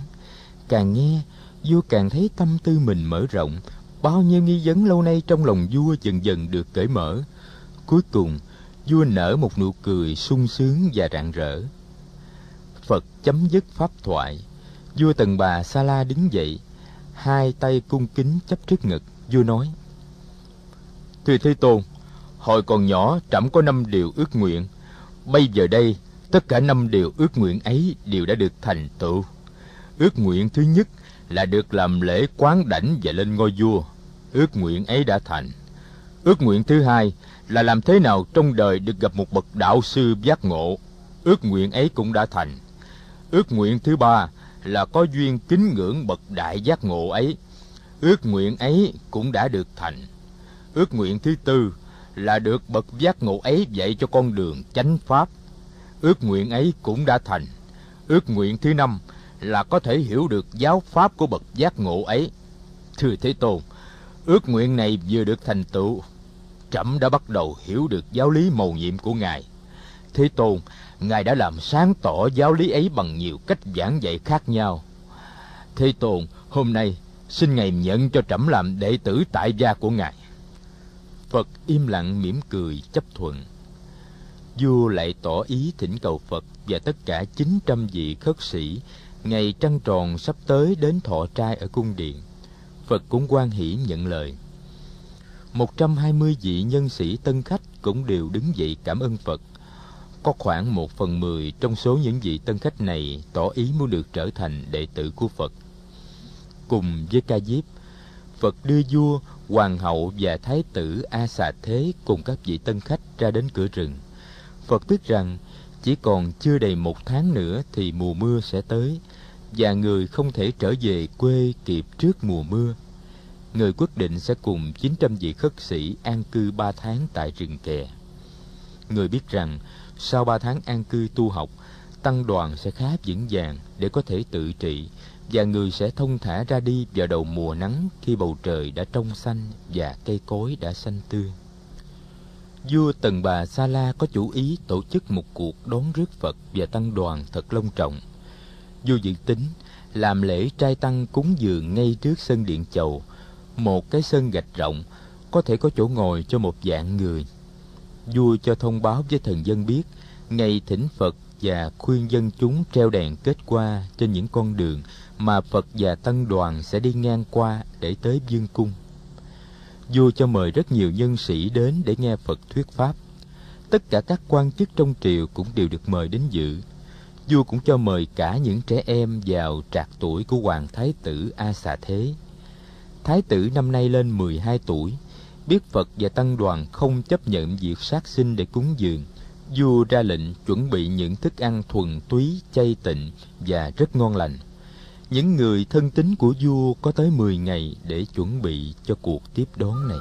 Càng nghe, vua càng thấy tâm tư mình mở rộng bao nhiêu nghi vấn lâu nay trong lòng vua dần dần được cởi mở. Cuối cùng, vua nở một nụ cười sung sướng và rạng rỡ. Phật chấm dứt pháp thoại. Vua tần bà sa la đứng dậy, hai tay cung kính chấp trước ngực. Vua nói, thưa thế tôn, hồi còn nhỏ trẫm có năm điều ước nguyện. Bây giờ đây, tất cả năm điều ước nguyện ấy đều đã được thành tựu. Ước nguyện thứ nhất là được làm lễ quán đảnh và lên ngôi vua. Ước nguyện ấy đã thành. Ước nguyện thứ hai là làm thế nào trong đời được gặp một bậc đạo sư giác ngộ. Ước nguyện ấy cũng đã thành. Ước nguyện thứ ba là có duyên kính ngưỡng bậc đại giác ngộ ấy. Ước nguyện ấy cũng đã được thành. Ước nguyện thứ tư là được bậc giác ngộ ấy dạy cho con đường chánh pháp. Ước nguyện ấy cũng đã thành. Ước nguyện thứ năm là có thể hiểu được giáo pháp của bậc giác ngộ ấy. Thưa thế tôn, ước nguyện này vừa được thành tựu, trẫm đã bắt đầu hiểu được giáo lý mầu nhiệm của ngài. Thế tôn, ngài đã làm sáng tỏ giáo lý ấy bằng nhiều cách giảng dạy khác nhau. Thế tôn, hôm nay, xin ngài nhận cho trẫm làm đệ tử tại gia của ngài. Phật im lặng mỉm cười chấp thuận. Vua lại tỏ ý thỉnh cầu phật và tất cả chín trăm vị khất sĩ ngày trăng tròn sắp tới đến thọ trai ở cung điện, phật cũng quan hỷ nhận lời. Một trăm hai mươi vị nhân sĩ tân khách cũng đều đứng dậy cảm ơn phật. Có khoảng một phần mười trong số những vị tân khách này tỏ ý muốn được trở thành đệ tử của phật. Cùng với ca diếp, phật đưa vua, hoàng hậu và thái tử a xà thế cùng các vị tân khách ra đến cửa rừng. Phật biết rằng chỉ còn chưa đầy một tháng nữa thì mùa mưa sẽ tới và người không thể trở về quê kịp trước mùa mưa. Người quyết định sẽ cùng 900 vị khất sĩ an cư ba tháng tại rừng kè. Người biết rằng sau ba tháng an cư tu học, tăng đoàn sẽ khá vững vàng để có thể tự trị và người sẽ thông thả ra đi vào đầu mùa nắng khi bầu trời đã trong xanh và cây cối đã xanh tươi. Vua Tần Bà Sa La có chủ ý tổ chức một cuộc đón rước Phật và tăng đoàn thật long trọng. Vua dự tính làm lễ trai tăng cúng dường ngay trước sân điện chầu, một cái sân gạch rộng, có thể có chỗ ngồi cho một vạn người. Vua cho thông báo với thần dân biết ngày thỉnh Phật và khuyên dân chúng treo đèn kết qua trên những con đường mà Phật và tăng đoàn sẽ đi ngang qua để tới dương cung. Vua cho mời rất nhiều nhân sĩ đến để nghe Phật thuyết pháp. Tất cả các quan chức trong triều cũng đều được mời đến dự. Vua cũng cho mời cả những trẻ em vào trạc tuổi của Hoàng Thái tử A Xà Thế. Thái tử năm nay lên 12 tuổi, biết Phật và Tăng đoàn không chấp nhận việc sát sinh để cúng dường. Vua ra lệnh chuẩn bị những thức ăn thuần túy, chay tịnh và rất ngon lành. Những người thân tín của vua có tới 10 ngày để chuẩn bị cho cuộc tiếp đón này.